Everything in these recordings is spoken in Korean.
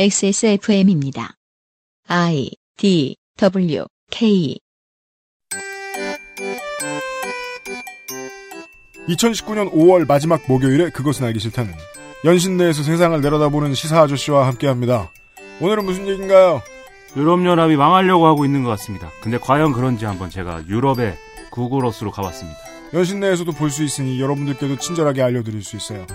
XSFM입니다. I D W K 2019년 5월 마지막 목요일에 그것은 알기 싫다는 연신내에서 세상을 내려다보는 시사 아저씨와 함께합니다. 오늘은 무슨 얘기인가요? 유럽연합이 망하려고 하고 있는 것 같습니다. 근데 과연 그런지 한번 제가 유럽의 구글어스로 가봤습니다. 연신내에서도 볼 수 있으니 여러분들께도 친절하게 알려드릴 수 있어요.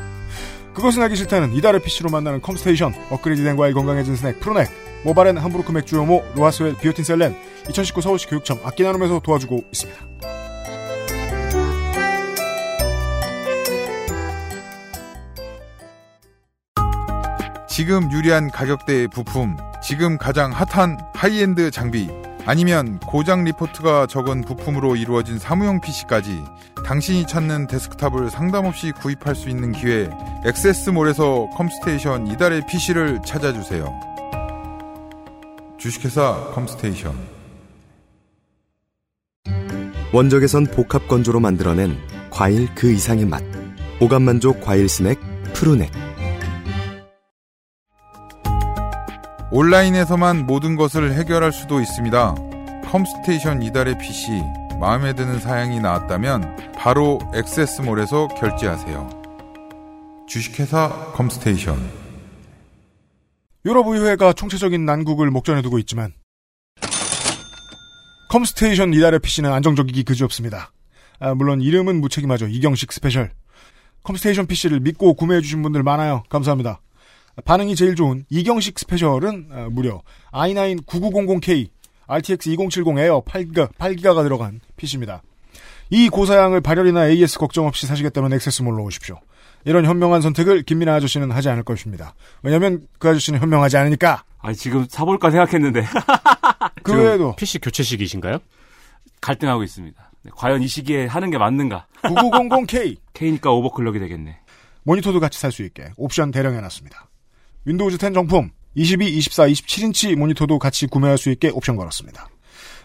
그것은 알기 싫다는 이달의 PC로 만나는 컴스테이션, 업그레이드된 과일 건강해진 스낵 프로넥, 모바렌 함부르크 맥주 요모, 로아스웰 비오틴 셀렌, 2019 서울시 교육청 악기 나눔에서 도와주고 있습니다. 지금 유리한 가격대의 부품, 지금 가장 핫한 하이엔드 장비, 아니면 고장 리포트가 적은 부품으로 이루어진 사무용 PC까지 당신이 찾는 데스크탑을 상담 없이 구입할 수 있는 기회, 액세스몰에서 컴스테이션 이달의 PC를 찾아주세요. 주식회사 컴스테이션. 원적에선 복합 건조로 만들어낸 과일 그 이상의 맛. 오감만족 과일 스낵 푸르넥. 온라인에서만 모든 것을 해결할 수도 있습니다. 컴스테이션 이달의 PC 마음에 드는 사양이 나왔다면 바로 액세스몰에서 결제하세요. 주식회사 컴스테이션 유럽 의회가 총체적인 난국을 목전에 두고 있지만 컴스테이션 이달의 PC는 안정적이기 그지없습니다. 아, 물론 이름은 무책임하죠. 이경식 스페셜. 컴스테이션 PC를 믿고 구매해주신 분들 많아요. 감사합니다. 반응이 제일 좋은 이경식 스페셜은 어, 무려 i9 9900K RTX 2070 에어 8기가, 8기가가 들어간 PC입니다. 이 고사양을 발열이나 AS 걱정 없이 사시겠다면 액세스몰로 오십시오. 이런 현명한 선택을 김민아 아저씨는 하지 않을 것입니다. 왜냐면 그 아저씨는 현명하지 않으니까. 아 지금 사볼까 생각했는데 그 외에도 PC 교체 시기신가요? 갈등하고 있습니다. 네, 과연 이 시기에 하는 게 맞는가? 9900K K니까 오버클럭이 되겠네. 모니터도 같이 살 수 있게 옵션 대령해놨습니다. Windows 10 정품 22, 24, 27인치 모니터도 같이 구매할 수 있게 옵션 걸었습니다.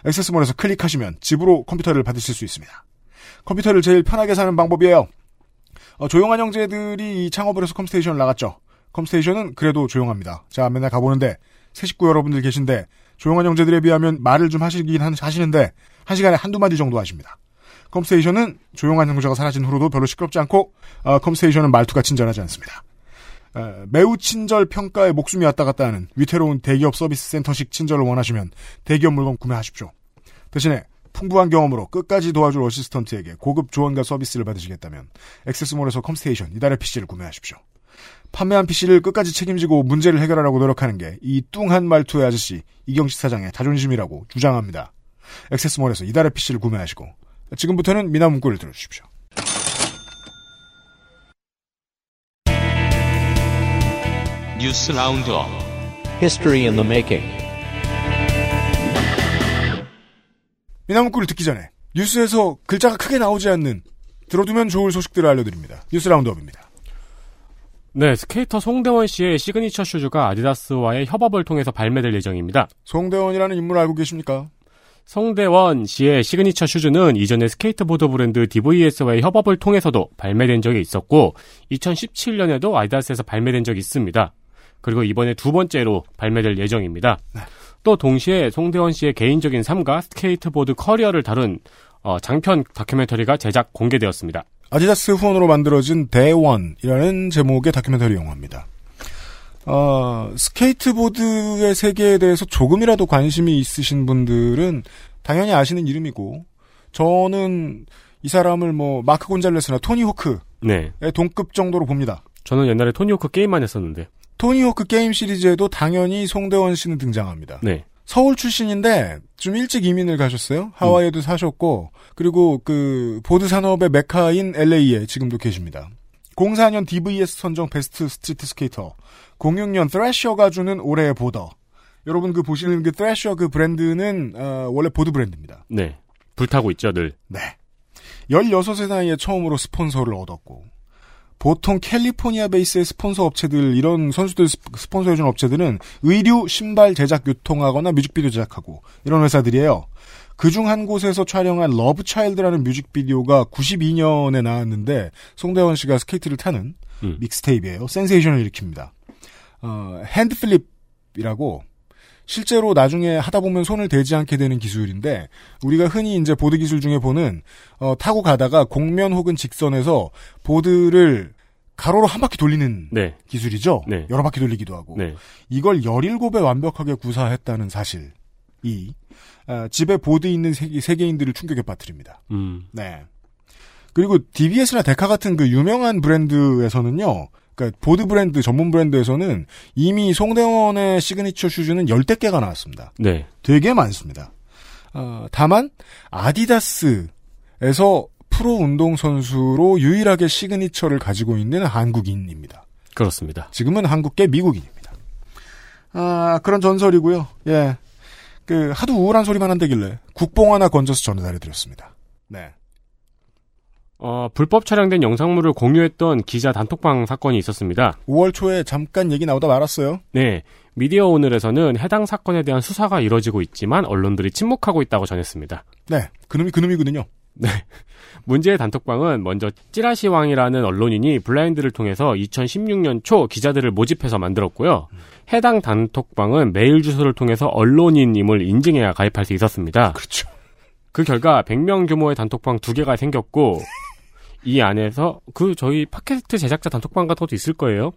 액세스몰에서 클릭하시면 집으로 컴퓨터를 받으실 수 있습니다. 컴퓨터를 제일 편하게 사는 방법이에요. 어, 조용한 형제들이 이 창업을 해서 컴스테이션을 나갔죠. 컴스테이션은 그래도 조용합니다. 자, 맨날 가보는데 새 식구 여러분들 계신데 조용한 형제들에 비하면 말을 좀 하시긴 한- 하시는데 한 시간에 한두 마디 정도 하십니다. 컴스테이션은 조용한 형제가 사라진 후로도 별로 시끄럽지 않고 어, 컴스테이션은 말투가 친절하지 않습니다. 에, 매우 친절 평가에 목숨이 왔다 갔다 하는 위태로운 대기업 서비스 센터식 친절을 원하시면 대기업 물건 구매하십시오. 대신에 풍부한 경험으로 끝까지 도와줄 어시스턴트에게 고급 조언과 서비스를 받으시겠다면 액세스몰에서 컴스테이션 이달의 PC를 구매하십시오. 판매한 PC를 끝까지 책임지고 문제를 해결하려고 노력하는 게 이 뚱한 말투의 아저씨 이경식 사장의 자존심이라고 주장합니다. 액세스몰에서 이달의 PC를 구매하시고 지금부터는 민하문구를 들어주십시오. News Roundup History in the making. 민하문구를 듣기 전에 뉴스에서 글자가 크게 나오지 않는 들어두면 좋을 소식들을 알려드립니다. 뉴스 roundup입니다. 네, skater 송대원 씨의 signature shoes가 아디다스와의 협업을 통해서 발매될 예정입니다. 송대원이라는 인물 알고 계십니까? 송대원 씨의 signature shoes는 이전에 스케이트보드 브랜드 DVS와의 협업을 통해서도 발매된 적이 있었고 2017년에도 아디다스에서 발매된 적이 있습니다. 그리고 이번에 두 번째로 발매될 예정입니다. 또 동시에 송대원 씨의 개인적인 삶과 스케이트보드 커리어를 다룬 어, 장편 다큐멘터리가 제작 공개되었습니다. 아디다스 후원으로 만들어진 대원이라는 제목의 다큐멘터리 영화입니다. 어, 스케이트보드의 세계에 대해서 조금이라도 관심이 있으신 분들은 당연히 아시는 이름이고, 저는 이 사람을 뭐, 마크 곤잘레스나 토니 호크의 네, 동급 정도로 봅니다. 저는 옛날에 토니 호크 게임만 했었는데, 토니 호크 게임 시리즈에도 당연히 송대원 씨는 등장합니다. 네, 서울 출신인데 좀 일찍 이민을 가셨어요. 하와이에도 사셨고 그리고 그 보드 산업의 메카인 LA에 지금도 계십니다. 04년 DVS 선정 best street skater, 06년 Thrasher가 주는 올해의 boarder. 여러분 그 보시는 그 Thrasher 그 브랜드는 어, 원래 보드 브랜드입니다. 네, 불타고 있죠 늘. 네. 16세 나이에 처음으로 스폰서를 얻었고 보통 캘리포니아 베이스의 스폰서 업체들 이런 선수들 스- 스폰서해준 업체들은 의류, 신발 제작 유통하거나 뮤직비디오 제작하고 이런 회사들이에요. 그중 한 곳에서 촬영한 Love Child라는 뮤직비디오가 92년에 나왔는데 송대원 씨가 스케이트를 타는 음. mixtape예요. 센세이션을 일으킵니다. 어, hand flip 기술이라고 실제로 나중에 하다 보면 손을 대지 않게 되는 기술인데 우리가 흔히 이제 보드 기술 중에 보는 어, 타고 가다가 곡면 혹은 직선에서 보드를 가로로 한 바퀴 돌리는 네. 기술이죠. 네. 여러 바퀴 돌리기도 하고 네. 이걸 17배 완벽하게 구사했다는 사실이 아, 집에 보드 있는 세계, 세계인들을 충격에 빠뜨립니다. 음. 네. 그리고 DVS나 Deca 같은 그 유명한 브랜드에서는요. 그러니까 보드 브랜드 전문 브랜드에서는 이미 송대원의 signature shoes는 10여 개가 나왔습니다. 네. 되게 많습니다. 어, 다만 아디다스에서 프로 운동 선수로 유일하게 signature를 가지고 있는 한국인입니다. 그렇습니다. 지금은 한국계 미국인입니다. 아, 그런 전설이고요. 예. 그 하도 우울한 소리만 한다길래 국뽕 하나 건져서 전해달해 드렸습니다. 네. 어, 불법 촬영된 영상물을 공유했던 기자 단톡방 사건이 있었습니다. 5월 초에 잠깐 얘기 나오다 말았어요. 네. 미디어 오늘에서는 해당 사건에 대한 수사가 이뤄지고 있지만 언론들이 침묵하고 있다고 전했습니다. 네. 그놈이 그놈이거든요. 네. 문제의 단톡방은 먼저 찌라시왕이라는 언론인이 블라인드를 통해서 2016년 초 기자들을 모집해서 만들었고요. 해당 단톡방은 메일 주소를 통해서 언론인임을 인증해야 가입할 수 있었습니다. 그렇죠. 그 결과 100명 규모의 단톡방 두 개가 생겼고 이 안에서 그 저희 팟캐스트 제작자 단톡방 같은 것도 있을 거예요.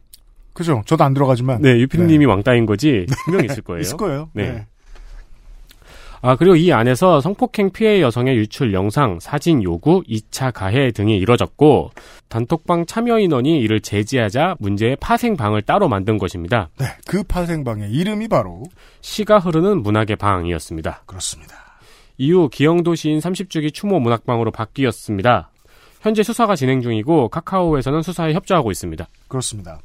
그죠. 저도 안 들어가지만. 네, 유피님이 왕따인 거지 분명 있을 거예요. 있을 거예요. 네. 네. 아, 그리고 이 안에서 성폭행 피해 여성의 유출 영상, 사진 요구, 2차 가해 등이 이뤄졌고, 단톡방 참여 인원이 이를 제지하자 문제의 파생방을 따로 만든 것입니다. 네. 그 파생방의 이름이 바로 시가 흐르는 문학의 방이었습니다. 그렇습니다. 이후 기영도 시인 30주기 추모 문학방으로 바뀌었습니다. 현재 수사가 진행 중이고 카카오에서는 수사에 협조하고 있습니다. 그렇습니다.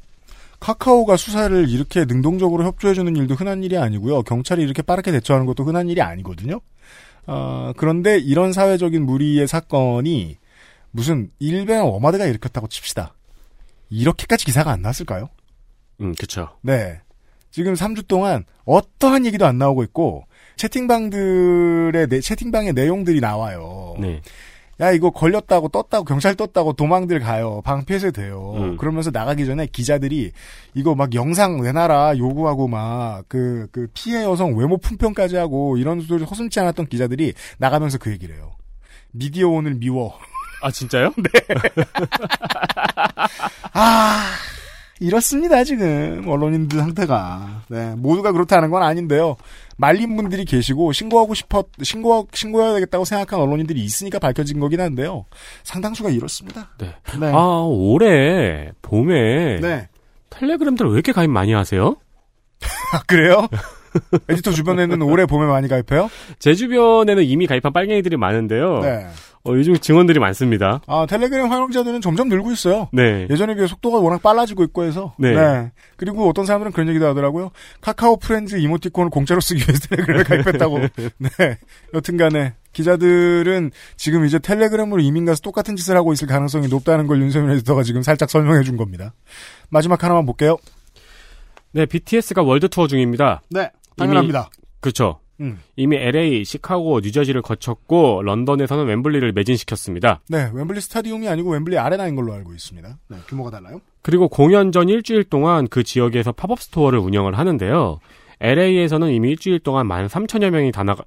카카오가 수사를 이렇게 능동적으로 협조해주는 일도 흔한 일이 아니고요. 경찰이 이렇게 빠르게 대처하는 것도 흔한 일이 아니거든요. 어, 그런데 이런 사회적인 무리의 사건이 무슨 일베나 워마드가 일으켰다고 칩시다. 이렇게까지 기사가 안 났을까요? 음, 그쵸. 네. 지금 3주 동안 어떠한 얘기도 안 나오고 있고 채팅방들의 내- 채팅방의 내용들이 나와요. 네. 야 이거 걸렸다고 떴다고 경찰 떴다고 도망들 가요. 방 폐쇄돼요. 음. 그러면서 나가기 전에 기자들이 이거 막 영상 내놔라 요구하고 막그그 피해 여성 외모 품평까지 하고 이런 소리 허슴지 않았던 기자들이 나가면서 그 얘기를 해요. 미디어 오늘 미워. 아, 진짜요? 아 이렇습니다 지금 언론인들 상태가 네 모두가 그렇다는 건 아닌데요 말린 분들이 계시고 신고하고 싶어 신고 신고해야 되겠다고 생각한 언론인들이 있으니까 밝혀진 거긴 한데요 상당수가 이렇습니다 네. 네. 아, 올해 봄에 네. 텔레그램들 왜 이렇게 가입 많이 하세요? 아, 그래요? 에디터 주변에는 올해 봄에 많이 가입해요? 제 주변에는 이미 가입한 빨갱이들이 많은데요. 네. 어, 요즘 증언들이 많습니다. 아, 텔레그램 활용자들은 점점 늘고 있어요. 네. 예전에 비해 속도가 워낙 빨라지고 있고 해서. 네. 그리고 어떤 사람들은 그런 얘기도 하더라고요. 카카오 프렌즈 이모티콘을 공짜로 쓰기 위해서 텔레그램에 가입했다고. 네. 여튼 간에 기자들은 지금 이제 텔레그램으로 이민 가서 똑같은 짓을 하고 있을 가능성이 높다는 걸 윤세민 에디터가 지금 살짝 설명해 준 겁니다. 마지막 하나만 볼게요. 네, BTS가 월드 투어 중입니다. 네. 당연합니다. 그렇죠. 음. 이미 LA, 시카고, 뉴저지를 거쳤고 런던에서는 웸블리를 매진시켰습니다. 네. 웸블리 스타디움이 아니고 웸블리 아레나인 걸로 알고 있습니다. 네. 규모가 달라요. 그리고 공연 전 일주일 동안 그 지역에서 팝업 스토어를 운영을 하는데요. LA에서는 이미 일주일 동안 13,000여 명이 다나가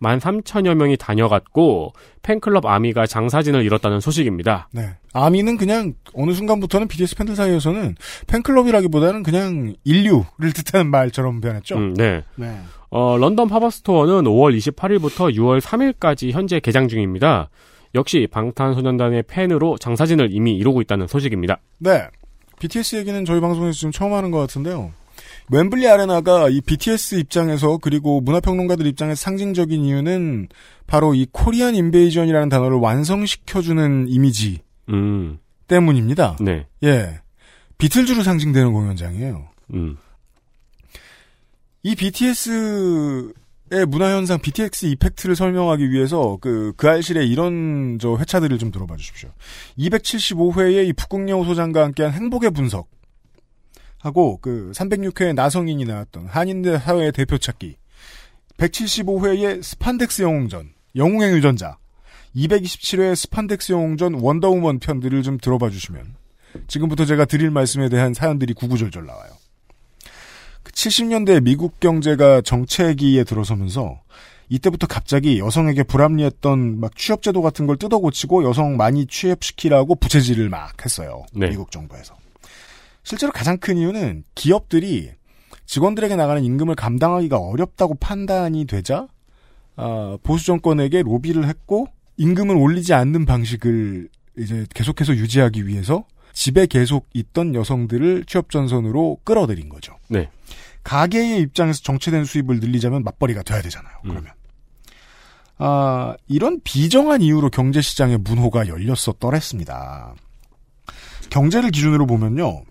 13,000여 명이 다녀갔고 팬클럽 아미가 장사진을 이뤘다는 소식입니다. 네. 아미는 그냥 어느 순간부터는 BTS 팬들 사이에서는 팬클럽이라기보다는 그냥 인류를 뜻하는 말처럼 변했죠. 음, 네. 네. 어, 런던 팝업 스토어는 5월 28일부터 6월 3일까지 현재 개장 중입니다. 역시 방탄소년단의 팬으로 장사진을 이미 이루고 있다는 소식입니다. 네. BTS 얘기는 저희 방송에서 지금 처음 하는 것 같은데요. 웸블리 아레나가 이 BTS 입장에서 그리고 문화평론가들 입장에서 상징적인 이유는 바로 이 코리안 인베이전이라는 단어를 완성시켜주는 이미지 음, 때문입니다. 네. 예. 비틀즈로 상징되는 공연장이에요. 음, 이 BTS의 문화 현상, BTS effect를 설명하기 위해서 그, 그 알싫의 이런 저 회차들을 좀 들어봐 주십시오. 275회의 이 북극여우 소장과 함께한 행복의 분석. 하고, 그, 306회에 나성인이 나왔던 한인대 사회의 대표 찾기. 175회의 스판덱스 영웅전, 영웅의 유전자. 227회의 스판덱스 영웅전 원더우먼 편들을 좀 들어봐 주시면, 지금부터 제가 드릴 말씀에 대한 사연들이 구구절절 나와요. 70년대 미국 경제가 정체기에 들어서면서 이때부터 갑자기 여성에게 불합리했던 막 취업제도 같은 걸 뜯어고치고 여성 많이 취업시키라고 부채질을 막 했어요. 네. 미국 정부에서. 실제로 가장 큰 이유는 기업들이 직원들에게 나가는 임금을 감당하기가 어렵다고 판단이 되자 아, 보수 정권에게 로비를 했고 임금을 올리지 않는 방식을 이제 계속해서 유지하기 위해서 집에 계속 있던 여성들을 취업 전선으로 끌어들인 거죠. 네. 가게의 입장에서 정체된 수입을 늘리자면 맞벌이가 돼야 되잖아요. 그러면 아 이런 비정한 이유로 경제 시장의 문호가 열렸었더랬습니다. 경제를 기준으로 보면요,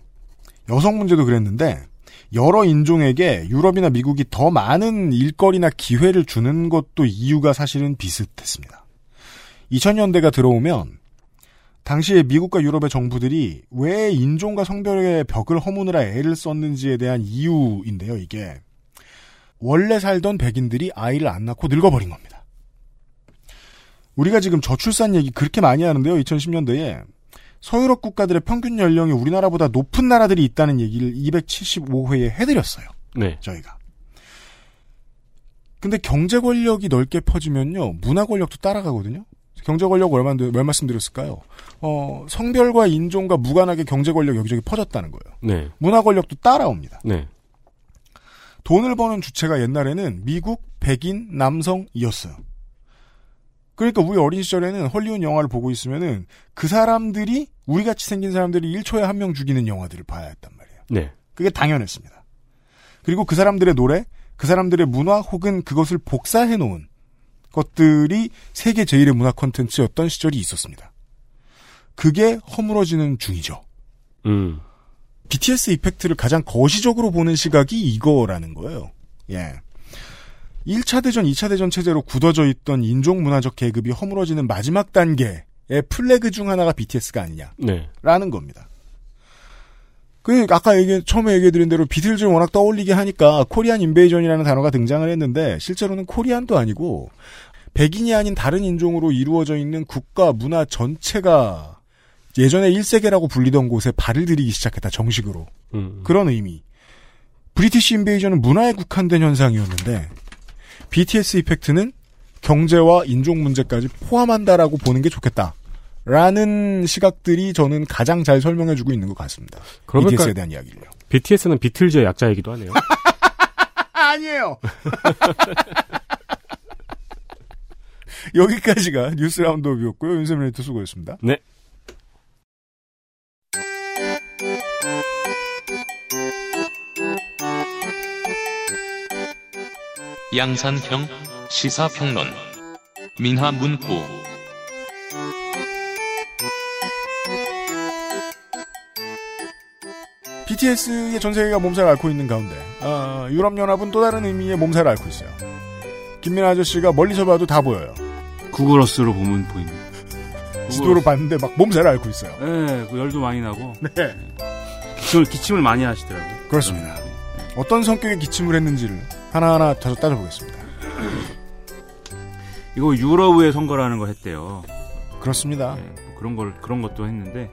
여성 문제도 그랬는데 여러 인종에게 유럽이나 미국이 더 많은 일거리나 기회를 주는 것도 이유가 사실은 비슷했습니다. 2000년대가 들어오면 당시에 미국과 유럽의 정부들이 왜 인종과 성별의 벽을 허무느라 애를 썼는지에 대한 이유인데요, 이게. 원래 살던 백인들이 아이를 안 낳고 늙어버린 겁니다. 우리가 지금 저출산 얘기 그렇게 많이 하는데요, 2010년대에. 서유럽 국가들의 평균 연령이 우리나라보다 높은 나라들이 있다는 얘기를 275회에 해드렸어요. 네. 저희가. 근데 경제 권력이 넓게 퍼지면요, 문화 권력도 따라가거든요. 경제 권력 얼마 몇 말씀드렸을까요? 어, 성별과 인종과 무관하게 경제 권력 여기저기 퍼졌다는 거예요. 네. 문화 권력도 따라옵니다. 네. 돈을 버는 주체가 옛날에는 미국 백인 남성이었어요. 그러니까 우리 어린 시절에는 헐리우드 영화를 보고 있으면은 그 사람들이 우리 같이 생긴 사람들이 1초에 한 명 죽이는 영화들을 봐야 했단 말이에요. 네. 그게 당연했습니다. 그리고 그 사람들의 노래, 그 사람들의 문화 혹은 그것을 복사해 놓은 것들이 세계 제일의 문화 콘텐츠였던 시절이 있었습니다. 그게 허물어지는 중이죠. 음. BTS 이펙트를 가장 거시적으로 보는 시각이 이거라는 거예요. 예. 1차 대전, 2차 대전 체제로 굳어져 있던 인종 문화적 계급이 허물어지는 마지막 단계의 플래그 중 하나가 BTS가 아니냐. 네. 라는 겁니다. 그 아까 얘기 처음에 얘기해 드린 대로 비틀즈를 워낙 떠올리게 하니까 코리안 인베이전이라는 단어가 등장을 했는데 실제로는 코리안도 아니고 백인이 아닌 다른 인종으로 이루어져 있는 국가 문화 전체가 예전에 1세계라고 불리던 곳에 발을 들이기 시작했다 정식으로 음. 그런 의미. 브리티시 인베이전은 문화에 국한된 현상이었는데 BTS 이펙트는 경제와 인종 문제까지 포함한다라고 보는 게 좋겠다. 라는 시각들이 저는 가장 잘 설명해주고 있는 것 같습니다. 그러고 보니까 BTS에 대한 이야기를요. BTS는 비틀즈의 약자이기도 하네요. 아니에요. 여기까지가 뉴스 라운드업이었고요. 윤세민 에디터 수고했습니다. 네. 양산형 시사평론 민하문구 BTS의 전 세계가 몸살을 앓고 있는 가운데 아, 유럽연합은 또 다른 의미의 몸살을 앓고 있어요. 김민아 아저씨가 멀리서 봐도 다 보여요. 구글어스로 보면 보입니다. 지도로 봤는데 막 몸살을 앓고 있어요. 네, 그 열도 많이 나고 네. 기침을 기침을 많이 하시더라고요. 그렇습니다. 어떤 성격의 기침을 했는지를 하나하나 다시 따져보겠습니다. 이거 유럽의 선거라는 걸 했대요. 그렇습니다. 네, 뭐 그런 걸 그런 것도 했는데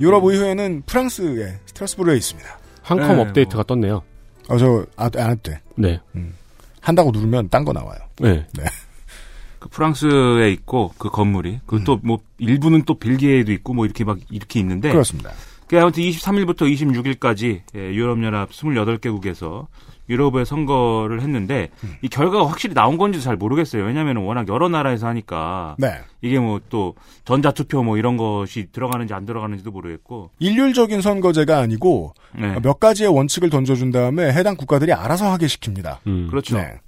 유럽 의회는 프랑스의 스트라스부르에 있습니다. 한컴 네, 업데이트가 떴네요. 어, 저, 아, 안 해도 돼. 네. 한다고 누르면 딴 거 나와요. 네. 그 프랑스에 있고 그 건물이 그또뭐 일부는 또 벨기에에도 있고 뭐 이렇게 막 이렇게 있는데 그렇습니다. 그 아무튼 23일부터 26일까지 예, 유럽연합 28개국에서 유럽의 선거를 했는데 이 결과가 확실히 나온 건지도 잘 모르겠어요. 왜냐하면 워낙 여러 나라에서 하니까 네. 이게 뭐 또 전자투표 뭐 이런 것이 들어가는지 안 들어가는지도 모르겠고 일률적인 선거제가 아니고 네. 몇 가지의 원칙을 던져준 다음에 해당 국가들이 알아서 하게 시킵니다. 음. 그렇죠. 네.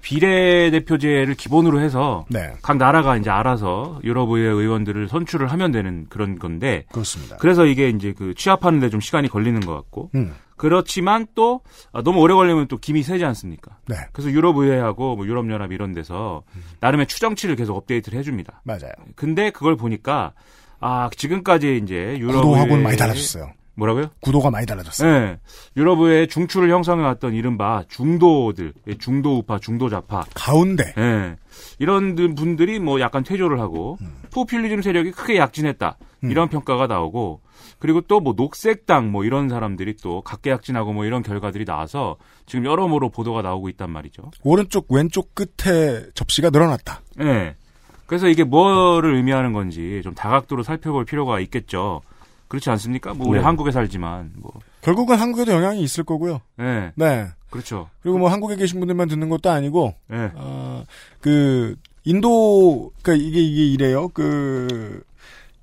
비례대표제를 기본으로 해서 네. 각 나라가 이제 알아서 유럽의회 의원들을 선출을 하면 되는 그런 건데 그렇습니다. 그래서 이게 이제 그 취합하는데 좀 시간이 걸리는 것 같고 음. 그렇지만 또 아, 너무 오래 걸리면 또 김이 세지 않습니까? 네. 그래서 유럽의회하고 뭐 유럽연합 이런 데서 나름의 추정치를 계속 업데이트를 해줍니다. 맞아요. 근데 그걸 보니까 아 지금까지 이제 구도하고는 유럽의회 많이 달라졌어요. 뭐라고요? 구도가 많이 달라졌어요. 네. 유럽의 중추를 형성해왔던 이른바 중도들, 예, 중도 우파, 중도 좌파. 가운데. 네. 이런 분들이 뭐 약간 퇴조를 하고, 음. 포퓰리즘 세력이 크게 약진했다. 이런 평가가 나오고, 그리고 또 뭐 녹색당 뭐 이런 사람들이 또 각계약진하고 뭐 이런 결과들이 나와서 지금 여러모로 보도가 나오고 있단 말이죠. 오른쪽 왼쪽 끝에 접시가 늘어났다. 네. 그래서 이게 뭐를 의미하는 건지 좀 다각도로 살펴볼 필요가 있겠죠. 그렇지 않습니까? 뭐 우리 네. 한국에 살지만 뭐. 결국은 한국에도 영향이 있을 거고요. 네. 네. 그렇죠. 그리고 뭐 한국에 계신 분들만 듣는 것도 아니고 네. 어, 그 인도 그러니까 이게 이게 이래요. 그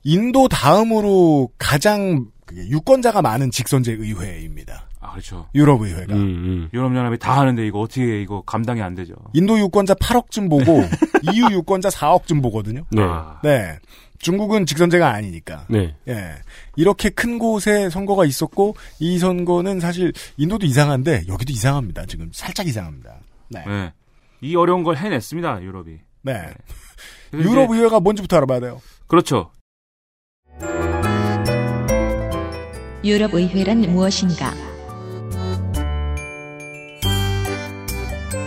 인도 다음으로 가장 그게 유권자가 많은 직선제 의회입니다. 아, 그렇죠. 유럽 의회가. 음, 유럽 연합이 다 하는데 이거 어떻게 이거 감당이 안 되죠. 인도 유권자 8억쯤 보고 EU 유권자 4억쯤 보거든요. 네. 아, 네. 중국은 직선제가 아니니까. 네. 예. 이렇게 큰 곳에 선거가 있었고 이 선거는 사실 인도도 이상한데 여기도 이상합니다. 지금 살짝 이상합니다. 네. 네. 이 어려운 걸 해냈습니다, 유럽이. 네. 그래서 유럽 의회가 뭔지부터 알아봐야 돼요. 그렇죠. 유럽 의회란 무엇인가?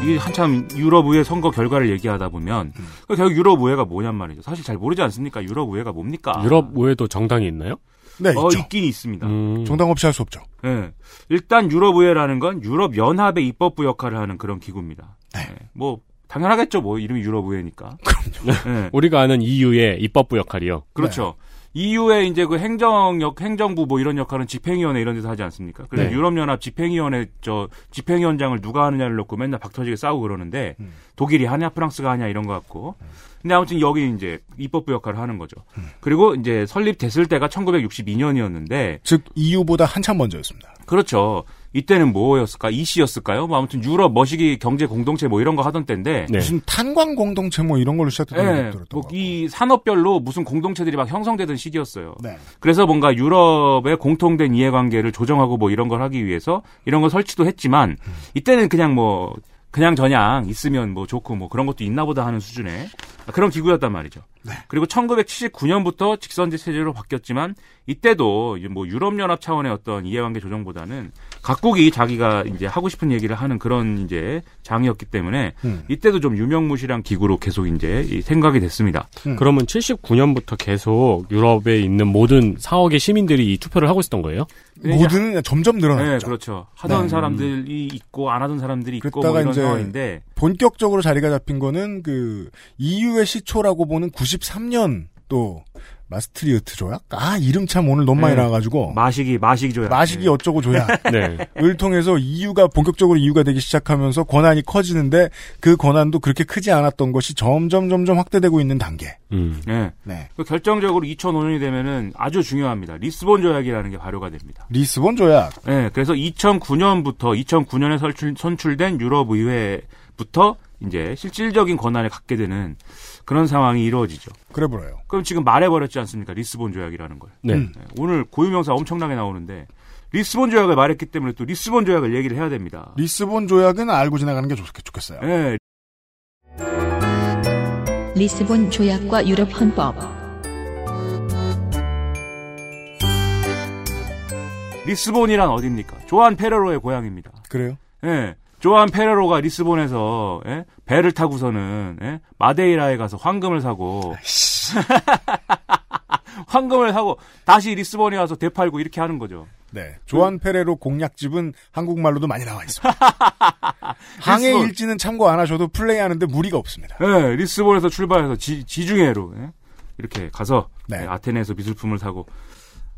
이게 한참 유럽 의회 선거 결과를 얘기하다 보면 음. 그 결국 유럽 의회가 뭐냔 말이죠. 사실 잘 모르지 않습니까? 유럽 의회가 뭡니까? 유럽 외에도 정당이 있나요? 네, 어, 있죠. 있긴 있습니다. 음. 정당 없이 할 수 없죠. 예. 일단 유럽 의회라는 건 유럽 연합의 입법부 역할을 하는 그런 기구입니다. 네. 예. 뭐 당연하겠죠. 뭐 이름이 유럽 의회니까. 그럼요. 우리가 아는 EU의 입법부 역할이요. 그렇죠. EU의 이제 그 행정역, 행정부 뭐 이런 역할은 집행위원회 이런 데서 하지 않습니까? 그래서 네. 유럽연합 집행위원회 저 집행위원장을 누가 하느냐를 놓고 맨날 박터지게 싸우고 그러는데 음. 독일이 하냐 프랑스가 하냐 이런 거 같고. 근데 아무튼 여기 이제 입법부 역할을 하는 거죠. 그리고 이제 설립됐을 때가 1962년이었는데 즉 EU보다 한참 먼저였습니다. 그렇죠. 이때는 뭐였을까? 이시였을까요? 뭐 아무튼 유럽 머시기 경제 공동체 뭐 이런 거 하던 때인데 네. 무슨 탄광 공동체 뭐 이런 걸로 예, 것 같고. 뭐이 산업별로 무슨 공동체들이 막 형성되던 시기였어요. 네. 그래서 뭔가 유럽의 공통된 이해관계를 조정하고 뭐 이런 걸 하기 위해서 이런 걸 설치도 했지만 이때는 그냥 뭐 그냥 저냥 있으면 뭐 좋고 뭐 그런 것도 있나 보다 하는 수준의 그런 기구였단 말이죠. 그리고 1979년부터 직선제 체제로 바뀌었지만 이때도 뭐 유럽연합 차원의 어떤 이해관계 조정보다는 각국이 자기가 이제 하고 싶은 얘기를 하는 그런 이제 장이었기 때문에 음. 이때도 좀 유명무실한 기구로 계속 이제 이 생각이 됐습니다. 그러면 79년부터 계속 유럽에 있는 모든 4억의 시민들이 이 투표를 하고 있었던 거예요? 모든 점점 네, 늘어났죠. 그렇죠. 하던 네. 사람들이 있고 안 하던 사람들이 있고 뭐 그랬다가 이런 이제 상황인데 본격적으로 자리가 잡힌 거는 그 EU의 시초라고 보는 93년 또 마스트리흐트 조약? 아 이름 참 오늘 너무 많이 네. 나와가지고 마시기 마시기 조약. 마시기 어쩌고 조약. 네. 을 통해서 EU가 본격적으로 EU가 되기 시작하면서 권한이 커지는데 그 권한도 그렇게 크지 않았던 것이 점점 점점 확대되고 있는 단계. 음. 네. 네. 그 결정적으로 2005년이 되면은 아주 중요합니다. 리스본 조약이라는 게 발효가 됩니다. 리스본 조약. 네, 그래서 2009년부터 2009년에 설출, 선출된 유럽 의회부터 이제 실질적인 권한을 갖게 되는 그런 상황이 이루어지죠. 그래 보여요. 그럼 지금 말해버렸지 않습니까? 리스본 조약이라는 걸. 네. 음. 네, 오늘 고유명사 엄청나게 나오는데 리스본 조약을 말했기 때문에 또 리스본 조약을 얘기를 해야 됩니다. 리스본 조약은 알고 지나가는 게 좋, 좋겠어요. 네, 리스본 조약과 유럽 헌법. 리스본이란 어디입니까? 조안 페레로의 고향입니다. 그래요? 예. 조안 페레로가 리스본에서 예? 배를 타고서는 예? 마데이라에 가서 황금을 사고 황금을 사고 다시 리스본에 와서 되팔고 이렇게 하는 거죠. 네. 조안 페레로 공략집은 한국말로도 많이 나와 있습니다. 항해. 일지는 참고 안 하셔도 플레이하는데 무리가 없습니다. 예, 리스본에서 출발해서 지, 지중해로 예? 이렇게 가서 네. 예, 아테네에서 미술품을 사고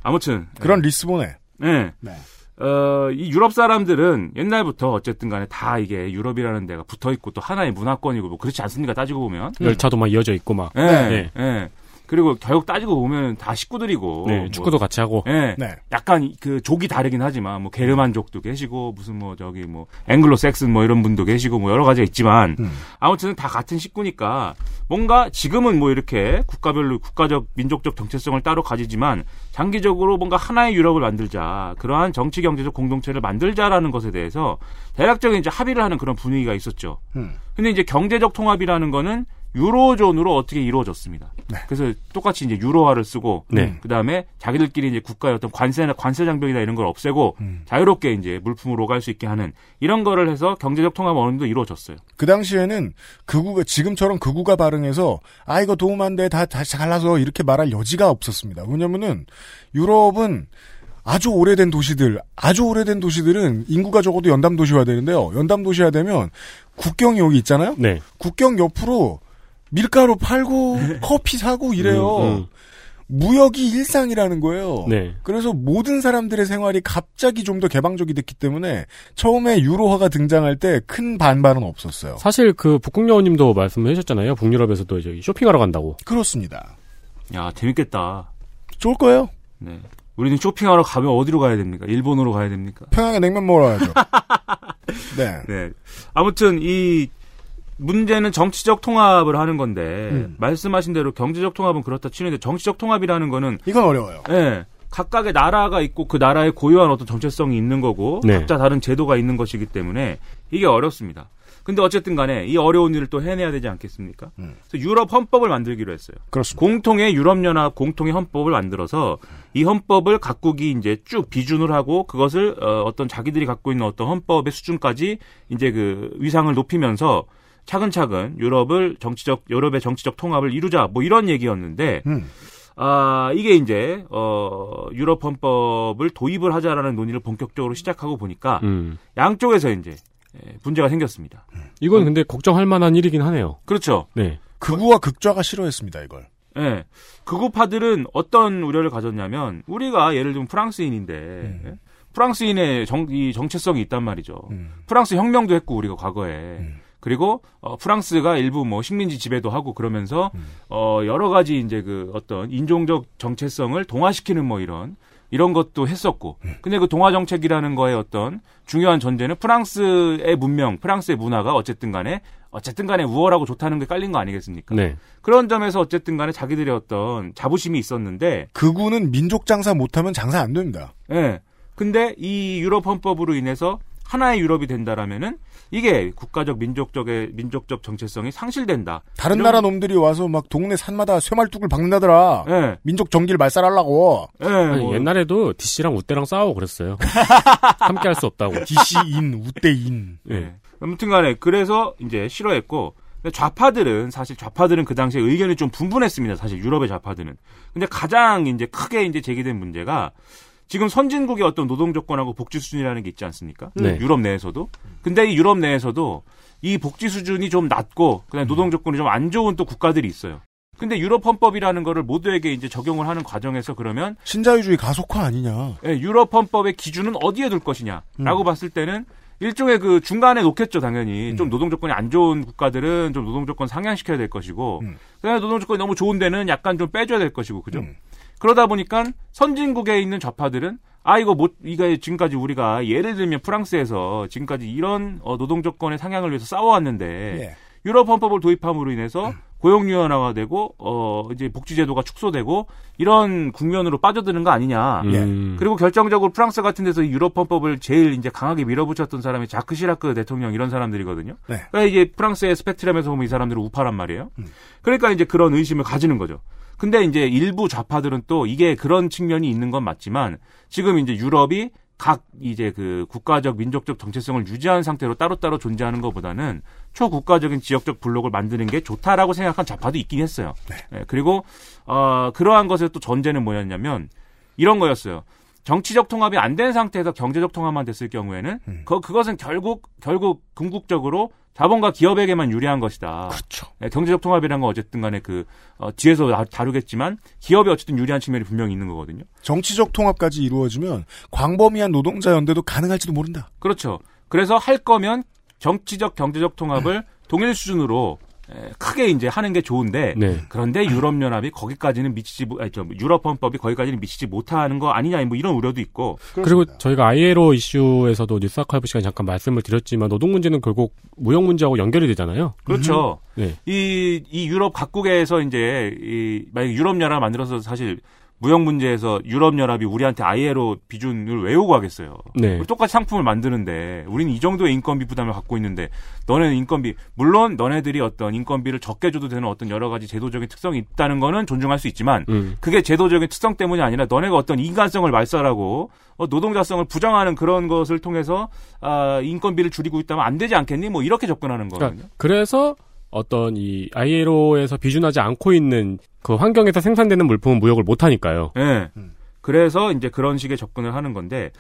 아무튼 그런 리스본에 예. 네. 어, 이 유럽 사람들은 옛날부터 어쨌든 간에 다 이게 유럽이라는 데가 붙어 있고 또 하나의 문화권이고 뭐 그렇지 않습니까? 따지고 보면. 열차도 막 이어져 있고 막. 예. 네. 예. 그리고 결국 따지고 보면 다 식구들이고. 네, 뭐, 축구도 같이 하고. 예. 네. 약간 그 족이 다르긴 하지만 뭐 게르만족도 계시고 무슨 뭐 저기 뭐 앵글로 섹슨 뭐 이런 분도 계시고 뭐 여러 가지가 있지만 음. 아무튼 다 같은 식구니까 뭔가 지금은 뭐 이렇게 국가별로 국가적 민족적 정체성을 따로 가지지만 장기적으로 뭔가 하나의 유럽을 만들자 그러한 정치 경제적 공동체를 만들자라는 것에 대해서 대략적인 이제 합의를 하는 그런 분위기가 있었죠. 음. 근데 이제 경제적 통합이라는 거는 유로존으로 어떻게 이루어졌습니다. 네. 그래서 똑같이 이제 유로화를 쓰고 네. 그다음에 자기들끼리 이제 국가의 어떤 관세나 관세 장벽이나 이런 걸 없애고 음. 자유롭게 이제 물품으로 갈 수 있게 하는 이런 거를 해서 경제적 통합 어느 정도 이루어졌어요. 그 당시에는 극우가 지금처럼 극우가 발응해서 아 이거 도움 안 돼 다 다시 갈라서 이렇게 말할 여지가 없었습니다. 왜냐면은 유럽은 아주 오래된 도시들, 아주 오래된 도시들은 인구가 적어도 연담 도시화 되는데요. 연담 도시화 되면 국경이 여기 있잖아요. 네. 국경 옆으로 밀가루 팔고 커피 사고 이래요. 음, 음. 무역이 일상이라는 거예요. 네. 그래서 모든 사람들의 생활이 갑자기 좀 더 개방적이 됐기 때문에 처음에 유로화가 등장할 때 큰 반발은 없었어요. 사실 그 북극 여우님도 말씀을 해주셨잖아요. 북유럽에서도 이제 쇼핑하러 간다고. 그렇습니다. 야 재밌겠다. 좋을 거예요. 네. 우리는 쇼핑하러 가면 어디로 가야 됩니까? 일본으로 가야 됩니까? 평양에 냉면 먹으러 가야죠. 네. 네. 아무튼 이 문제는 정치적 통합을 하는 건데 음. 말씀하신 대로 경제적 통합은 그렇다 치는데 정치적 통합이라는 거는 이건 어려워요. 예. 각각의 나라가 있고 그 나라의 고유한 어떤 정체성이 있는 거고 네. 각자 다른 제도가 있는 것이기 때문에 이게 어렵습니다. 근데 어쨌든 간에 이 어려운 일을 또 해내야 되지 않겠습니까? 음. 그래서 유럽 헌법을 만들기로 했어요. 그렇습니다. 공통의 유럽연합 공통의 헌법을 만들어서 이 헌법을 각국이 이제 쭉 비준을 하고 그것을 어, 어떤 자기들이 갖고 있는 어떤 헌법의 수준까지 이제 그 위상을 높이면서 차근차근 유럽을 정치적 유럽의 정치적 통합을 이루자 뭐 이런 얘기였는데 음. 아 이게 이제 어 유럽 헌법을 도입을 하자라는 논의를 본격적으로 시작하고 보니까 음. 양쪽에서 이제 예, 문제가 생겼습니다. 이건 근데 걱정할 만한 일이긴 하네요. 그렇죠. 네. 극우와 극좌가 싫어했습니다. 이걸. 예. 극우파들은 어떤 우려를 가졌냐면 우리가 예를 들면 프랑스인인데 예? 프랑스인의 정, 이 정체성이 있단 말이죠. 음. 프랑스 혁명도 했고 우리가 과거에 음. 그리고 어, 프랑스가 일부 뭐 식민지 지배도 하고 그러면서 음. 어, 여러 가지 이제 그 어떤 인종적 정체성을 동화시키는 뭐 이런 이런 것도 했었고 음. 근데 그 동화 정책이라는 거의 어떤 중요한 전제는 프랑스의 문명, 프랑스의 문화가 어쨌든 간에 어쨌든 간에 우월하고 좋다는 게 깔린 거 아니겠습니까? 네. 그런 점에서 어쨌든 간에 자기들의 어떤 자부심이 있었는데, 극우는 민족 장사 못하면 장사 안 됩니다. 예. 근데 이 유럽 헌법으로 인해서 하나의 유럽이 된다라면은 이게 국가적 민족적의 민족적 정체성이 상실된다. 다른 이런- 나라 놈들이 와서 막 동네 산마다 쇠말뚝을 박는다더라. 예. 민족 정기를 말살하려고. 예. 아니, 뭐 옛날에도 DC랑 우대랑 싸우고 그랬어요. 함께 할 수 없다고. DC인, 우대인. 예. 네. 아무튼 간에 그래서 이제 싫어했고 좌파들은 사실 좌파들은 그 당시에 의견이 좀 분분했습니다. 사실 유럽의 좌파들은. 근데 가장 이제 크게 이제 제기된 문제가 지금 선진국의 어떤 노동 조건하고 복지 수준이라는 게 있지 않습니까? 네. 유럽 내에서도. 근데 이 유럽 내에서도 이 복지 수준이 좀 낮고 그다음에 노동 조건이 좀 안 좋은 또 국가들이 있어요. 근데 유럽 헌법이라는 거를 모두에게 이제 적용을 하는 과정에서 그러면 신자유주의 가속화 아니냐. 예, 유럽 헌법의 기준은 어디에 둘 것이냐라고 봤을 때는 일종의 그 중간에 놓겠죠 당연히 음. 좀 노동 조건이 안 좋은 국가들은 좀 노동 조건 상향시켜야 될 것이고 음. 그다음에 노동 조건이 너무 좋은 데는 약간 좀 빼줘야 될 것이고 그죠 음. 그러다 보니까 선진국에 있는 좌파들은 아 이거 못 이거 지금까지 우리가 예를 들면 프랑스에서 지금까지 이런 어, 노동 조건의 상향을 위해서 싸워왔는데 예. 유럽 헌법을 도입함으로 인해서 고용 유연화가 되고 어 이제 복지 제도가 축소되고 이런 국면으로 빠져드는 거 아니냐. 음. 그리고 결정적으로 프랑스 같은 데서 이 유럽 헌법을 제일 이제 강하게 밀어붙였던 사람이 자크 시라크 대통령 이런 사람들이거든요. 네. 그러니까 이게 프랑스의 스펙트럼에서 보면 이 사람들은 우파란 말이에요. 음. 그러니까 이제 그런 의심을 가지는 거죠. 근데 이제 일부 좌파들은 또 이게 그런 측면이 있는 건 맞지만 지금 이제 유럽이 각 이제 그 국가적 민족적 정체성을 유지한 상태로 따로따로 존재하는 것보다는 초국가적인 지역적 블록을 만드는 게 좋다라고 생각한 좌파도 있긴 했어요. 예, 그리고 어 그러한 것의 또 전제는 뭐였냐면 이런 거였어요. 정치적 통합이 안 된 상태에서 경제적 통합만 됐을 경우에는 음. 그 그것은 결국 결국 궁극적으로 자본과 기업에게만 유리한 것이다. 그렇죠. 예, 경제적 통합이라는 건 어쨌든 간에 그 어, 뒤에서 다- 다루겠지만 기업이 어쨌든 유리한 측면이 분명히 있는 거거든요. 정치적 통합까지 이루어지면 광범위한 노동자 연대도 가능할지도 모른다. 그렇죠. 그래서 할 거면 정치적 경제적 통합을 동일 수준으로 에, 크게 이제 하는 게 좋은데 네. 그런데 유럽 연합이 거기까지는 미치지 못- 아니, 저 유럽 헌법이 거기까지는 미치지 못하는 거 아니냐 뭐 이런 우려도 있고 그리고 저희가 ILO 이슈에서도 뉴스 아카이브 시간에 잠깐 말씀을 드렸지만 노동 문제는 결국 무역 문제하고 연결이 되잖아요. 그렇죠. 네. 이, 이 유럽 각국에서 이제 이 만약 유럽 연합 만들어서 사실 무역 문제에서 유럽 연합이 우리한테 ILO 비준을 외우고 하겠어요. 네. 똑같이 상품을 만드는데 우리는 이 정도의 인건비 부담을 갖고 있는데 너네는 인건비 물론 너네들이 어떤 인건비를 적게 줘도 되는 어떤 여러 가지 제도적인 특성이 있다는 거는 존중할 수 있지만 음. 그게 제도적인 특성 때문이 아니라 너네가 어떤 인간성을 말살하고 어, 노동자성을 부정하는 그런 것을 통해서 아, 인건비를 줄이고 있다면 안 되지 않겠니? 뭐 이렇게 접근하는 거거든요. 그러니까 그래서 어떤 이 ILO에서 비준하지 않고 있는 그 환경에서 생산되는 물품은 무역을 못 하니까요. 예. 그래서 이제 그런 식의 접근을 하는 건데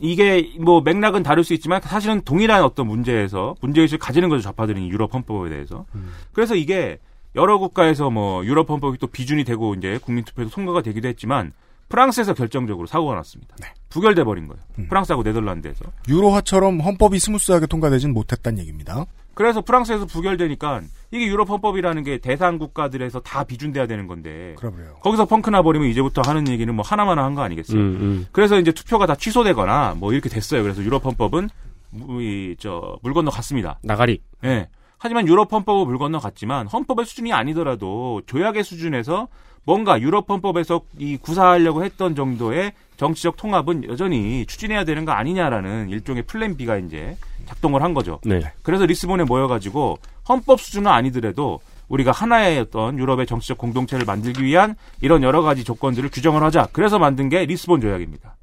이게 뭐 맥락은 다를 수 있지만 사실은 동일한 어떤 문제에서 문제의식을 가지는 거죠 좌파들은 이 유럽 헌법에 대해서. 그래서 이게 여러 국가에서 뭐 유럽 헌법이 또 비준이 되고 이제 국민 투표에서 통과가 되기도 했지만 프랑스에서 결정적으로 사고가 났습니다. 부결돼 버린 거예요. 프랑스하고 네덜란드에서. 유로화처럼 헌법이 smooth하게 통과되진 못했다는 얘기입니다. 그래서 프랑스에서 부결되니까 이게 유럽 헌법이라는 게 대상 국가들에서 다 비준돼야 되는 건데 그래요. 거기서 펑크 나 버리면 이제부터 하는 얘기는 뭐 하나만 한 거 아니겠어요? 음, 음. 그래서 이제 투표가 다 취소되거나 뭐 이렇게 됐어요. 그래서 유럽 헌법은 이제 물 건너 갔습니다. 나가리. 예. 하지만 유럽 헌법은 물 건너 갔지만 헌법의 수준이 아니더라도 조약의 수준에서 뭔가 유럽 헌법에서 이 구사하려고 했던 정도의 정치적 통합은 여전히 추진해야 되는 거 아니냐라는 일종의 plan B가 이제 작동을 한 거죠. 네. 그래서 리스본에 모여가지고 헌법 수준은 아니더라도 우리가 하나의 어떤 유럽의 정치적 공동체를 만들기 위한 이런 여러 가지 조건들을 규정을 하자. 그래서 만든 게 리스본 조약입니다.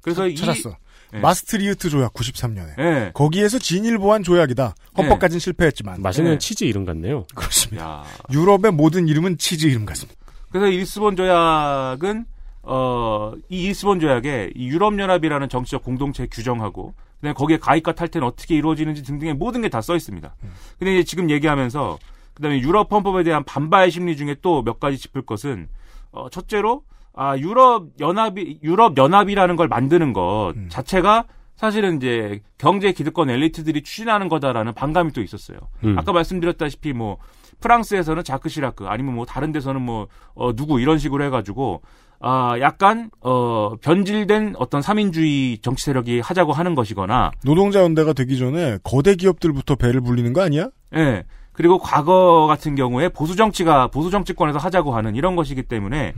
그래서 이 찾았어. 예. 마스트리흐트 조약 93년에. 예. 거기에서 진일보한 조약이다. 헌법까지는 실패했지만. 맛있는 네. 치즈 이름 같네요. 그렇습니다. 야. 유럽의 모든 이름은 치즈 이름 같습니다. 그래서 이 리스본 조약은 어, 이 리스본 조약에 이 유럽 연합이라는 정치적 공동체 규정하고 그다음에 거기에 가입과 탈퇴는 어떻게 이루어지는지 등등의 모든 게 다 써 있습니다. 근데 이제 지금 얘기하면서 그다음에 유럽 헌법에 대한 반발 심리 중에 또 몇 가지 짚을 것은 어, 첫째로 아 유럽 연합이 유럽 연합이라는 걸 만드는 것 자체가 사실은 이제 경제 기득권 엘리트들이 추진하는 거다라는 반감이 또 있었어요. 음. 아까 말씀드렸다시피 뭐 프랑스에서는 자크 시라크 아니면 뭐 다른 데서는 뭐 어, 누구 이런 식으로 해가지고 아 약간 어 변질된 어떤 삼인주의 정치 세력이 하자고 하는 것이거나 노동자 연대가 되기 전에 거대 기업들부터 배를 불리는 거 아니야? 예. 그리고 과거 같은 경우에 보수 정치가 보수 정치권에서 하자고 하는 이런 것이기 때문에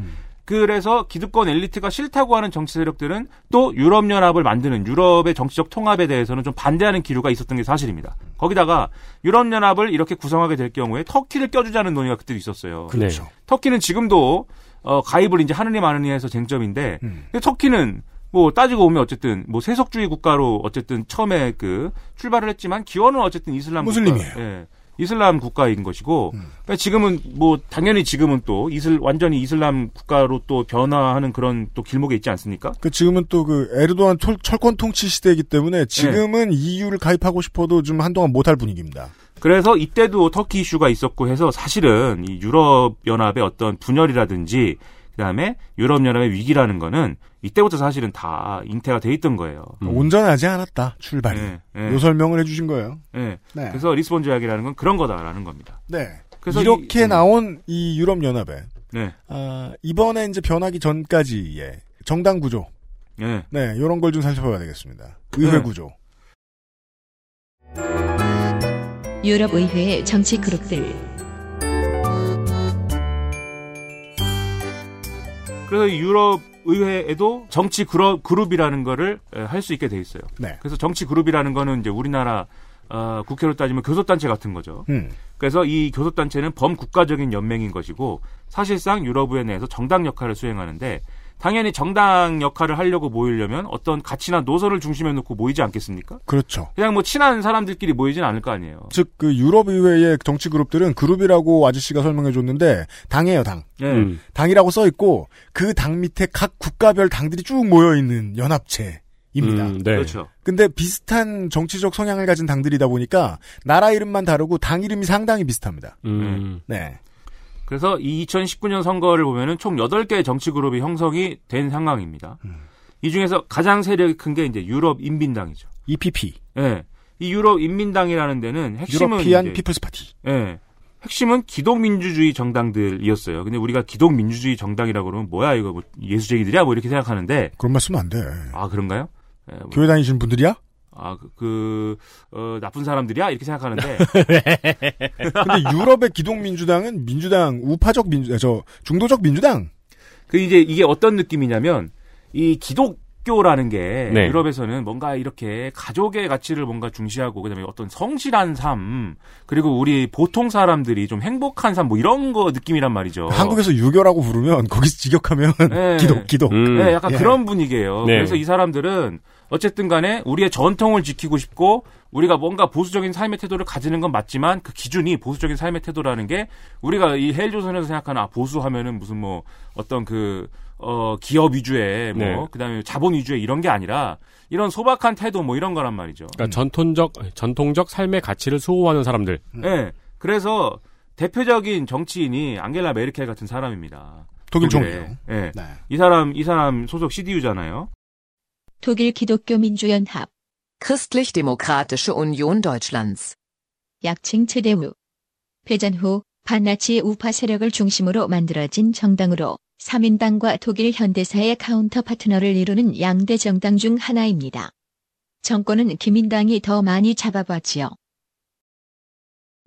그래서 기득권 엘리트가 싫다고 하는 정치 세력들은 또 유럽 연합을 만드는 유럽의 정치적 통합에 대해서는 좀 반대하는 기류가 있었던 게 사실입니다. 거기다가 유럽 연합을 이렇게 구성하게 될 경우에 터키를 껴주자는 논의가 그때도 있었어요. 그렇죠. 터키는 지금도 어, 가입을 이제 하느니 마느니 해서 쟁점인데 음. 터키는 뭐 따지고 보면 어쨌든 뭐 세속주의 국가로 어쨌든 처음에 그 출발을 했지만 기원은 어쨌든 이슬람 무슬림이에요. 국가, 예, 이슬람 국가인 것이고 음. 그러니까 지금은 뭐 당연히 지금은 또 이슬 완전히 이슬람 국가로 또 변화하는 그런 또 길목에 있지 않습니까? 그 지금은 또 그 에르도안 철, 철권 통치 시대이기 때문에 지금은 EU를 가입하고 싶어도 좀 한동안 못할 분위기입니다. 그래서 이때도 터키 이슈가 있었고 해서 사실은 이 유럽 연합의 어떤 분열이라든지 그다음에 유럽 연합의 위기라는 거는 이때부터 사실은 다 잉태가 돼 있던 거예요. 온전하지 않았다 출발이. 예, 예. 요 설명을 해주신 거예요. 예. 네. 그래서 리스본 조약이라는 건 그런 거다라는 겁니다. 네. 그래서 이렇게 이- 음. 나온 이 유럽 연합에 네. 아, 이번에 이제 변하기 전까지의 정당 구조, 예. 네 이런 걸 좀 살펴봐야 되겠습니다. 의회 네. 구조. 유럽 의회의 정치 그룹들 그래서 이 유럽 의회에도 정치 그룹, 그룹이라는 거를 할 수 있게 돼 있어요. 네. 그래서 정치 그룹이라는 거는 이제 우리나라 어, 국회로 따지면 교섭단체 같은 거죠. 음. 그래서 이 교섭단체는 범국가적인 연맹인 것이고 사실상 유럽 의회 내에서 정당 역할을 수행하는데 당연히 정당 역할을 하려고 모이려면 어떤 가치나 노선을 중심에 놓고 모이지 않겠습니까? 그렇죠. 그냥 뭐 친한 사람들끼리 모이진 않을 거 아니에요. 즉 그 유럽 의회의 정치 그룹들은 그룹이라고 아저씨가 설명해 줬는데 당이에요 당. 예. 음. 당이라고 써 있고 그 당 밑에 각 국가별 당들이 쭉 모여 있는 연합체 입니다. 음, 네. 그렇죠. 근데 비슷한 정치적 성향을 가진 당들이다 보니까 나라 이름만 다르고 당 이름이 상당히 비슷합니다. 음. 네. 그래서 이 2019년 선거를 보면은 총 8개의 정치 그룹이 형성이 된 상황입니다. 음. 이 중에서 가장 세력이 큰 게 이제 유럽 인민당이죠. EPP. 예. 이 유럽 인민당이라는 데는 핵심은 유러피안 피플스 파티. 예. 핵심은 기독민주주의 정당들이었어요. 근데 우리가 기독민주주의 정당이라고 그러면 뭐야 이거 뭐 예수쟁이들이야 뭐 이렇게 생각하는데 그런 말 쓰면 안 돼. 아 그런가요? 예, 뭐, 교회 다니시는 분들이야? 아, 그, 그, 어, 나쁜 사람들이야? 이렇게 생각하는데, 근데 유럽의 기독민주당은 민주당 우파적 민주 저 중도적 민주당. 그 이제 이게 어떤 느낌이냐면 이 기독 교라는 게 네. 유럽에서는 뭔가 이렇게 가족의 가치를 뭔가 중시하고 그다음에 어떤 성실한 삶 그리고 우리 보통 사람들이 좀 행복한 삶 뭐 이런 거 느낌이란 말이죠. 한국에서 유교라고 부르면 거기서 직역하면 네. 기독 기독. 음. 네, 약간 예. 그런 분위기예요. 네. 그래서 이 사람들은 어쨌든 간에 우리의 전통을 지키고 싶고 우리가 뭔가 보수적인 삶의 태도를 가지는 건 맞지만 그 기준이 보수적인 삶의 태도라는 게 우리가 이 헬조선에서 생각하는 아 보수하면은 무슨 뭐 어떤 그 어, 기업 위주의 뭐 네. 그다음에 자본 위주의 이런 게 아니라 이런 소박한 태도 뭐 이런 거란 말이죠. 그러니까 전통적 전통적 삶의 가치를 수호하는 사람들. 네. 그래서 대표적인 정치인이 앙겔라 메르켈 같은 사람입니다. 독일. 총리요. 예. 네. 이 사람 이 사람 소속 CDU잖아요. 독일 기독교 민주연합, Christlich-Demokratische Union Deutschlands. 약칭 CDU. 패전 후 반나치 우파 세력을 중심으로 만들어진 정당으로 사민당과 독일 현대사의 counter partner를 이루는 양대 정당 중 하나입니다. 정권은 기민당이 더 많이 잡아봤지요.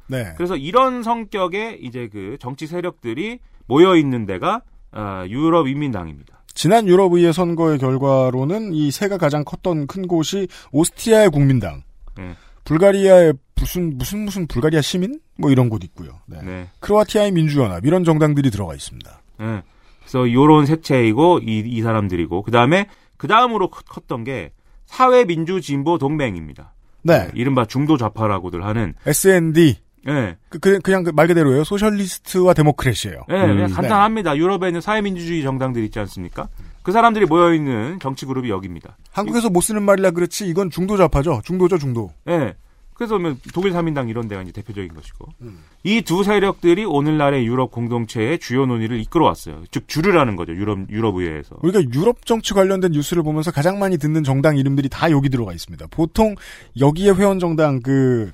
네. 그래서 이런 성격의 이제 그 정치 세력들이 모여 있는 데가 아, 유럽 인민당입니다. 지난 유럽 의회 선거의 결과로는 이 세가 가장 컸던 큰 곳이 오스트리아의 국민당, 네. 불가리아의 무슨 무슨 무슨 불가리아 시민 뭐 이런 곳 있고요. 네. 네. 크로아티아의 민주연합 이런 정당들이 들어가 있습니다. 네. 그래서 요런 색채이고 이, 이 사람들이고 그 다음에 그 다음으로 컸던 게 사회민주진보 동맹입니다. 네. 이른바 중도 좌파라고들 하는 SND 예. 그, 그, 그냥 그말 그대로예요. 소셜리스트와 데모크래시예요. 예, 음. 그냥 간단합니다. 유럽에는 사회민주주의 정당들 있지 않습니까? 그 사람들이 모여 있는 정치 그룹이 여기입니다. 한국에서 못 쓰는 말이라 그렇지 이건 중도 좌파죠. 중도죠, 중도. 예. 그래서 뭐 독일 3인당 이런 데가 이제 대표적인 것이고. 음. 이두 세력들이 오늘날의 유럽 공동체의 주요 논의를 이끌어왔어요. 즉 주류라는 거죠. 유럽 유럽 의회에서. 우리가 유럽 정치 관련된 뉴스를 보면서 가장 많이 듣는 정당 이름들이 다 여기 들어가 있습니다. 보통 여기에 회원 정당 그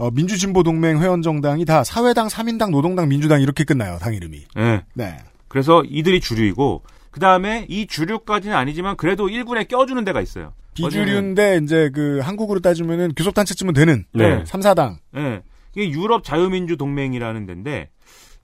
어, 민주진보동맹 회원 정당이 다 사회당, 3인당, 노동당, 민주당 이렇게 끝나요. 당 이름이. 예. 네. 그래서 이들이 주류이고 그 다음에 이 주류까지는 아니지만 그래도 일군에 껴주는 데가 있어요. 비주류인데 이제 그 한국으로 따지면은 교섭단체쯤은 되는 네. 3, 4당. 예. 이게 유럽 자유민주 동맹이라는 데인데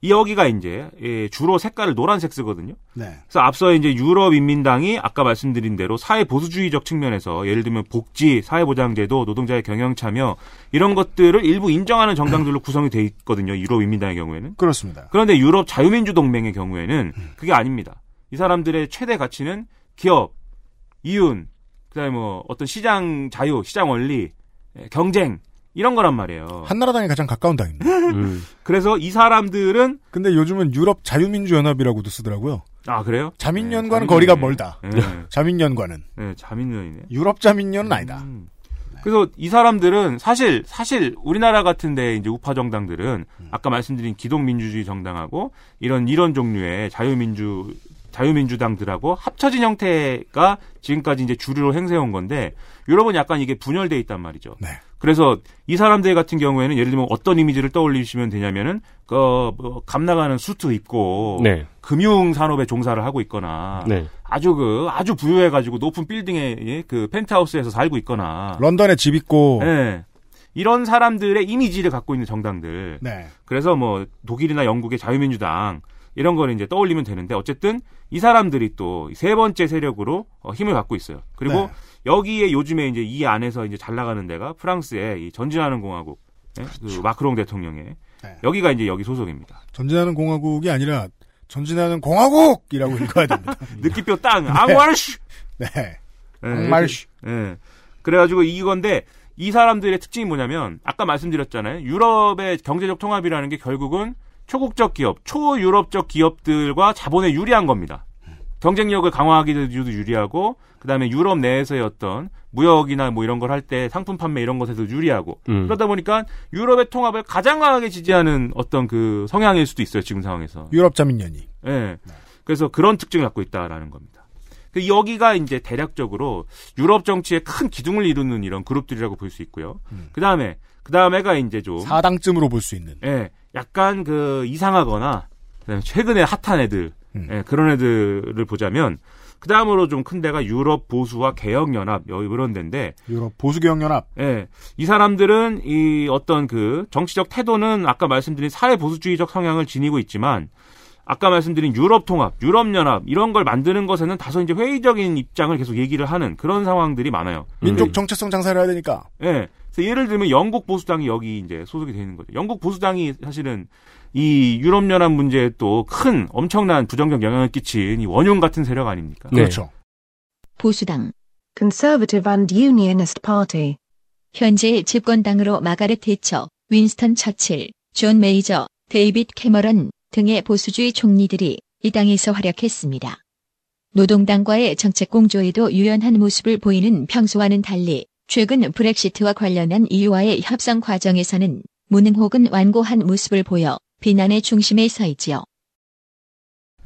이 여기가 이제 예, 주로 색깔을 노란색 쓰거든요. 네. 그래서 앞서 이제 유럽 인민당이 아까 말씀드린 대로 사회 보수주의적 측면에서 예를 들면 복지, 사회보장제도, 노동자의 경영 참여 이런 것들을 일부 인정하는 정당들로 구성이 돼 있거든요. 유럽 인민당의 경우에는. 그렇습니다. 그런데 유럽 자유민주 동맹의 경우에는 그게 아닙니다. 이 사람들의 최대 가치는 기업, 이윤, 그다음에 뭐 어떤 시장 자유, 시장 원리, 예, 경쟁 이런 거란 말이에요. 한나라당에 가장 가까운 당입니다. 음. 그래서 이 사람들은 근데 요즘은 유럽 자유민주연합이라고도 쓰더라고요. 아 그래요? 자민연과는 네, 거리가. 멀다. 네, 자민연과는. 네, 자민연이네. 유럽 자민연은 아니다. 음. 그래서 이 사람들은 사실 사실 우리나라 같은데 이제 우파 정당들은 음. 아까 말씀드린 기독민주주의 정당하고 이런 이런 종류의 자유민주 자유민주당들하고 합쳐진 형태가 지금까지 이제 주류로 행세해 온 건데 유럽은 약간 이게 분열돼 있단 말이죠. 네. 그래서 이 사람들 같은 경우에는 예를 들면 어떤 이미지를 떠올리시면 되냐면은 그뭐감 나가는 수트 입고 네. 금융 산업에 종사를 하고 있거나 네. 아주 그 아주 부유해 가지고 높은 빌딩에 예, 그 펜트하우스에서 살고 있거나 런던에 집 있고. 예. 이런 사람들의 이미지를 갖고 있는 정당들. 네. 그래서 뭐 독일이나 영국의 자유민주당 이런 거를 이제 떠올리면 되는데 어쨌든 이 사람들이 또 세 번째 세력으로 어, 힘을 갖고 있어요. 그리고 네. 여기에 요즘에 이제 이 안에서 이제 잘 나가는 데가 프랑스의 이 전진하는 공화국 예? 그 마크롱 대통령의 네. 여기가 이제 여기 소속입니다. 전진하는 공화국이 아니라 전진하는 공화국이라고 읽어야 됩니다. 느낌표 땅 앙와르슈. 네. 예, 앙마르슈. 예. 그래가지고 이건데 이 사람들의 특징이 뭐냐면 아까 말씀드렸잖아요. 유럽의 경제적 통합이라는 게 결국은 초국적 기업, 초유럽적 기업들과 자본에 유리한 겁니다. 경쟁력을 강화하기도 유리하고 그다음에 유럽 내에서의 어떤 무역이나 뭐 이런 걸 할 때 상품 판매 이런 것에도 유리하고 음. 그러다 보니까 유럽의 통합을 가장 강하게 지지하는 어떤 그 성향일 수도 있어요 지금 상황에서. 유럽 자민연이. 예. 그래서 그런 특징을 갖고 있다라는 겁니다. 그 여기가 이제 대략적으로 유럽 정치의 큰 기둥을 이루는 이런 그룹들이라고 볼 수 있고요. 그 다음에 그 다음에가 이제 좀 4당쯤으로 볼 수 있는. 예, 약간 그 이상하거나 최근에 핫한 애들 음. 예, 그런 애들을 보자면 그 다음으로 좀 큰 데가 유럽 보수와 개혁 연합 이런 데인데 유럽 보수 개혁연합. 예. 이 사람들은 이 어떤 그 정치적 태도는 아까 말씀드린 사회 보수주의적 성향을 지니고 있지만 아까 말씀드린 유럽 통합, 유럽 연합 이런 걸 만드는 것에는 다소 이제 회의적인 입장을 계속 얘기를 하는 그런 상황들이 많아요. 민족 정체성 장사를 해야 되니까. 예. 그래서 예를 들면 영국 보수당이 여기 이제 소속이 되는 거죠. 영국 보수당이 사실은 이 유럽 연합 문제에 또 큰 엄청난 부정적 영향을 끼친 이 원흉 같은 세력 아닙니까? 네. 그렇죠. 보수당, Conservative and Unionist Party. 현재 집권당으로 마가렛 대처, 윈스턴 처칠, 존 메이저, 데이빗 캐머런 등의 보수주의 총리들이 이 당에서 활약했습니다. 노동당과의 정책 공조에도 유연한 모습을 보이는 평소와는 달리 최근 브렉시트와 관련한 EU와의 협상 과정에서는 무능 혹은 완고한 모습을 보여 비난의 중심에 서 있지요.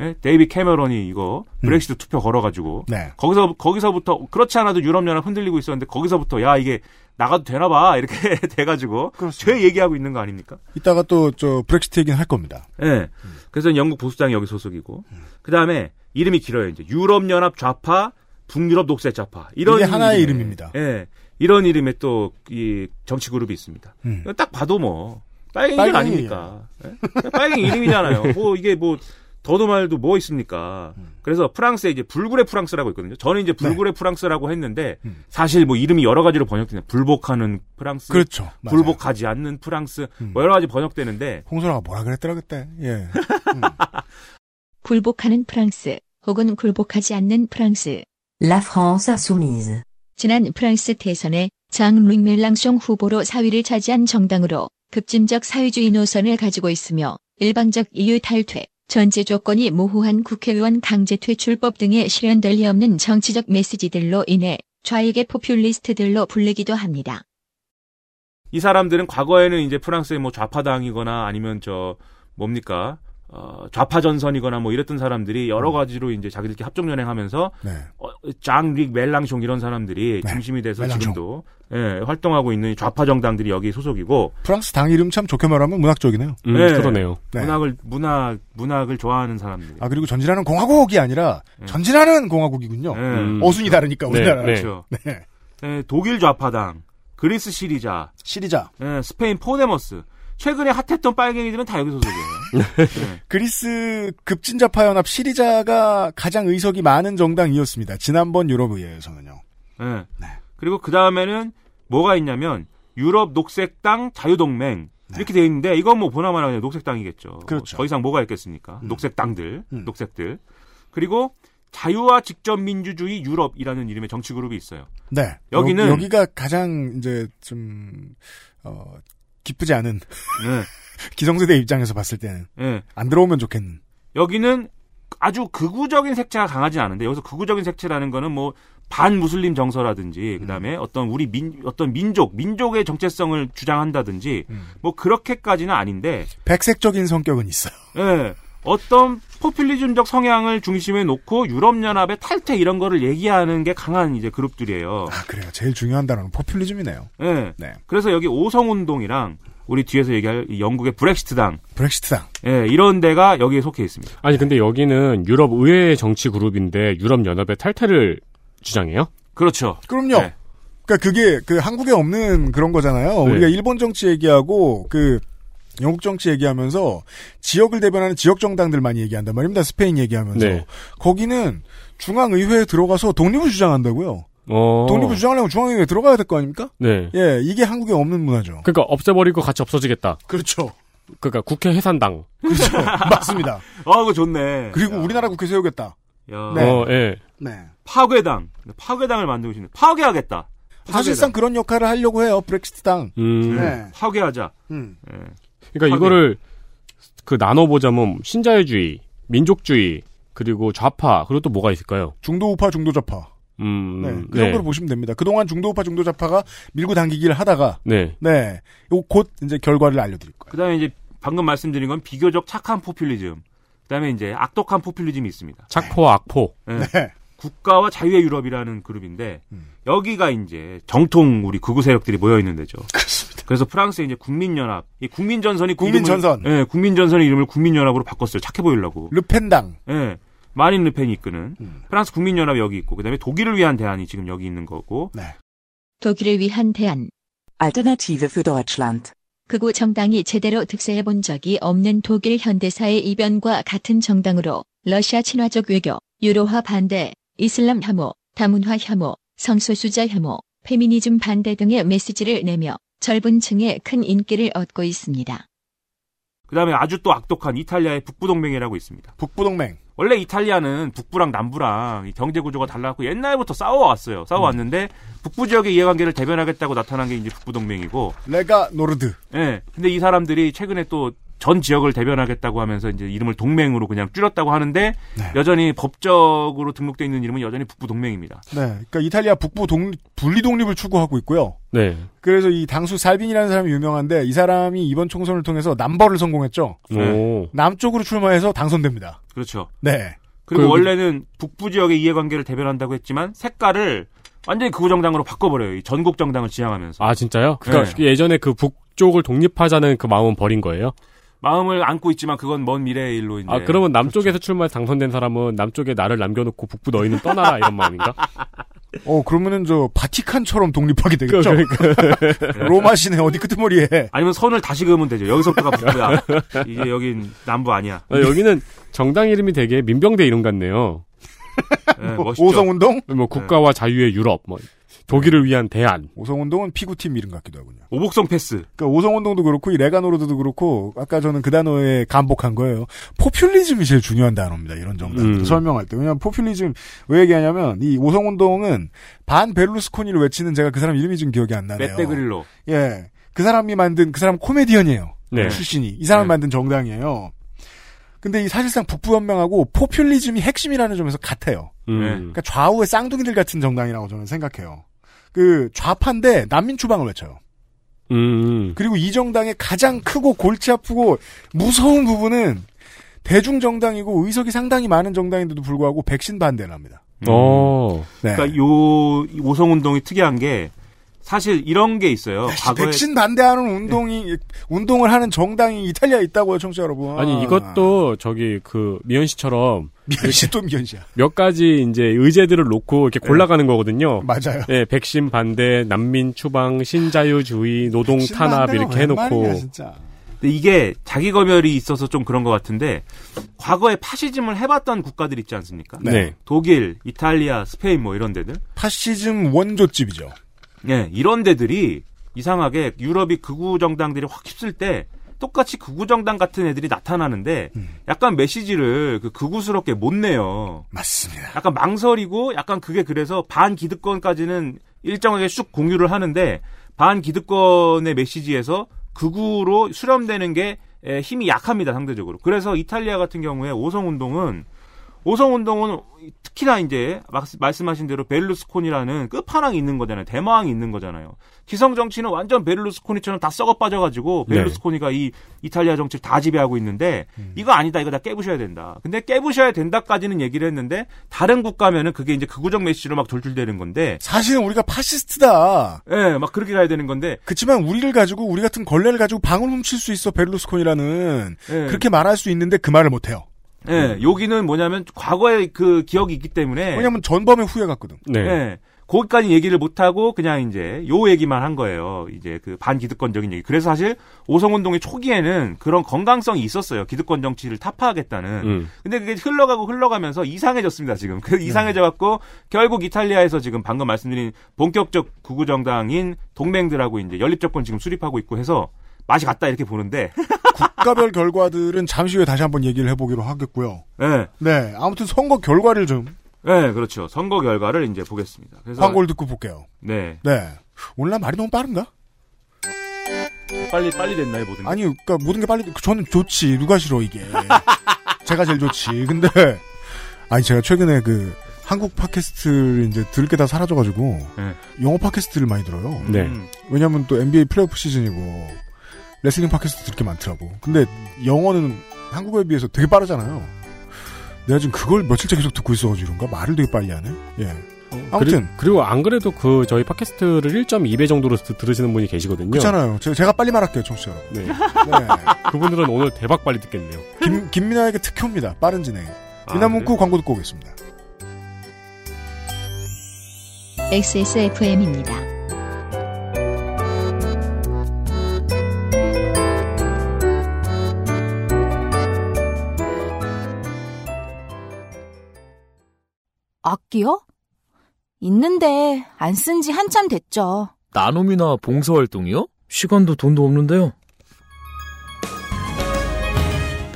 예? 데이빗 캐머런이 이거 음. 브렉시트 투표 걸어가지고 네. 거기서 거기서부터 그렇지 않아도 유럽 연합 흔들리고 있었는데 거기서부터 야 이게 나가도 되나 봐 이렇게 돼가지고 그렇습니다. 죄 얘기하고 있는 거 아닙니까? 이따가 또 저 브렉시트 얘기는 할 겁니다. 예. 그래서 영국 보수당이 여기 소속이고 그 다음에 이름이 길어요 이제 유럽 연합 좌파, 북유럽 녹색 좌파 이런 이게 하나의 이름의- 이름입니다. 예. 이런 이름의 또 이 정치 그룹이 있습니다. 음. 딱 봐도 뭐 빨갱이 이름 빨갱이에요. 아닙니까? 예? 빨갱이 이름이잖아요. 뭐 이게 뭐 더도 말도 뭐 있습니까? 음. 그래서 프랑스에 이제 불굴의 프랑스라고 있거든요. 저는 이제 불굴의 프랑스라고 했는데 네. 음. 사실 뭐 이름이 여러 가지로 번역되는 불복하는 프랑스, 그렇죠. 맞아요. 불복하지 않는 프랑스 음. 뭐 여러 가지 번역되는데 홍소라가 뭐라 그랬더라 그때. 예. 굴복하는 프랑스 혹은 굴복하지 않는 프랑스. La France insoumise. 지난 프랑스 대선에 장 루이 멜랑숑 후보로 4위를 차지한 정당으로 급진적 사회주의 노선을 가지고 있으며 일방적 EU 탈퇴, 전제 조건이 모호한 국회의원 강제 퇴출법 등의 실현될 리 없는 정치적 메시지들로 인해 좌익의 포퓰리스트들로 불리기도 합니다. 이 사람들은 과거에는 이제 프랑스의 뭐 좌파당이거나 아니면 저 뭡니까 어, 좌파 전선이거나 뭐 이랬던 사람들이 여러 가지로 이제 자기들끼리 합종 연행하면서 네. 어, 장릭 멜랑숑 이런 사람들이 네, 중심이 돼서 멜랑숑. 지금도 예, 활동하고 있는 좌파 정당들이 여기 소속이고 프랑스 당 이름 참 좋게 말하면 문학적이네요. 음, 네. 그러네요. 네. 문학을 문학 문학을 좋아하는 사람들이 아 그리고 전진하는 공화국이 아니라 네. 전진하는 공화국이군요. 예. 음. 어순이 다르니까 네, 우리나라. 네. 그렇죠. 네. 예, 독일 좌파당, 그리스 시리자, 시리자. 예, 스페인 포데모스. 최근에 핫했던 빨갱이들은 다 여기 소속이에요. 예. 그리스 급진좌파 연합 시리자가 가장 의석이 많은 정당이었습니다. 지난번 유럽 의회에서는요. 예. 네. 그리고 그 다음에는 뭐가 있냐면 유럽 녹색당 자유동맹 이렇게 돼 있는데 이건 뭐 보나마나 그냥 녹색당이겠죠. 네. 그렇죠. 더 이상 뭐가 있겠습니까? 음. 녹색당들, 음. 녹색들. 그리고 자유와 직접 민주주의 유럽이라는 이름의 정치 그룹이 있어요. 네. 여기는- 여, 기가 가장 이제 좀 어, 기쁘지 않은 네. 기성세대 입장에서 봤을 때는 예. 안 들어오면 좋겠는. 여기는 아주 극우적인 색채가 강하지 않은데 여기서 극우적인 색채라는 거는 뭐 반무슬림 정서라든지 그다음에 어떤 우리 민 어떤 민족 민족의 정체성을 주장한다든지 음. 뭐 그렇게까지는 아닌데 백색적인 성격은 있어요. 예. 어떤 포퓰리즘적 성향을 중심에 놓고 유럽연합의 탈퇴 이런 거를 얘기하는 게 강한 이제 그룹들이에요. 아 그래요. 제일 중요한 단어는 포퓰리즘이네요. 예. 네. 그래서 여기 오성운동이랑 우리 뒤에서 얘기할 이 영국의 브렉시트당, 브렉시트당. 예, 이런 데가 여기에 속해 있습니다. 아니 근데 여기는 유럽 의회 정치 그룹인데 유럽 연합의 탈퇴를 주장해요? 그렇죠. 그럼요. 네. 그러니까 그게 그 한국에 없는 그런 거잖아요. 네. 우리가 일본 정치 얘기하고 그 영국 정치 얘기하면서 지역을 대변하는 지역 정당들 많이 얘기한단 말입니다. 스페인 얘기하면서 네. 거기는 중앙 의회에 들어가서 독립을 주장한다고요. 어. 독립을 주장하려면 중앙 의회에 들어가야 될 거 아닙니까? 네. 예, 이게 한국에 없는 문화죠. 그러니까 없애버리고 같이 없어지겠다. 그렇죠. 그러니까 국회 해산당. 그렇죠. 맞습니다. 아, 그거 좋네. 그리고 야. 우리나라 국회 세우겠다. 야. 네. 어, 예. 네. 파괴당. 파괴당을 만들고 싶네. 파괴하겠다. 사실상 그런 역할을 하려고 해요. 브렉시트당. 음. 네. 파괴하자. 음. 예. 그러니까. 이거를 그 나눠보자면 신자유주의, 민족주의, 그리고 좌파, 그리고 또 뭐가 있을까요? 중도 우파, 중도 좌파. 음, 네. 그 정도로 보시면 됩니다. 그동안 중도 우파, 중도 좌파가 밀고 당기기를 하다가 네. 네. 요곧 이제 결과를 알려드릴 거예요. 그다음에 이제 방금 말씀드린 건 비교적 착한 포퓰리즘. 그다음에 이제 악독한 포퓰리즘이 있습니다. 착포와 악포. 예. 네. 국가와 자유의 유럽이라는 그룹인데 음. 여기가 이제 정통 우리 극우 세력들이 모여 있는 데죠. 그렇습니다. 그래서 프랑스의 이제 국민연합, 이 국민전선이 국민전선. 이름을, 예, 국민전선의 이름을 국민연합으로 바꿨어요. 착해 보이려고. 르펜당. 예. 마린 르펜이 이끄는 음. 프랑스 국민연합이 여기 있고 그다음에 독일을 위한 대안이 지금 여기 있는 거고 네. 독일을 위한 대안, Alternative für Deutschland. 극우 정당이 제대로 득세해 본 적이 없는 독일 현대사의 이변과 같은 정당으로 러시아 친화적 외교, 유로화 반대, 이슬람 혐오, 다문화 혐오, 성소수자 혐오, 페미니즘 반대 등의 메시지를 내며 젊은 층에 큰 인기를 얻고 있습니다. 그 다음에 아주 또 악독한 이탈리아의 북부동맹이라고 있습니다. 북부동맹. 원래 이탈리아는 북부랑 남부랑 이 경제 구조가 달라갖고 옛날부터 싸워왔어요. 싸워왔는데 북부 지역의 이해관계를 대변하겠다고 나타난 게 이제 북부동맹이고. 레가 노르드. 예. 근데 이 사람들이 최근에 또 전 지역을 대변하겠다고 하면서 이제 이름을 동맹으로 그냥 줄였다고 하는데 네. 여전히 법적으로 등록돼 있는 이름은 여전히 북부 동맹입니다. 네. 그러니까 이탈리아 북부 동, 분리 독립을 추구하고 있고요. 네. 그래서 이 당수 살빈이라는 사람이 유명한데 이 사람이 이번 총선을 통해서 남벌을 성공했죠. 오. 남쪽으로 출마해서 당선됩니다. 그렇죠. 네. 그리고 그- 원래는 북부 지역의 이해관계를 대변한다고 했지만 색깔을 완전히 극우 정당으로 바꿔버려요. 이 전국 정당을 지향하면서. 아 진짜요? 그러니까 네. 예전에 그 북쪽을 독립하자는 그 마음은 버린 거예요? 마음을 안고 있지만 그건 먼 미래의 일로 이제. 아 그러면 남쪽에서 출마해서 당선된 사람은 남쪽에 나를 남겨놓고 북부 너희는 떠나라 이런 마음인가? 어, 그러면은 저 바티칸처럼 독립하게 되겠죠. 그러니까. 로마 시내 어디 끄트머리에. 아니면 선을 다시 그으면 되죠. 여기서부터가 북부야. 이제 여긴 남부 아니야. 아, 여기는 정당 이름이 되게 민병대 이름 같네요. 네, 뭐. 오성운동? 뭐 국가와 자유의 유럽, 뭐 독일을 위한 대안. 오성운동은 피구팀 이름 같기도 하군요. 오복성 패스. 그러니까 오성운동도 그렇고 이 레가노르드도 그렇고 아까 저는 그 단어에 감복한 거예요. 포퓰리즘이 제일 중요한 단어입니다. 이런 정당 음. 설명할 때. 왜냐하면 포퓰리즘 왜 얘기하냐면 이 오성운동은 반 베를루스코니를 외치는 제가 그 사람 이름이 지금 기억이 안 나네요. 맷대 그릴로. 예. 그 사람이 만든 그 사람 코미디언이에요. 네. 출신이. 이 사람 이 네. 만든 정당이에요. 근데 이 사실상 북부연맹하고 포퓰리즘이 핵심이라는 점에서 같아요. 음. 그러니까 좌우의 쌍둥이들 같은 정당이라고 저는 생각해요. 그 좌파인데 난민 추방을 외쳐요. 음. 그리고 이 정당의 가장 크고 골치 아프고 무서운 부분은 대중 정당이고 의석이 상당히 많은 정당인데도 불구하고 백신 반대를 합니다. 어. 네. 그러니까 요 오성 운동이 특이한 게 사실 이런 게 있어요. 과거에 백신 반대하는 운동이 운동을 하는 정당이 이탈리아에 있다고요, 청취자 여러분. 아니 이것도 저기 그 미연 씨처럼 미연 씨또 미연 씨야. 몇 가지 이제 의제들을 놓고 이렇게 골라가는 거거든요. 맞아요. 네, 백신 반대, 난민 추방, 신자유주의, 노동 탄압 이렇게 웬 해놓고. 근데 이게 자기 검열이 있어서 좀 그런 것 같은데 과거에 파시즘을 해봤던 국가들 있지 않습니까? 네. 독일, 이탈리아, 스페인 뭐 이런 데들. 파시즘 원조집이죠. 네, 이런 데들이 이상하게 유럽이 극우 정당들이 확 휩쓸 때 똑같이 극우 정당 같은 애들이 나타나는데 음. 약간 메시지를 그 극우스럽게 못 내요. 맞습니다. 약간 망설이고 약간 그게 그래서 반 기득권까지는 일정하게 쑥 공유를 하는데 반 기득권의 메시지에서 극우로 수렴되는 게 에, 힘이 약합니다 상대적으로. 그래서 이탈리아 같은 경우에 오성 운동은 오성운동은 특히나 이제 막- 말씀하신 대로 베를루스코니라는 끝판왕이 있는 거잖아요. 대마왕이 있는 거잖아요. 기성 정치는 완전 베를루스코니처럼 다 썩어 빠져가지고 네. 베를루스코니가 이 이탈리아 정치를 다 지배하고 있는데 이거 아니다 이거 다 깨부셔야 된다. 근데 깨부셔야 된다까지는 얘기를 했는데 다른 국가면은 그게 이제 극우적 메시지로 막 돌출되는 건데 사실은 우리가 파시스트다. 예, 막 그렇게 가야 되는 건데 그렇지만 우리를 가지고 우리 같은 걸레를 가지고 방을 훔칠 수 있어 베를루스콘이라는 예. 그렇게 말할 수 있는데 그 말을 못 해요. 예, 여기는 뭐냐면 과거의 그 기억이 있기 때문에 왜냐하면 전범의 후회 같거든. 네. 예. 거기까지 얘기를 못 하고 그냥 이제 요 얘기만 한 거예요. 이제 그 반기득권적인 얘기. 그래서 사실 오성운동의 초기에는 그런 건강성이 있었어요. 기득권 정치를 타파하겠다는. 음. 근데 그게 흘러가고 흘러가면서 이상해졌습니다. 지금 그 이상해져 갖고 결국 이탈리아에서 지금 방금 말씀드린 본격적 구구 정당인 동맹들하고 이제 연립 정권 지금 수립하고 있고 해서 맛이 갔다 이렇게 보는데. 국가별 결과들은 잠시 후에 다시 한번 얘기를 해보기로 하겠고요. 네, 네, 아무튼 선거 결과를 좀 네, 그렇죠. 선거 결과를 이제 보겠습니다. 그래서 광고를 듣고 볼게요. 네, 네. 오늘 난 말이 너무 빠른가? 빨리 빨리 됐나요 모든 게? 아니, 그니까 모든 게 빨리, 저는 좋지. 누가 싫어, 이게. 제가 제일 좋지. 근데, 아니, 제가 최근에 그, 한국 팟캐스트를 이제 들을 게 다 사라져가지고, 네. 영어 팟캐스트를 많이 들어요. 네. 음. 왜냐면 또 NBA 플레이오프 시즌이고, 레슬링 팟캐스트 들을 게 많더라고. 근데 영어는 한국어에 비해서 되게 빠르잖아요. 내가 지금 그걸 며칠째 계속 듣고 있어가지고 그런가? 말을 되게 빨리 하네? 예. 아무튼, 그리, 고안 그래도 그 저희 팟캐스트를 1.2배 정도로 드- 들으시는 분이 계시거든요. 그렇잖아요. 제가, 제가 빨리 말할게요, 청취자 여러분. 네. 네. 그분들은 오늘 대박 빨리 듣겠네요. 김, 김민아에게 특효입니다. 빠른 진행. 아, 미나문구 그래요? 광고 듣고 오겠습니다. XSFM입니다. 악기요? 있는데 안 쓴 지 한참 됐죠. 나눔이나 봉사활동이요? 시간도 돈도 없는데요.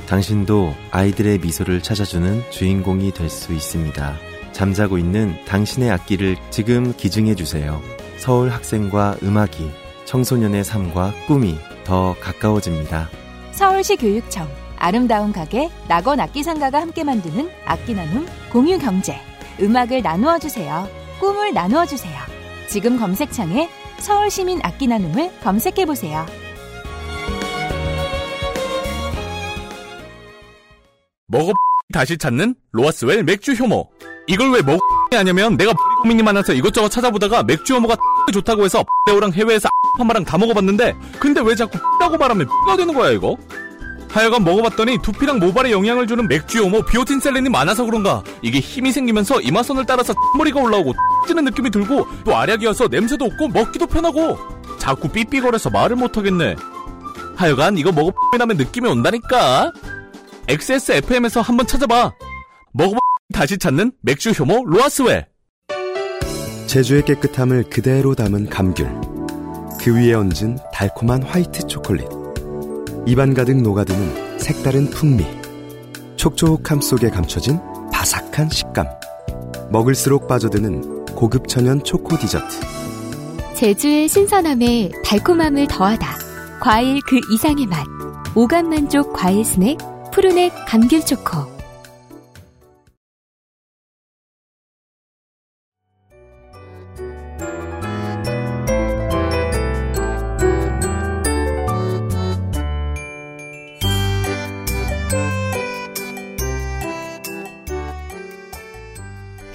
당신도 아이들의 미소를 찾아주는 주인공이 될 수 있습니다. 잠자고 있는 당신의 악기를 지금 기증해 주세요. 서울 학생과 음악이 청소년의 삶과 꿈이 더 가까워집니다. 서울시 교육청 아름다운 가게 낙원 악기상가가 함께 만드는 악기 나눔 공유 경제 음악을 나누어 주세요. 꿈을 나누어 주세요. 지금 검색창에 서울시민 악기 나눔을 검색해 보세요. 먹어 다시 찾는 로아스웰 맥주 효모. 이걸 왜 먹어 하냐면 내가 고민이 많아서 이것저것 찾아보다가 맥주 효모가 좋다고 해서 배우랑 해외에서 파마랑 다 먹어봤는데 근데 왜 자꾸 라고 말하면 가 되는 거야 이거? 하여간 먹어봤더니 두피랑 모발에 영향을 주는 맥주 효모 비오틴 셀렌이 많아서 그런가 이게 힘이 생기면서 이마선을 따라서 머리가 올라오고 찌는 느낌이 들고 또 알약이어서 냄새도 없고 먹기도 편하고 자꾸 삐삐거려서 말을 못하겠네 하여간 이거 먹어 나면 느낌이 온다니까 XSFM에서 한번 찾아봐. 먹어보 다시 찾는 맥주 효모 로아스웰. 제주의 깨끗함을 그대로 담은 감귤. 그 위에 얹은 달콤한 화이트 초콜릿. 입안 가득 녹아드는 색다른 풍미. 촉촉함 속에 감춰진 바삭한 식감. 먹을수록 빠져드는 고급 천연 초코 디저트. 제주의 신선함에 달콤함을 더하다. 과일 그 이상의 맛. 오감 만족 과일 스낵 푸르넥 감귤 초코.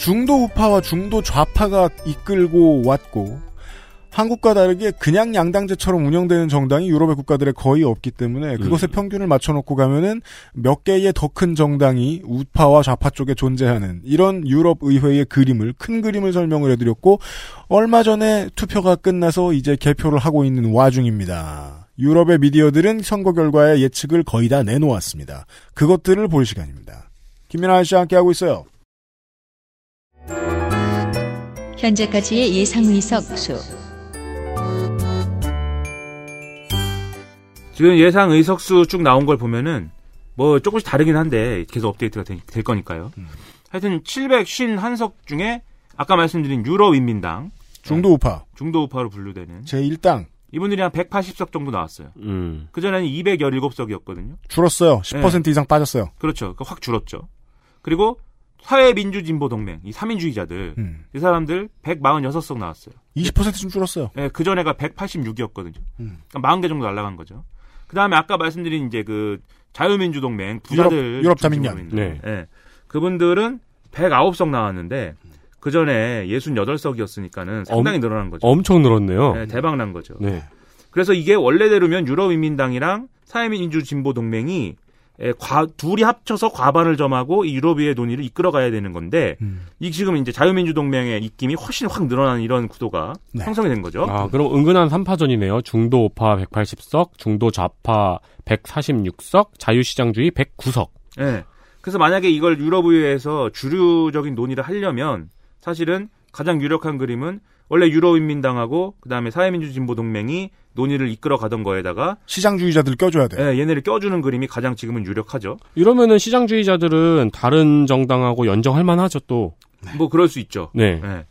중도 우파와 중도 좌파가 이끌고 왔고 한국과 다르게 그냥 양당제처럼 운영되는 정당이 유럽의 국가들에 거의 없기 때문에 그것의 음. 평균을 맞춰놓고 가면은 몇 개의 더 큰 정당이 우파와 좌파 쪽에 존재하는 이런 유럽 의회의 그림을 큰 그림을 설명을 해드렸고 얼마 전에 투표가 끝나서 이제 개표를 하고 있는 와중입니다. 유럽의 미디어들은 선거 결과의 예측을 거의 다 내놓았습니다. 그것들을 볼 시간입니다. 김민아 씨와 함께 하고 있어요. 현재까지의 예상 의석 수. 지금 예상 의석 수 쭉 나온 걸 보면은 뭐 조금씩 다르긴 한데 계속 업데이트가 되- 될 거니까요. 하여튼 751석 중에 아까 말씀드린 유럽인민당 중도 우파. 중도 우파로 분류되는 제1당 이분들이 한 180석 정도 나왔어요. 음. 그전에는 217석이었거든요. 줄었어요. 10% 이상 빠졌어요. 그렇죠. 그확 줄었죠. 그리고 사회민주진보동맹, 이 3인주의자들, 음. 이 사람들 146석 나왔어요. 20%좀 줄었어요. 예, 그 전에가 186이었거든요. 음. 그러니까 40개 정도 날라간 거죠. 그 다음에 아까 말씀드린 이제 그 자유민주동맹 부자들 유럽- 유럽 자민련. 네. 예. 그분들은 109석 나왔는데 그 전에 68석이었으니까는 상당히 엄- 늘어난 거죠. 엄청 늘었네요. 네, 대박 난 거죠. 네. 그래서 이게 원래대로면 유럽인민당이랑 사회민주진보동맹이 에, 과, 둘이 합쳐서 과반을 점하고 이 유럽의 논의를 이끌어가야 되는 건데 음. 이 지금 이제 자유민주동맹의 입김이 훨씬 확 늘어나는 이런 구도가 네. 형성이 된 거죠. 아, 그럼 은근한 3파전이네요. 중도 우파 180석, 중도 좌파 146석, 자유시장주의 109석. 예. 그래서 만약에 이걸 유럽 의회에서 주류적인 논의를 하려면 사실은 가장 유력한 그림은 원래 유럽인민당하고 그다음에 사회민주진보동맹이 논의를 이끌어 가던 거에다가 시장주의자들 껴줘야 돼. 예, 얘네를 껴주는 그림이 가장 지금은 유력하죠. 이러면은 시장주의자들은 다른 정당하고 연정할 만하죠, 또. 뭐 그럴 수 있죠. 네. 예.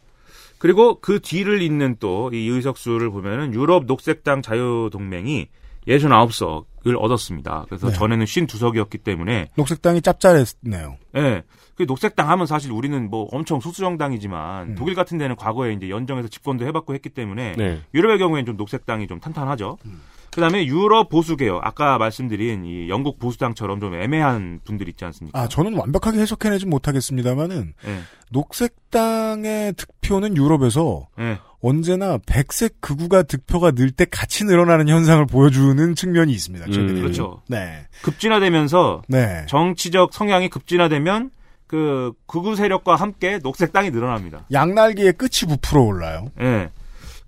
그리고 그 뒤를 잇는 또 이 의석수를 보면은 유럽 녹색당 자유동맹이 69석을 얻었습니다. 그래서 네. 전에는 52석이었기 때문에 녹색당이 짭짤했네요. 예. 그 녹색당 하면 사실 우리는 뭐 엄청 소수 정당이지만 음. 독일 같은 데는 과거에 이제 연정에서 집권도 해봤고 했기 때문에 네. 유럽의 경우에는 좀 녹색당이 좀 탄탄하죠. 음. 그다음에 유럽 보수 개혁 아까 말씀드린 이 영국 보수당처럼 좀 애매한 분들 있지 않습니까? 아, 저는 완벽하게 해석해내진 못하겠습니다만은 예. 녹색당의 득표는 유럽에서 예. 언제나 백색 극우가 득표가 늘 때 같이 늘어나는 현상을 보여주는 측면이 있습니다. 최근에. 음. 그렇죠. 네. 급진화되면서 네. 정치적 성향이 급진화되면 그 극우 세력과 함께 녹색당이 늘어납니다. 양날개의 끝이 부풀어 올라요. 예.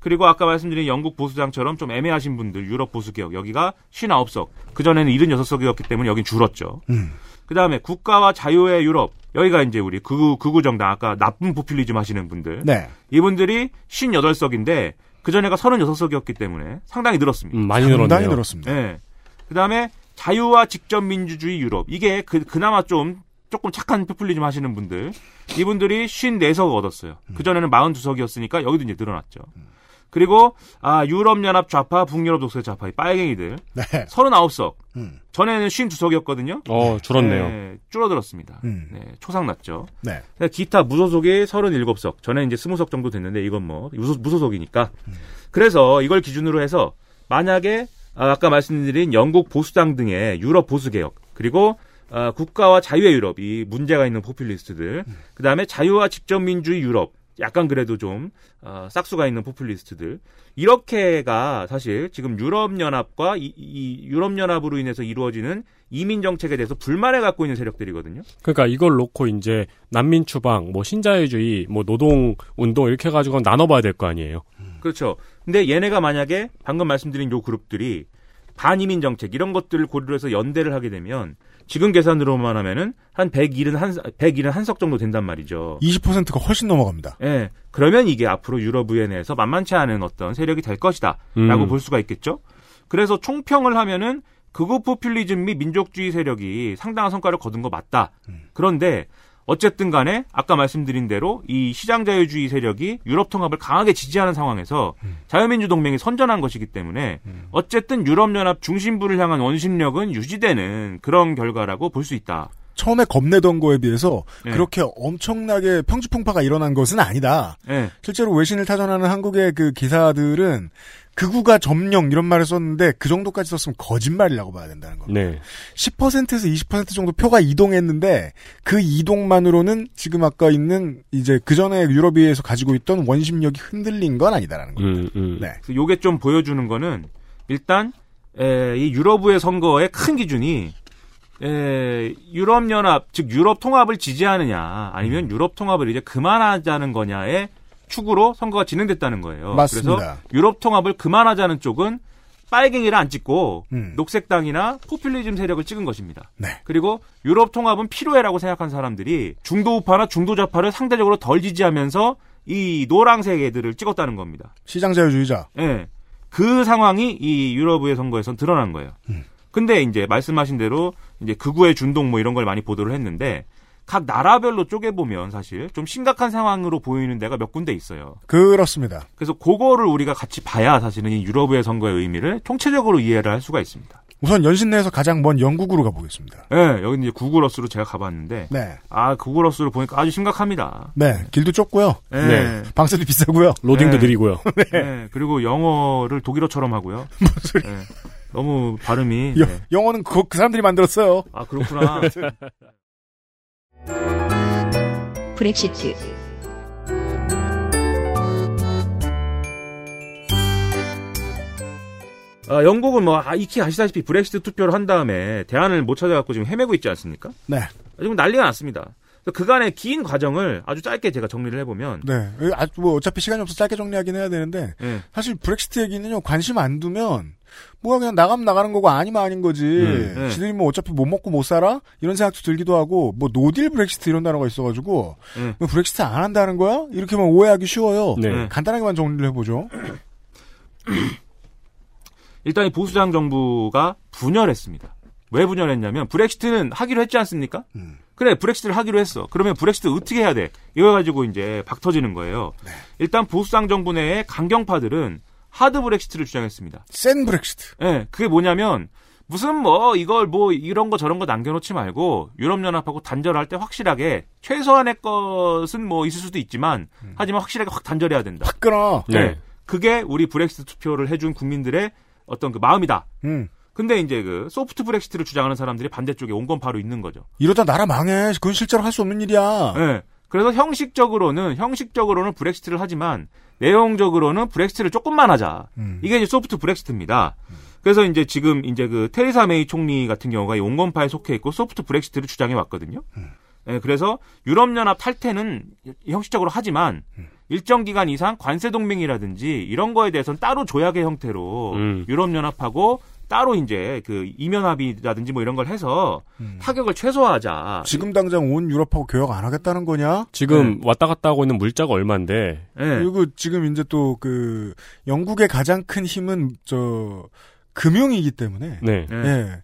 그리고 아까 말씀드린 영국 보수당처럼 좀 애매하신 분들 유럽 보수 개혁 여기가 59석 그 전에는 76석이었기 때문에 여긴 줄었죠. 음. 그 다음에 국가와 자유의 유럽 여기가 이제 우리 극우, 극우 정당, 아까 나쁜 포퓰리즘 하시는 분들. 네. 이분들이 58석인데, 그 전에가 36석이었기 때문에 상당히 늘었습니다. 음, 많이 상당히 늘었네요. 늘었습니다. 네. 그 다음에 자유와 직접 민주주의 유럽. 이게 그, 그나마 좀, 조금 착한 포퓰리즘 하시는 분들. 이분들이 54석 얻었어요. 그 전에는 42석이었으니까 여기도 이제 늘어났죠. 그리고, 아, 유럽연합 좌파, 북유럽 독재 좌파, 이 빨갱이들. 네. 39석. 음. 전에는 52석이었거든요. 어, 줄었네요. 네, 줄어들었습니다. 음. 네, 초상 났죠. 네. 기타 무소속이 37석. 전에 이제 20석 정도 됐는데 이건 뭐 무소, 무소속이니까. 그래서 이걸 기준으로 해서 만약에 아, 아까 말씀드린 영국 보수당 등의 유럽 보수 개혁 그리고 아, 국가와 자유의 유럽 이 문제가 있는 포퓰리스트들 그다음에 자유와 직접민주의 유럽 약간 그래도 좀 어, 싹수가 있는 포퓰리스트들 이렇게가 사실 지금 유럽연합과 이, 이 유럽연합으로 인해서 이루어지는 이민 정책에 대해서 불만을 갖고 있는 세력들이거든요. 그러니까 이걸 놓고 이제 난민 추방, 뭐 신자유주의, 뭐 노동 운동 이렇게 해가지고 나눠봐야 될 거 아니에요. 그렇죠. 근데 얘네가 만약에 방금 말씀드린 요 그룹들이 반이민 정책 이런 것들을 고려해서 해서 연대를 하게 되면 지금 계산으로만 하면은 한 171, 171석 정도 된단 말이죠. 20%가 훨씬 넘어갑니다. 예. 그러면 이게 앞으로 유럽의회 내에서 만만치 않은 어떤 세력이 될 것이다. 라고 음. 볼 수가 있겠죠. 그래서 총평을 하면은 극우 포퓰리즘 및 민족주의 세력이 상당한 성과를 거둔 거 맞다. 그런데 어쨌든 간에 아까 말씀드린 대로 이 시장 자유주의 세력이 유럽 통합을 강하게 지지하는 상황에서 자유민주 동맹이 선전한 것이기 때문에 어쨌든 유럽 연합 중심부를 향한 원심력은 유지되는 그런 결과라고 볼 수 있다. 처음에 겁내던 거에 비해서 네. 그렇게 엄청나게 평지풍파가 일어난 것은 아니다. 네. 실제로 외신을 타전하는 한국의 그 기사들은 극우가 점령 이런 말을 썼는데 그 정도까지 썼으면 거짓말이라고 봐야 된다는 겁니다. 네. 10%에서 20% 정도 표가 이동했는데 그 이동만으로는 지금 아까 있는 이제 그 전에 유럽의회에서 가지고 있던 원심력이 흔들린 건 아니다라는 겁니다. 네. 그래서 요게 좀 보여주는 거는 일단 에, 이 유럽의 선거의 큰 기준이 에, 유럽 연합 즉 유럽 통합을 지지하느냐 아니면 유럽 통합을 이제 그만하자는 거냐의 축으로 선거가 진행됐다는 거예요. 맞습니다. 그래서 유럽 통합을 그만하자는 쪽은 빨갱이를 안 찍고 음. 녹색당이나 포퓰리즘 세력을 찍은 것입니다. 네. 그리고 유럽 통합은 필요해라고 생각한 사람들이 중도 우파나 중도 좌파를 상대적으로 덜 지지하면서 이 노랑색 애들을 찍었다는 겁니다. 시장자유주의자. 예. 그 상황이 이 유럽의 선거에선 드러난 거예요. 근데 이제 말씀하신 대로 이제 극우의 준동 뭐 이런 걸 많이 보도를 했는데 각 나라별로 쪼개보면 사실 좀 심각한 상황으로 보이는 데가 몇 군데 있어요. 그렇습니다. 그래서 그거를 우리가 같이 봐야 사실은 이 유럽의 선거의 의미를 총체적으로 이해를 할 수가 있습니다. 우선 연신 내에서 가장 먼 영국으로 가보겠습니다. 예, 여기 이제 구글어스로 제가 가봤는데, 네. 아 구글어스를 보니까 아주 심각합니다. 네. 길도 좁고요. 네. 네. 방세도 비싸고요. 로딩도 네. 느리고요. 네. 그리고 영어를 독일어처럼 하고요. 네. 너무 발음이 여- 네. 영어는 그, 그 사람들이 만들었어요. 아 그렇구나. 브렉시트 아, 영국은 뭐 아, 익히 아시다시피 브렉시트 투표를 한 다음에 대안을 못 찾아갖고 지금 헤매고 있지 않습니까? 네. 지금 난리가 났습니다. 그간의 긴 과정을 아주 짧게 제가 정리를 해보면 네. 아, 뭐 어차피 시간이 없어 짧게 정리하긴 해야 되는데 네. 사실 브렉시트 얘기는요 관심 안 두면 뭐가 그냥 나가면 나가는 거고 아니면 아닌 거지. 음, 네. 지들이 뭐 어차피 못 먹고 못 살아 이런 생각도 들기도 하고 뭐 no deal 브렉시트 이런 단어가 있어가지고 네. 뭐 브렉시트 안 한다는 거야? 이렇게만 오해하기 쉬워요. 네. 간단하게만 정리를 해보죠. 일단 이 보수당 정부가 분열했습니다. 왜 분열했냐면 브렉시트는 하기로 했지 않습니까? 그래 브렉시트를 하기로 했어. 그러면 브렉시트 어떻게 해야 돼? 이거 가지고 이제 박 터지는 거예요. 일단 보수당 정부 내의 강경파들은 하드 브렉시트를 주장했습니다. 센 브렉시트. 예, 그게 뭐냐면 무슨 뭐 이걸 뭐 이런 거 저런 거 남겨놓지 말고 유럽연합하고 단절할 때 확실하게 최소한의 것은 뭐 있을 수도 있지만 하지만 확실하게 확 단절해야 된다. 확 끊어. 네. 그게 우리 브렉시트 투표를 해준 국민들의 어떤 그 마음이다. 음. 근데 이제 그 소프트 브렉시트를 주장하는 사람들이 반대쪽에 온건파로 있는 거죠. 이러다 나라 망해. 그건 실제로 할 수 없는 일이야. 네. 그래서 형식적으로는 형식적으로는 브렉시트를 하지만 내용적으로는 브렉시트를 조금만 하자. 음. 이게 이제 소프트 브렉시트입니다. 그래서 이제 지금 이제 그 테레사 메이 총리 같은 경우가 이 온건파에 속해 있고 소프트 브렉시트를 주장해 왔거든요. 예, 그래서 유럽연합 탈퇴는 형식적으로 하지만 일정 기간 이상 관세 동맹이라든지 이런 거에 대해서는 따로 조약의 형태로 음. 유럽연합하고 따로 이제 그 이면 합의라든지 뭐 이런 걸 해서 타격을 최소화하자. 지금 당장 온 유럽하고 교역 안 하겠다는 거냐? 지금 왔다 갔다 하고 있는 물자가 얼마인데. 네. 그리고 지금 이제 또 그 영국의 가장 큰 힘은 저 금융이기 때문에. 네. 예.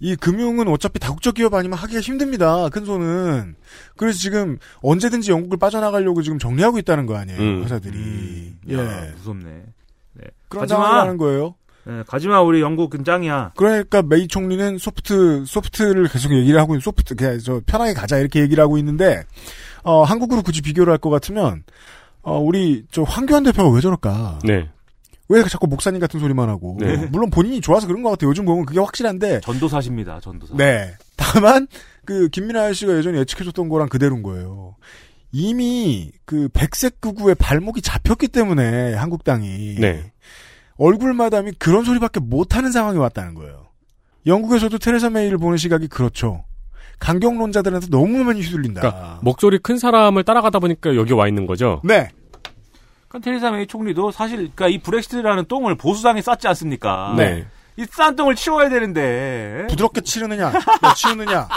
이 금융은 어차피 다국적 기업 아니면 하기가 힘듭니다. 큰 손은. 그래서 지금 언제든지 영국을 빠져나가려고 지금 정리하고 있다는 거 아니에요. 음. 회사들이. 예. 야, 무섭네. 네. 그런 상황이라는 거예요. 네, 가지마 우리 영국은 짱이야. 그러니까 메이 총리는 소프트 소프트를 계속 얘기를 하고 있는 소프트 그냥 저 편하게 가자 이렇게 얘기를 하고 있는데 어 한국으로 굳이 비교를 할 것 같으면 어 우리 저 황교안 대표가 왜 저럴까? 네. 왜 자꾸 목사님 같은 소리만 하고 네. 물론 본인이 좋아서 그런 것 같아요. 요즘 보면 그게 확실한데 전도사십니다. 전도사. 네. 다만 그 김민아 씨가 예전에 예측해줬던 거랑 그대로인 거예요. 이미 그 백색 극우의 발목이 잡혔기 때문에 한국당이 네. 얼굴 마담이 그런 소리밖에 못하는 상황이 왔다는 거예요. 영국에서도 테레사 메이를 보는 시각이 그렇죠. 강경론자들한테 너무 많이 휘둘린다. 그러니까 목소리 큰 사람을 따라가다 보니까 여기 와 있는 거죠. 네. 그러니까 테레사 메이 총리도 사실 그러니까 이 브렉시트라는 똥을 보수당에 쌌지 않습니까? 네. 이 싼 똥을 치워야 되는데. 부드럽게 치르느냐, 뭐 치우느냐,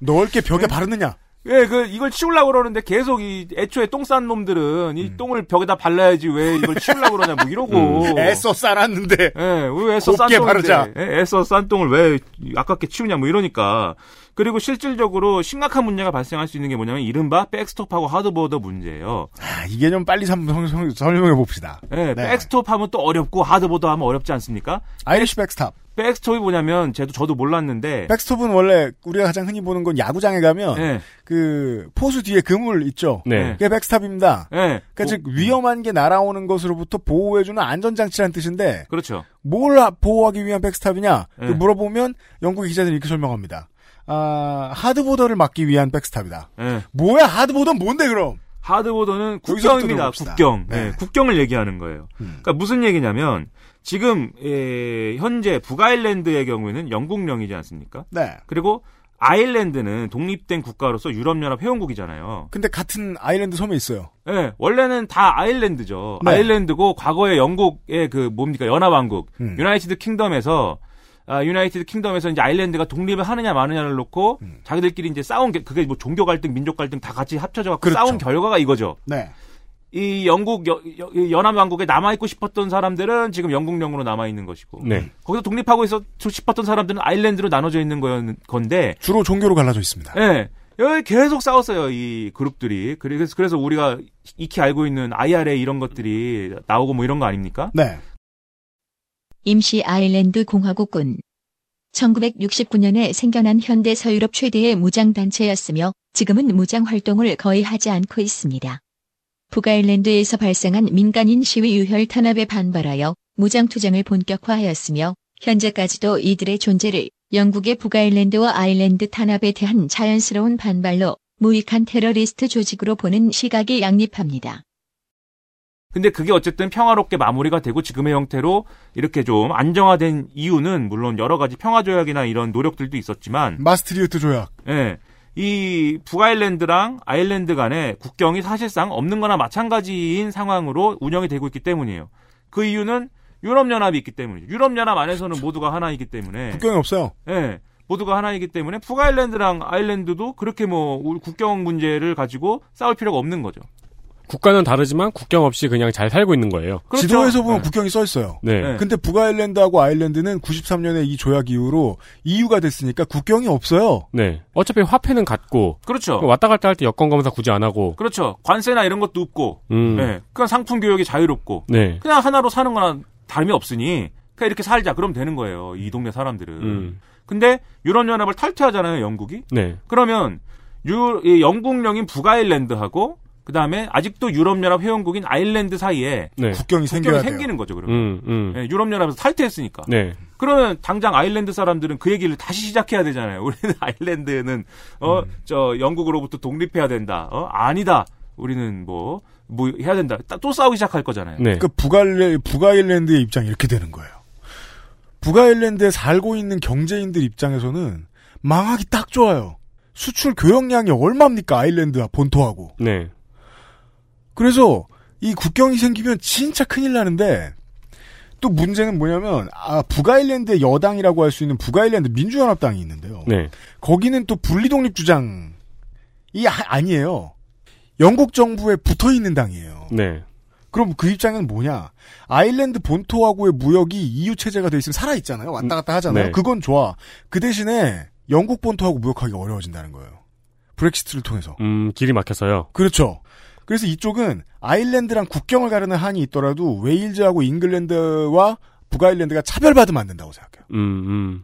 넓게 벽에 바르느냐. 예, 그 이걸 치우려고 그러는데 계속 이 애초에 똥 싼 놈들은 이 똥을 벽에다 발라야지 왜 이걸 치우려고 그러냐 뭐 이러고. 음, 애써 싸놨는데. 예, 왜 애써 싼. 바르자. 예, 애써 싼 똥을 왜 아깝게 치우냐 뭐 이러니까. 그리고 실질적으로 심각한 문제가 발생할 수 있는 게 뭐냐면 이른바 백스톱하고 하드보더 문제예요. 아, 이게 좀 빨리 설명해 봅시다. 예, 네. 백스톱 하면 또 어렵고 hard border 하면 어렵지 않습니까? Irish 백스톱. 백스톱이 뭐냐면 저도 저도 몰랐는데 백스톱은 원래 우리가 가장 흔히 보는 건 야구장에 가면 네. 그 포수 뒤에 그물 있죠. 네. 그게 백스톱입니다. 네. 그러니까 즉 위험한 게 날아오는 것으로부터 보호해주는 안전장치라는 뜻인데 그렇죠. 뭘 하- 보호하기 위한 백스톱이냐 그 네. 물어보면 영국의 기자들이 이렇게 설명합니다. 아, hard border를 막기 위한 백스톱이다. 예. 뭐야 hard border는 뭔데 그럼? hard border는 국경입니다. 국경. 네. 음. 네, 국경을 얘기하는 거예요. 그러니까 무슨 얘기냐면 지금 예, 현재 북아일랜드의 경우에는 영국령이지 않습니까? 네. 그리고 아일랜드는 독립된 국가로서 유럽연합 회원국이잖아요. 근데 같은 아일랜드 섬에 있어요. 예, 원래는 다 아일랜드죠. 네. 아일랜드고 과거에 영국의 그 뭡니까 연합왕국 음. 유나이티드 킹덤에서 아, 유나이티드 킹덤에서 이제 아일랜드가 독립을 하느냐 마느냐를 놓고 음. 자기들끼리 이제 싸운 게 그게 뭐 종교 갈등, 민족 갈등 다 같이 합쳐져 갖고 그렇죠. 싸운 결과가 이거죠. 네. 이 영국 여- 여- 연합 왕국에 남아 있고 싶었던 사람들은 지금 영국령으로 남아 있는 것이고 네. 거기서 독립하고 있어 싶었던 사람들은 아일랜드로 나눠져 있는 거였 건데 주로 종교로 갈라져 있습니다. 예. 여기 계속 싸웠어요, 이 그룹들이. 그래서, 그래서 우리가 익히 알고 있는 IRA 이런 것들이 나오고 뭐 이런 거 아닙니까? 네. 임시 아일랜드 공화국군 1969년에 생겨난 현대 서유럽 최대의 무장 단체였으며 지금은 무장 활동을 거의 하지 않고 있습니다. 북아일랜드에서 발생한 민간인 시위 유혈 탄압에 반발하여 무장 투쟁을 본격화하였으며 현재까지도 이들의 존재를 영국의 북아일랜드와 아일랜드 탄압에 대한 자연스러운 반발로 무익한 테러리스트 조직으로 보는 시각이 양립합니다. 근데 그게 어쨌든 평화롭게 마무리가 되고 지금의 형태로 이렇게 좀 안정화된 이유는 물론 여러 가지 평화 조약이나 이런 노력들도 있었지만 마스트리우트 조약. 예. 이 북아일랜드랑 아일랜드 간의 국경이 사실상 없는 거나 마찬가지인 상황으로 운영이 되고 있기 때문이에요. 그 이유는 유럽연합이 있기 때문이죠. 유럽연합 안에서는 모두가 하나이기 때문에. 국경이 없어요. 예. 모두가 하나이기 때문에 북아일랜드랑 아일랜드도 그렇게 뭐 국경 문제를 가지고 싸울 필요가 없는 거죠. 국가는 다르지만 국경 없이 그냥 잘 살고 있는 거예요. 그렇죠. 지도에서 보면 국경이 써 있어요. 네. 근데 북아일랜드하고 아일랜드는 93년에 이 조약 이후로 EU가 됐으니까 국경이 없어요. 네. 어차피 화폐는 같고. 그렇죠. 왔다 갔다 할 때 여권 검사 굳이 안 하고. 그렇죠. 관세나 이런 것도 없고, 음. 예. 그냥 상품 교역이 자유롭고, 네. 그냥 하나로 사는 거나 다름이 없으니, 그냥 이렇게 살자. 그럼 되는 거예요. 이 동네 사람들은. 음. 근데 유럽 연합을 탈퇴하잖아요, 영국이. 네. 그러면 유, 이 영국령인 북아일랜드하고 그 다음에 아직도 유럽연합 회원국인 아일랜드 사이에 네. 국경이 생겨야 돼요. 생기는 거죠, 그러면. 음, 음. 예, 유럽연합에서 탈퇴했으니까. 네. 그러면 당장 아일랜드 사람들은 그 얘기를 다시 시작해야 되잖아요. 우리는 아일랜드는 어저 영국으로부터 독립해야 된다. 어 아니다. 우리는 뭐뭐 해야 된다. 따- 또 싸우기 시작할 거잖아요. 네. 그 북아일레, 북아일랜드의 입장이 이렇게 되는 거예요. 북아일랜드에 살고 있는 경제인들 입장에서는 망하기 딱 좋아요. 수출 교역량이 얼마입니까? 아일랜드 본토하고. 네. 그래서 이 국경이 생기면 진짜 큰일 나는데 또 문제는 뭐냐면 아 북아일랜드의 여당이라고 할 수 있는 북아일랜드 민주연합당이 있는데요. 네. 거기는 또 분리독립 주장이 아- 아니에요. 영국 정부에 붙어 있는 당이에요. 네. 그럼 그 입장은 뭐냐? 아일랜드 본토하고의 무역이 EU 체제가 돼 있으면 살아 있잖아요. 왔다 갔다 하잖아요. 네. 그건 좋아. 그 대신에 영국 본토하고 무역하기가 어려워진다는 거예요. 브렉시트를 통해서. 음, 길이 막혀서요. 그렇죠. 그래서 이쪽은 아일랜드랑 국경을 가르는 한이 있더라도 웨일즈하고 잉글랜드와 북아일랜드가 차별받으면 안 된다고 생각해요. 음, 음.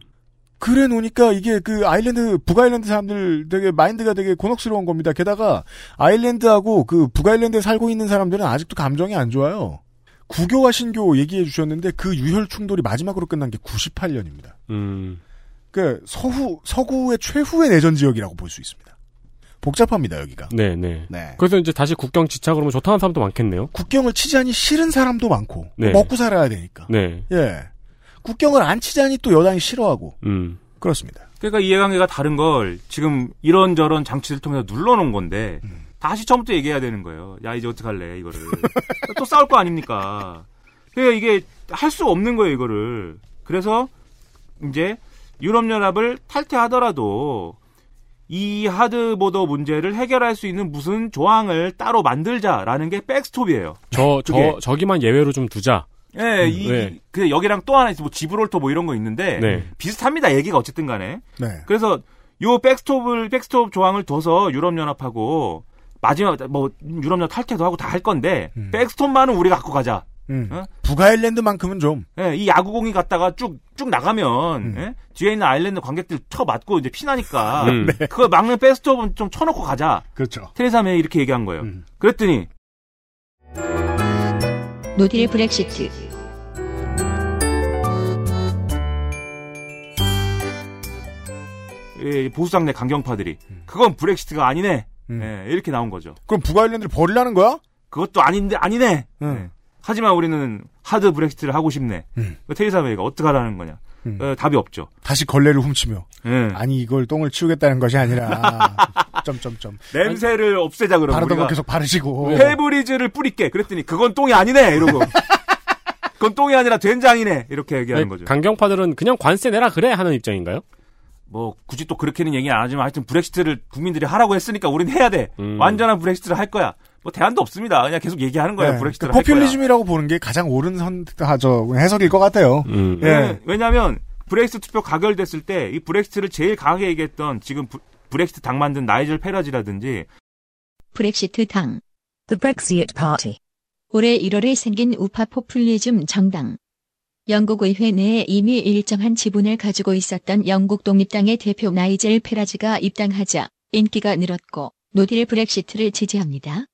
그래 놓으니까 이게 그 아일랜드 북아일랜드 사람들 되게 마인드가 되게 곤혹스러운 겁니다. 게다가 아일랜드하고 그 북아일랜드에 살고 있는 사람들은 아직도 감정이 안 좋아요. 구교와 신교 얘기해 주셨는데 그 유혈 충돌이 마지막으로 끝난 게 98년입니다. 음. 그 서후 서구의 최후의 내전 지역이라고 볼 수 있습니다. 복잡합니다 여기가. 네, 네. 네. 그래서 이제 다시 국경 지차 그러면 좋다는 사람도 많겠네요. 국경을 치자니 싫은 사람도 많고 네. 먹고 살아야 되니까. 네. 예. 국경을 안 치자니 또 여당이 싫어하고 음. 그렇습니다. 그러니까 이해관계가 다른 걸 지금 이런저런 장치를 통해서 눌러놓은 건데 음. 다시 처음부터 얘기해야 되는 거예요. 야 이제 어떡할래 이거를 또 싸울 거 아닙니까? 그러니까 이게 할 수 없는 거예요 이거를. 그래서 이제 유럽연합을 탈퇴하더라도 이 하드보더 문제를 해결할 수 있는 무슨 조항을 따로 만들자라는 게 백스톱이에요. 저, 저, 그게. 저기만 예외로 좀 두자. 예, 음, 이, 네. 그 여기랑 또 하나 있어, 뭐 지브롤터 뭐 이런 거 있는데 네. 비슷합니다. 얘기가 어쨌든 간에. 네. 그래서 요 백스톱을 백스톱 조항을 둬서 유럽 연합하고 마지막 뭐 유럽 연합 탈퇴도 하고 다 할 건데 백스톱만은 우리가 갖고 가자. 음. 어? 북아일랜드만큼은 좀 예, 이 야구공이 갔다가 쭉 쭉 나가면 음. 예? 뒤에 있는 아일랜드 관객들 쳐 맞고 이제 피나니까 음. 네. 그거 막는 백스톱은 좀 쳐놓고 가자. 그렇죠. 테레사 메이 이렇게 얘기한 거예요. 음. 그랬더니 no deal 브렉시트. 예, 보수당내 강경파들이 그건 브렉시트가 아니네. 음. 예, 이렇게 나온 거죠. 그럼 북아일랜드를 버리라는 거야? 그것도 아닌데 아니네. 음. 예. 하지만 우리는 하드 브렉시트를 하고 싶네. 음. 그 테레사 메이가 어떡하라는 거냐? 음. 어, 답이 없죠. 다시 걸레를 훔치며 예. 아니 이걸 똥을 치우겠다는 것이 아니라 점점점 냄새를 없애자 그러면 바르던 거 우리가 계속 바르시고 페브리즈를 뿌릴게. 그랬더니 그건 똥이 아니네 이러고. 그건 똥이 아니라 된장이네 이렇게 얘기하는 아니, 거죠. 강경파들은 그냥 관세 내라 그래 하는 입장인가요? 뭐 굳이 또 그렇게는 얘기 안 하지만 하여튼 브렉시트를 국민들이 하라고 했으니까 우리는 해야 돼. 음. 완전한 브렉시트를 할 거야. 뭐 대안도 없습니다. 그냥 계속 얘기하는 거예요. 네, 브렉시트를 그할 거야. 포퓰리즘이라고 보는 게 가장 옳은 선하죠 해석일 것 같아요. 음. 예. 네, 왜냐하면 브렉시트 투표 가결됐을 때 이 브렉시트를 제일 강하게 얘기했던 지금 부- 브렉시트 당 만든 나이젤 페라지라든지 브렉시트 당. The Brexit Party. 올해 1월에 생긴 우파 포퓰리즘 정당. 영국 의회 내에 이미 일정한 지분을 가지고 있었던 영국 독립당의 대표 나이젤 페라지가 입당하자 인기가 늘었고 no deal 브렉시트를 지지합니다.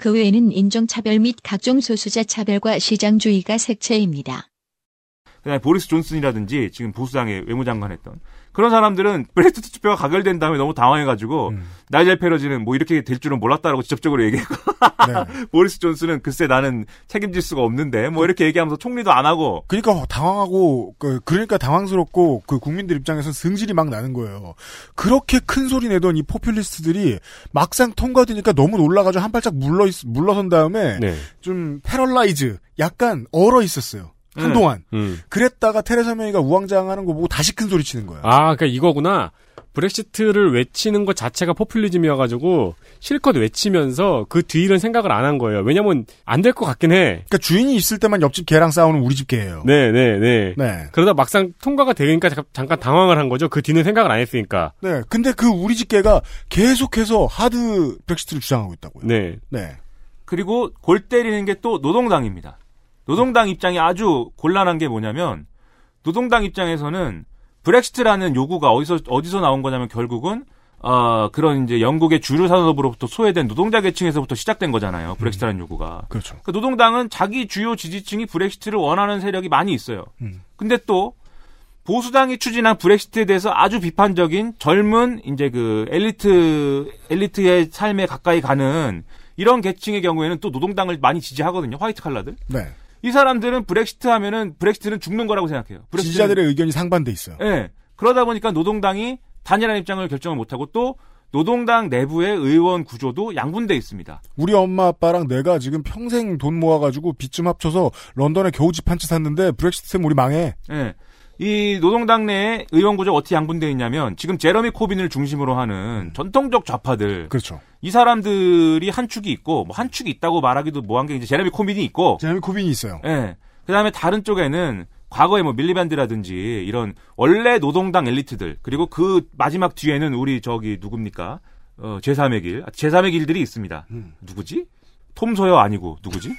그 외에는 인종차별 및 각종 소수자 차별과 시장주의가 색채입니다. 그다음에 보리스 존슨이라든지 지금 보수당의 외무장관 했던 그런 사람들은 브렉시트 투표가 가결된 다음에 너무 당황해가지고 음. 나이젤 페러지는 뭐 이렇게 될 줄은 몰랐다라고 직접적으로 얘기했고 네. 보리스 존슨은 글쎄 나는 책임질 수가 없는데 뭐 이렇게 얘기하면서 총리도 안 하고 그러니까 당황하고 그 그러니까 당황스럽고 그 국민들 입장에서 승질이 막 나는 거예요. 그렇게 큰 소리 내던 이 포퓰리스트들이 막상 통과되니까 너무 놀라가지고 한 발짝 물러 있- 물러선 다음에 네. 좀 paralyze 약간 얼어 있었어요. 한동안 음. 그랬다가 테레사 메이가 우왕좌왕하는 거 보고 다시 큰 소리 치는 거야. 아, 그러니까 이거구나. 브렉시트를 외치는 것 자체가 포퓰리즘이어가지고 실컷 외치면서 그 뒤는 생각을 안 한 거예요. 왜냐면 안 될 것 같긴 해. 그러니까 주인이 있을 때만 옆집 개랑 싸우는 우리 집 개예요. 네, 네, 네. 네. 그러다 막상 통과가 되니까 잠- 잠깐 당황을 한 거죠. 그 뒤는 생각을 안 했으니까. 네. 근데 그 우리 집 개가 계속해서 하드 브렉시트를 주장하고 있다고요. 네. 네. 그리고 골 때리는 게 또 노동당입니다. 노동당 입장이 아주 곤란한 게 뭐냐면 노동당 입장에서는 브렉시트라는 요구가 어디서 어디서 나온 거냐면 결국은 어 그런 이제 영국의 주류 산업으로부터 소외된 노동자 계층에서부터 시작된 거잖아요. 브렉시트라는 요구가. 그렇죠. 그 노동당은 자기 주요 지지층이 브렉시트를 원하는 세력이 많이 있어요. 음. 근데 또 보수당이 추진한 브렉시트에 대해서 아주 비판적인 젊은 이제 그 엘리트 엘리트의 삶에 가까이 가는 이런 계층의 경우에는 또 노동당을 많이 지지하거든요. 화이트 칼라들. 네. 이 사람들은 브렉시트 하면은 브렉시트는 죽는 거라고 생각해요. 브렉시트는- 지지자들의 의견이 상반돼 있어요. 예. 그러다 보니까 노동당이 단일한 입장을 결정을 못하고 또 노동당 내부의 의원 구조도 양분돼 있습니다. 우리 엄마 아빠랑 내가 지금 평생 돈 모아가지고 빚 좀 합쳐서 런던에 겨우 집 한 채 샀는데 브렉시트 때문에 우리 망해. 예. 이 노동당 내의 의원 구조가 어떻게 양분되어 있냐면 지금 제러미 코빈을 중심으로 하는 전통적 좌파들 그렇죠. 이 사람들이 한 축이 있고 뭐 한 축이 있다고 말하기도 뭐한 게 이제 제러미 코빈이 있고 제러미 코빈이 있어요. 예. 그다음에 다른 쪽에는 과거에 뭐 밀리밴드라든지 이런 원래 노동당 엘리트들 그리고 그 마지막 뒤에는 우리 저기 누굽니까? 어, 제3의 길. 제3의 길들이 있습니다. 누구지? 톰 소여 아니고 누구지?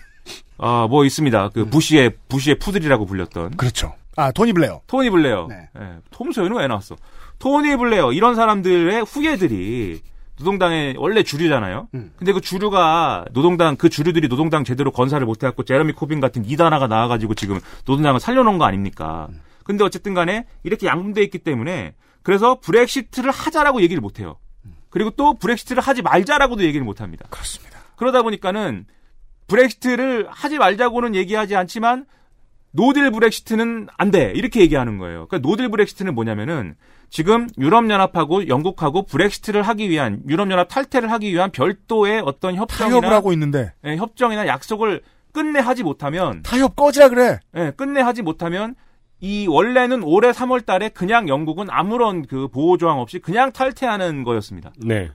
아, 뭐 있습니다. 그 부시의 부시의 푸들이라고 불렸던. 그렇죠. 아, 토니 블레어. 토니 블레어. 네. 예, 톰 소여는 왜 나왔어? 토니 블레어 이런 사람들의 후예들이 노동당의 원래 주류잖아요. 근데 그 주류가 노동당 그 주류들이 노동당 제대로 건사를 못 해갖고 제러미 코빈 같은 이단아가 나와가지고 지금 노동당을 살려놓은 거 아닙니까? 근데 어쨌든 간에 이렇게 양분돼 있기 때문에 그래서 브렉시트를 하자라고 얘기를 못 해요. 그리고 또 브렉시트를 하지 말자라고도 얘기를 못 합니다. 그렇습니다. 그러다 보니까는 브렉시트를 하지 말자고는 얘기하지 않지만 no deal 브렉시트는 안 돼. 이렇게 얘기하는 거예요. 그러니까 no deal 브렉시트는 뭐냐면은 지금 유럽연합하고 영국하고 브렉시트를 하기 위한 유럽연합 탈퇴를 하기 위한 별도의 어떤 협정이나 타협을 하고 있는데 예, 협정이나 약속을 끝내 하지 못하면 타협 꺼지라 그래. 예, 끝내 하지 못하면 이 원래는 올해 3월 달에 그냥 영국은 아무런 그 보호 조항 없이 그냥 탈퇴하는 거였습니다. 네.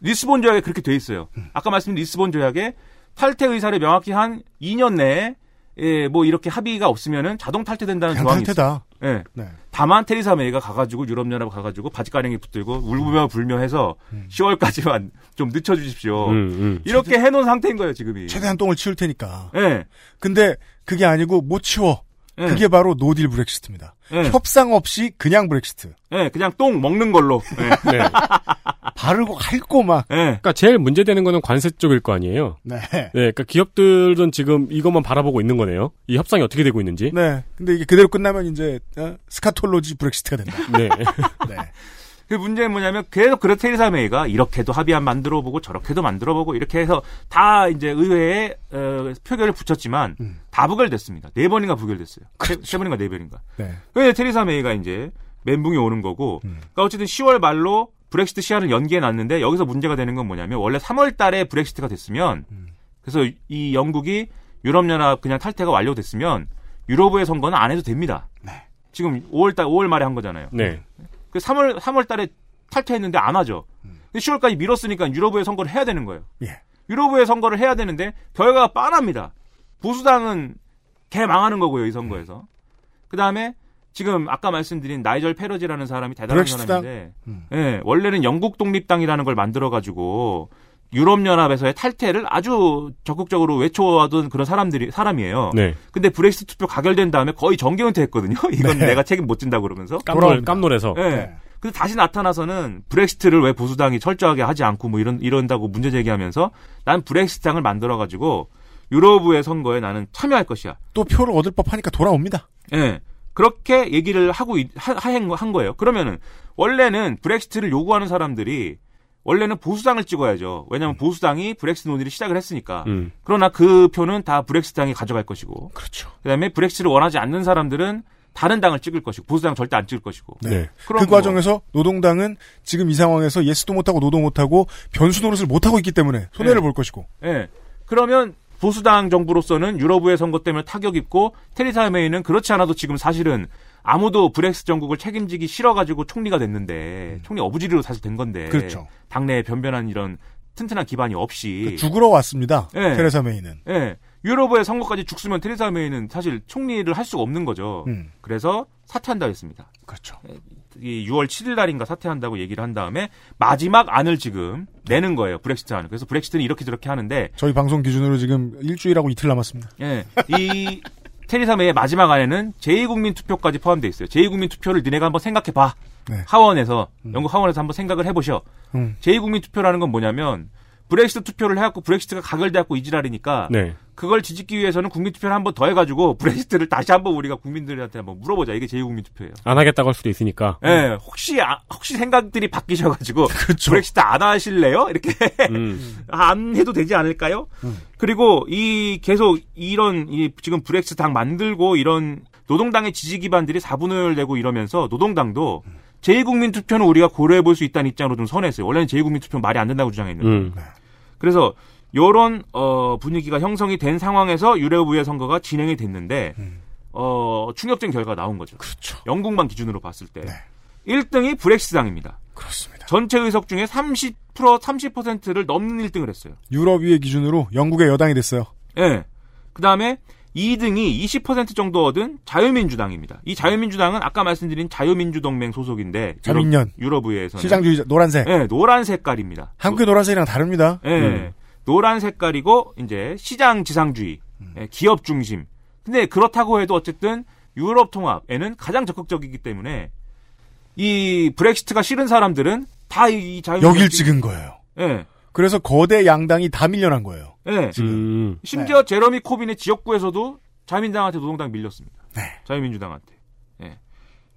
리스본 조약에 그렇게 돼 있어요. 아까 말씀드린 리스본 조약에 탈퇴 의사를 명확히 한 2년 내에 예, 뭐 이렇게 합의가 없으면은 자동 탈퇴된다는 조항이 탈퇴다. 있어요. 예. 네. 다만 테리사 메이가 가가지고 유럽연합 가가지고 바지가랭이 붙들고 울며 불며 해서 10월까지만 좀 늦춰주십시오. 음, 음. 이렇게 해놓은 상태인 거예요 지금이. 최대한 똥을 치울 테니까. 예. 근데 그게 아니고 못 치워. 예. 그게 바로 노딜 브렉시트입니다. 예. 협상 없이 그냥 브렉시트. 예, 그냥 똥 먹는 걸로. 예. 네. 바르고 핥고 막. 예. 그러니까 제일 문제되는 거는 관세 쪽일 거 아니에요. 네. 네, 그러니까 기업들은 지금 이것만 바라보고 있는 거네요. 이 협상이 어떻게 되고 있는지. 네. 근데 이게 그대로 끝나면 이제 어? 스카톨로지 브렉시트가 된다. 네. 네. 그 문제는 뭐냐면 계속 그래 테리사 메이가 이렇게도 합의안 만들어 보고 저렇게도 만들어 보고 이렇게 해서 다 이제 의회에 어, 표결을 붙였지만 다 부결됐습니다. 네 번인가 부결됐어요. 세, 세 번인가 네 번인가. 네. 그래서 테리사 메이가 이제 멘붕이 오는 거고, 그러니까 어쨌든 10월 말로 브렉시트 시한을 연기해 놨는데 여기서 문제가 되는 건 뭐냐면 원래 3월 달에 브렉시트가 됐으면 그래서 이 영국이 유럽연합 그냥 탈퇴가 완료됐으면 유로브의 선거는 안 해도 됩니다. 지금 5월 달 5월 말에 한 거잖아요. 네. 그 3월 3월 달에 탈퇴했는데 안 하죠. 근데 10월까지 미뤘으니까 유로브의 선거를 해야 되는 거예요. 예. 유로브의 선거를 해야 되는데 결과가 빤합니다. 보수당은 개 망하는 거고요, 이 선거에서. 그다음에 지금 아까 말씀드린 나이절 페러지라는 사람이 대단한 브렉시트당? 사람인데 음. 예, 원래는 영국 독립당이라는 걸 만들어 가지고 유럽 연합에서의 탈퇴를 아주 적극적으로 외쳐왔던 그런 사람들이 사람이에요. 네. 근데 브렉시트 투표 가결된 다음에 거의 정계 은퇴했거든요. 이건 네. 내가 책임 못 진다 그러면서. 깜놀, 깜놀해서. 예. 네. 근데 다시 나타나서는 브렉시트를 왜 보수당이 철저하게 하지 않고 뭐 이런 이런다고 문제 제기하면서 난 브렉시트당을 만들어 가지고 유럽의회 선거에 나는 참여할 것이야. 또 표를 얻을 법하니까 돌아옵니다. 예. 그렇게 얘기를 하고 있- 하- 한, 거- 한 거예요. 그러면은 원래는 브렉시트를 요구하는 사람들이 원래는 보수당을 찍어야죠. 왜냐하면 보수당이 브렉시트 논의를 시작을 했으니까. 음. 그러나 그 표는 다 브렉시트당이 가져갈 것이고. 그렇죠. 그다음에 브렉시트를 원하지 않는 사람들은 다른 당을 찍을 것이고 보수당 절대 안 찍을 것이고. 네. 네. 그럼 그 과정에서 노동당은 지금 이 상황에서 yes도 못하고 no도 못하고 변수 노릇을 못하고 있기 때문에 손해를 네. 볼 것이고. 예. 그러면 보수당 정부로서는 유럽의 선거 때문에 타격 입고 테리사 메이는 그렇지 않아도 지금 사실은 아무도 브렉스 정국을 책임지기 싫어가지고 총리가 됐는데 총리 어부지리로 사실 된 건데 음. 그렇죠. 당내에 변변한 이런 튼튼한 기반이 없이 죽으러 왔습니다. 예. 테레사 메이는. 예. 유럽의 선거까지 죽으면 테리사 메이는 사실 총리를 할 수가 없는 거죠. 음. 그래서 사퇴한다고 했습니다. 그렇죠. 이 6월 7일 날인가 사퇴한다고 얘기를 한 다음에 마지막 안을 지금 내는 거예요. 브렉시트 안을. 그래서 브렉시트는 이렇게 저렇게 하는데 저희 방송 기준으로 지금 일주일하고 이틀 남았습니다. 예. 이 테리사 메이의 마지막 안에는 제2국민 투표까지 포함되어 있어요. 제2국민 투표를 니네가 한번 생각해 봐. 네. 하원에서 영국 하원에서 한번 생각을 해 보셔. 음. 제2국민 투표라는 건 뭐냐면 브렉시트 투표를 해갖고 브렉시트가 가결돼갖고 이 지랄이니까 네. 그걸 뒤집기 위해서는 국민 투표를 한 번 더 해가지고 브렉시트를 다시 한번 우리가 국민들한테 한번 물어보자. 이게 제2국민 투표예요. 안 하겠다고 할 수도 있으니까. 예, 혹시 아- 혹시 생각들이 바뀌셔가지고 그렇죠. 브렉시트 안 하실래요? 이렇게 음. 안 해도 되지 않을까요? 그리고 이 계속 이런 이 지금 브렉시트 당 만들고 이런 노동당의 지지 기반들이 4분을 내고 이러면서 노동당도 제2국민 투표는 우리가 고려해 볼 수 있다는 입장으로 좀 선했어요. 원래는 제2국민 투표는 말이 안 된다고 주장했는데. 음. 그래서 요런 어 분위기가 형성이 된 상황에서 유럽의회 선거가 진행이 됐는데 어 충격적인 결과가 나온 거죠. 그렇죠. 영국만 기준으로 봤을 때 1등이 브렉시당입니다. 그렇습니다. 전체 의석 중에 30% 30%를 넘는 1등을 했어요. 유럽 위의 기준으로 영국의 여당이 됐어요. 예. 그다음에 2등이 20% 정도 얻은 자유민주당입니다. 이 자유민주당은 아까 말씀드린 자유민주동맹 소속인데 자민련. 유럽, 유럽의회에서는 시장주의자 노란색. 예, 노란 색깔입니다. 한국의 노란색이랑 다릅니다. 예. 음. 노란 색깔이고 이제 시장 지상주의, 예, 기업 중심. 근데 그렇다고 해도 어쨌든 유럽 통합에는 가장 적극적이기 때문에 이 브렉시트가 싫은 사람들은 다 이 자유 여길 찍은 거예요. 예. 그래서 거대 양당이 다 밀려난 거예요. 예. 음. 심지어 제러미 코빈의 지역구에서도 자민당한테 노동당 밀렸습니다. 네. 자유민주당한테. 예.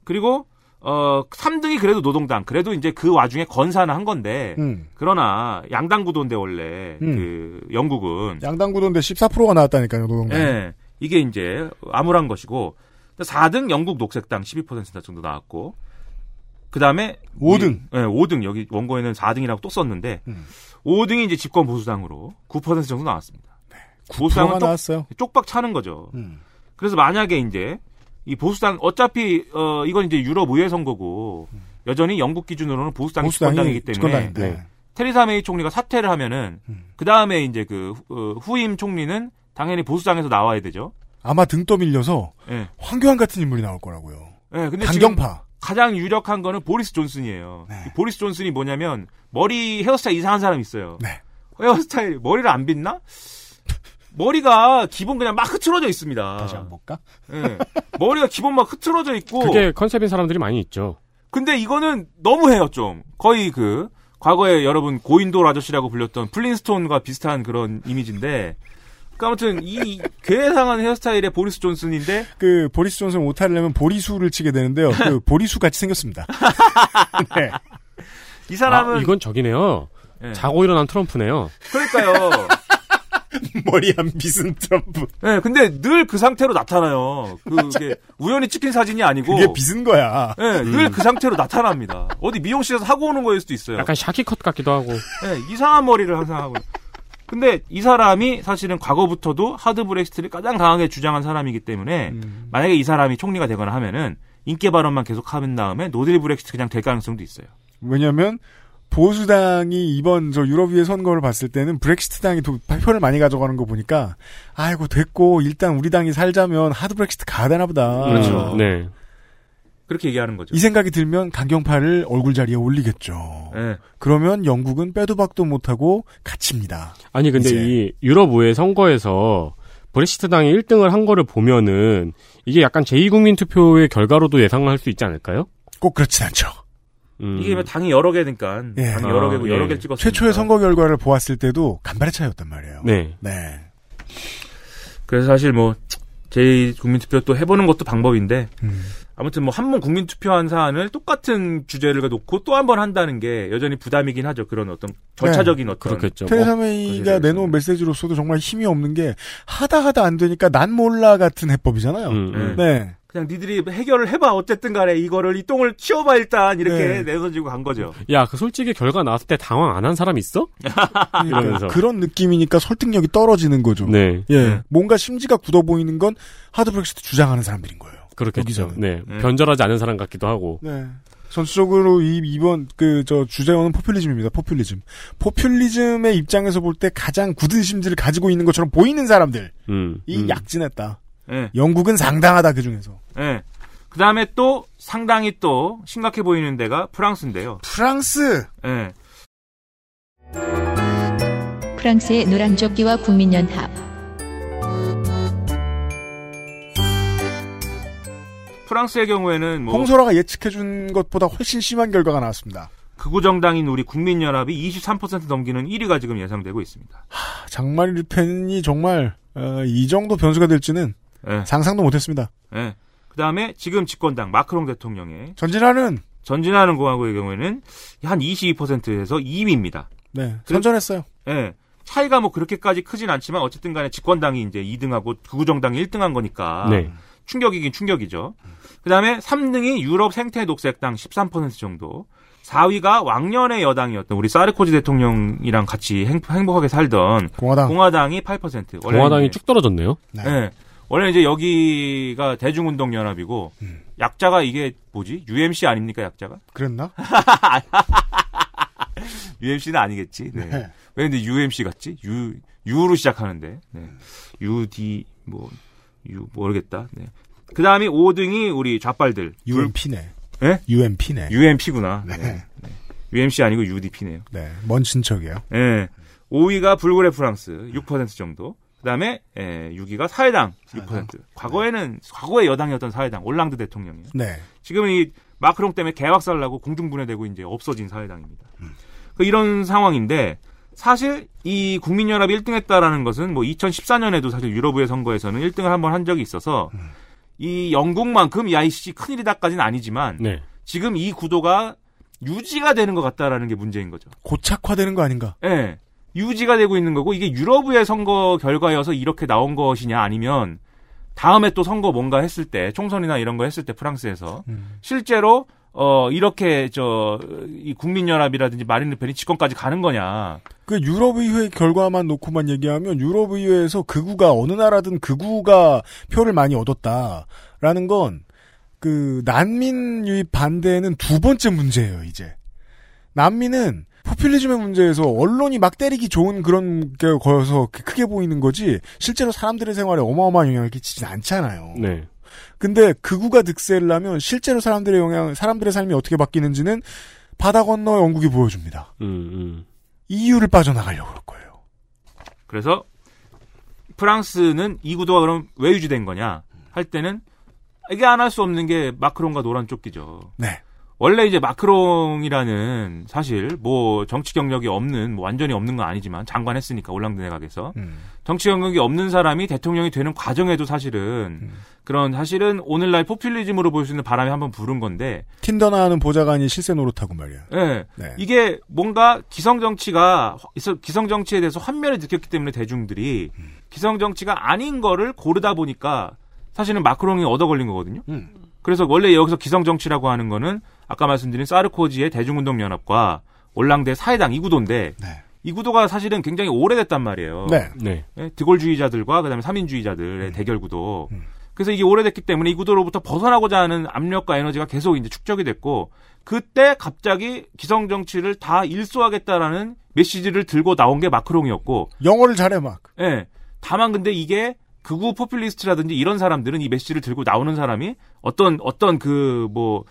그리고 어 3등이 그래도 노동당. 그래도 이제 그 와중에 건사는 한 건데. 음. 그러나 양당 구도인데 원래 음. 그 영국은 양당 구도인데 14%가 나왔다니까요, 노동당. 예. 이게 이제 암울한 것이고 4등 영국 녹색당 12% 정도 나왔고 그 다음에 5등. 예, 5등 여기 원고에는 4등이라고 또 썼는데 음. 5등이 이제 집권 보수당으로 9% 정도 나왔습니다. 9%가 보수당은 또 나왔어요. 쪽박 차는 거죠. 음. 그래서 만약에 이제 이 보수당 어차피 어 이건 이제 유럽 의회 선거고 여전히 영국 기준으로는 보수당이, 보수당이 집권당이기 때문에. 네. 테리사 메이 총리가 사퇴를 하면은 음. 그 다음에 이제 그 후- 어, 후임 총리는 당연히 보수당에서 나와야 되죠. 아마 등 떠밀려서 예. 황교안 같은 인물이 나올 거라고요. 예, 근데 강경파. 가장 유력한 거는 보리스 존슨이에요. 네. 이 보리스 존슨이 뭐냐면 머리 헤어스타일 이상한 사람이 있어요. 네. 헤어스타일 머리를 안 빗나? 머리가 기본 그냥 막 흐트러져 있습니다. 다시 한번 볼까? 예. 머리가 기본 막 흐트러져 있고. 그게 컨셉인 사람들이 많이 있죠. 근데 이거는 너무해요 좀. 거의 그 과거에 여러분 고인돌 아저씨라고 불렸던 플린스톤과 비슷한 그런 이미지인데. 그러니까 아무튼 이 괴상한 헤어스타일의 보리스 존슨인데 그 보리스 존슨 오타를 내면 보리수를 치게 되는데요. 그 보리수 같이 생겼습니다. 네. 이 사람은 아, 이건 저기네요. 예. 자고 일어난 트럼프네요. 그러니까요. 머리 안 빗은 트럼프. 네, 근데 늘 그 상태로 나타나요. 그게 우연히 찍힌 사진이 아니고. 그게 빗은 거야. 네, 늘 그 상태로 나타납니다. 어디 미용실에서 하고 오는 거일 수도 있어요. 약간 shaggy cut 같기도 하고. 네, 이상한 머리를 항상 하고. 근데 이 사람이 사실은 과거부터도 하드 브렉시트를 가장 강하게 주장한 사람이기 때문에 음. 만약에 이 사람이 총리가 되거나 하면은 인기 발언만 계속 하는 다음에 노딜 브렉시트 그냥 될 가능성도 있어요. 왜냐면 보수당이 이번 저 유럽의회 선거를 봤을 때는 브렉시트 당이 도- 표를 많이 가져가는 거 보니까 아이고 됐고 일단 우리 당이 살자면 하드 브렉시트 가야 되나 보다. 그렇죠. 네. 그렇게 얘기하는 거죠. 이 생각이 들면 강경파를 얼굴 자리에 올리겠죠. 네. 그러면 영국은 빼도 박도 못하고 갇힙니다. 아니 근데 이제. 이 유럽 의회 선거에서 브렉시트 당이 1등을 한 거를 보면은 이게 약간 제2국민 투표의 결과로도 예상할 수 있지 않을까요? 꼭 그렇진 않죠. 음. 이게 뭐 당이 여러 개니까 예. 당이 여러 아, 개고 예. 여러 개를 찍었으니까. 최초의 선거 결과를 보았을 때도 간발의 차이였단 말이에요. 네. 네. 그래서 사실 뭐제 국민 투표 또 해보는 것도 방법인데 음. 아무튼 뭐 한 번 국민 투표한 사안을 똑같은 주제를 놓고 또 한 번 한다는 게 여전히 부담이긴 하죠. 그런 어떤 절차적인 어떤 그렇겠죠. 테레사 어, 메이가 그것에 내놓은 메시지로서도 정말 힘이 없는 게 하다 하다 안 되니까 난 몰라 같은 해법이잖아요. 음, 음. 네. 그냥 니들이 해결을 해봐 어쨌든 간에 이거를 이 똥을 치워봐 일단 이렇게 네. 내던지고 간 거죠. 야, 그 솔직히 결과 나왔을 때 당황 안 한 사람 있어? 이러면서. 그런 느낌이니까 설득력이 떨어지는 거죠. 네. 예. 네. 뭔가 심지가 굳어 보이는 건 하드 브렉시트 주장하는 사람들인 거예요. 그렇겠죠. 네. 네. 변절하지 않은 사람 같기도 하고. 네. 전체적으로 이, 이번 그 저 주제어는 포퓰리즘입니다. 포퓰리즘. 포퓰리즘의 입장에서 볼 때 가장 굳은 심지를 가지고 있는 것처럼 보이는 사람들이 음. 음. 약진했다. 예. 영국은 상당하다 그 중에서. 예. 그 다음에 또 상당히 또 심각해 보이는 데가 프랑스인데요. 프랑스. 예. 프랑스의 노란조끼와 국민연합. 프랑스의 경우에는 뭐 홍소라가 예측해준 것보다 훨씬 심한 결과가 나왔습니다. 극우 정당인 우리 국민연합이 23% 넘기는 1위가 지금 예상되고 있습니다. 장마리 르펜이 정말 어, 이 정도 변수가 될지는 예. 상상도 못했습니다. 예. 그 다음에 지금 집권당 마크롱 대통령의 전진하는 전진하는 공화국의 경우에는 한 22%에서 2위입니다. 네 선전했어요. 예. 차이가 뭐 그렇게까지 크진 않지만 어쨌든 간에 집권당이 이제 2등하고 극우정당이 1등한 거니까 네. 충격이긴 충격이죠. 그다음에 3등이 유럽 생태 녹색당 13% 정도. 4위가 왕년의 여당이었던 우리 사르코지 대통령이랑 같이 행, 복하게 살던 공화당. 공화당이 8%. 원래 공화당이 이제- 쭉 떨어졌네요. 네. 원래 이제 여기가 대중운동 연합이고 약자가 이게 뭐지? UMC 아닙니까 약자가? 그랬나? UMC는 아니겠지. 네. 네. 왜 근데 UMC 같지? U U로 시작하는데. 네. UD 뭐 U 모르겠다. 네. 그 다음에 5등이 우리 좌빨들. UMP네. 예? UMP네. UMP구나. 네. 네. 네. UMC 아니고 UDP네요. 네. 먼 친척이에요. 예. 5위가 불굴의 프랑스 6% 정도. 그다음에 예, 6위가 사회당 6%. 과거에는 과거의 여당이었던 사회당 올랑드 대통령이요. 네. 지금은 이 마크롱 때문에 개박살 나고 공중분해되고 이제 없어진 사회당입니다. 그 이런 상황인데 사실 이 국민연합 1등 했다라는 것은 뭐 2014년에도 사실 유럽의 선거에서는 1등을 한번 한 적이 있어서 이 영국만큼 야이씨 큰일이다까지는 아니지만 네. 지금 이 구도가 유지가 되는 것 같다라는 게 문제인 거죠. 고착화되는 거 아닌가? 예. 유지가 되고 있는 거고 이게 유럽의 선거 결과여서 이렇게 나온 것이냐 아니면 다음에 또 선거 뭔가 했을 때 총선이나 이런 거 했을 때 프랑스에서 실제로 어 이렇게 저 이 국민연합이라든지 마린 르펜이 집권까지 가는 거냐. 그 유럽의회 결과만 놓고만 얘기하면 유럽의회에서 극우가 어느 나라든 극우가 표를 많이 얻었다라는 건 그 난민 유입 반대는 두 번째 문제예요 이제 난민은 포퓰리즘의 문제에서 언론이 막 때리기 좋은 그런 게 거여서 크게 보이는 거지 실제로 사람들의 생활에 어마어마한 영향을 끼치진 않잖아요. 네. 근데 극우가 득세를 하면 실제로 사람들의 영향, 사람들의 삶이 어떻게 바뀌는지는 바다 건너 영국이 보여줍니다. 음, 음. EU를 빠져나가려고 그럴 거예요. 그래서 프랑스는 이 구도가 그럼 왜 유지된 거냐 할 때는 이게 안 할 수 없는 게 마크롱과 노란 조끼죠. 네. 원래 이제 마크롱이라는 사실 뭐 정치 경력이 없는 뭐 완전히 없는 건 아니지만 장관 했으니까 올랑드 내각에서 음. 정치 경력이 없는 사람이 대통령이 되는 과정에도 사실은 음. 그런 사실은 오늘날 포퓰리즘으로 볼 수 있는 바람이 한번 부른 건데 틴더나 하는 보좌관이 실세 노릇하고 말이야. 예. 네. 이게 뭔가 기성 정치가 기성 정치에 대해서 환멸을 느꼈기 때문에 대중들이 음. 기성 정치가 아닌 거를 고르다 보니까 사실은 마크롱이 얻어 걸린 거거든요. 음. 그래서 원래 여기서 기성 정치라고 하는 거는 아까 말씀드린 사르코지의 대중운동 연합과 올랑드의 사회당 이 구도인데 이 구도가 사실은 굉장히 오래됐단 말이에요. 네. 네. 예, 드골주의자들과 그다음에 삼인주의자들의 대결 구도. 그래서 이게 오래됐기 때문에 이 구도로부터 벗어나고자 하는 압력과 에너지가 계속 이제 축적이 됐고 그때 갑자기 기성 정치를 다 일소하겠다라는 메시지를 들고 나온 게 마크롱이었고 영어를 잘해 막. 예. 다만 근데 이게 극우 포퓰리스트라든지 이런 사람들은 이 메시지를 들고 나오는 사람이 어떤 어떤 그뭐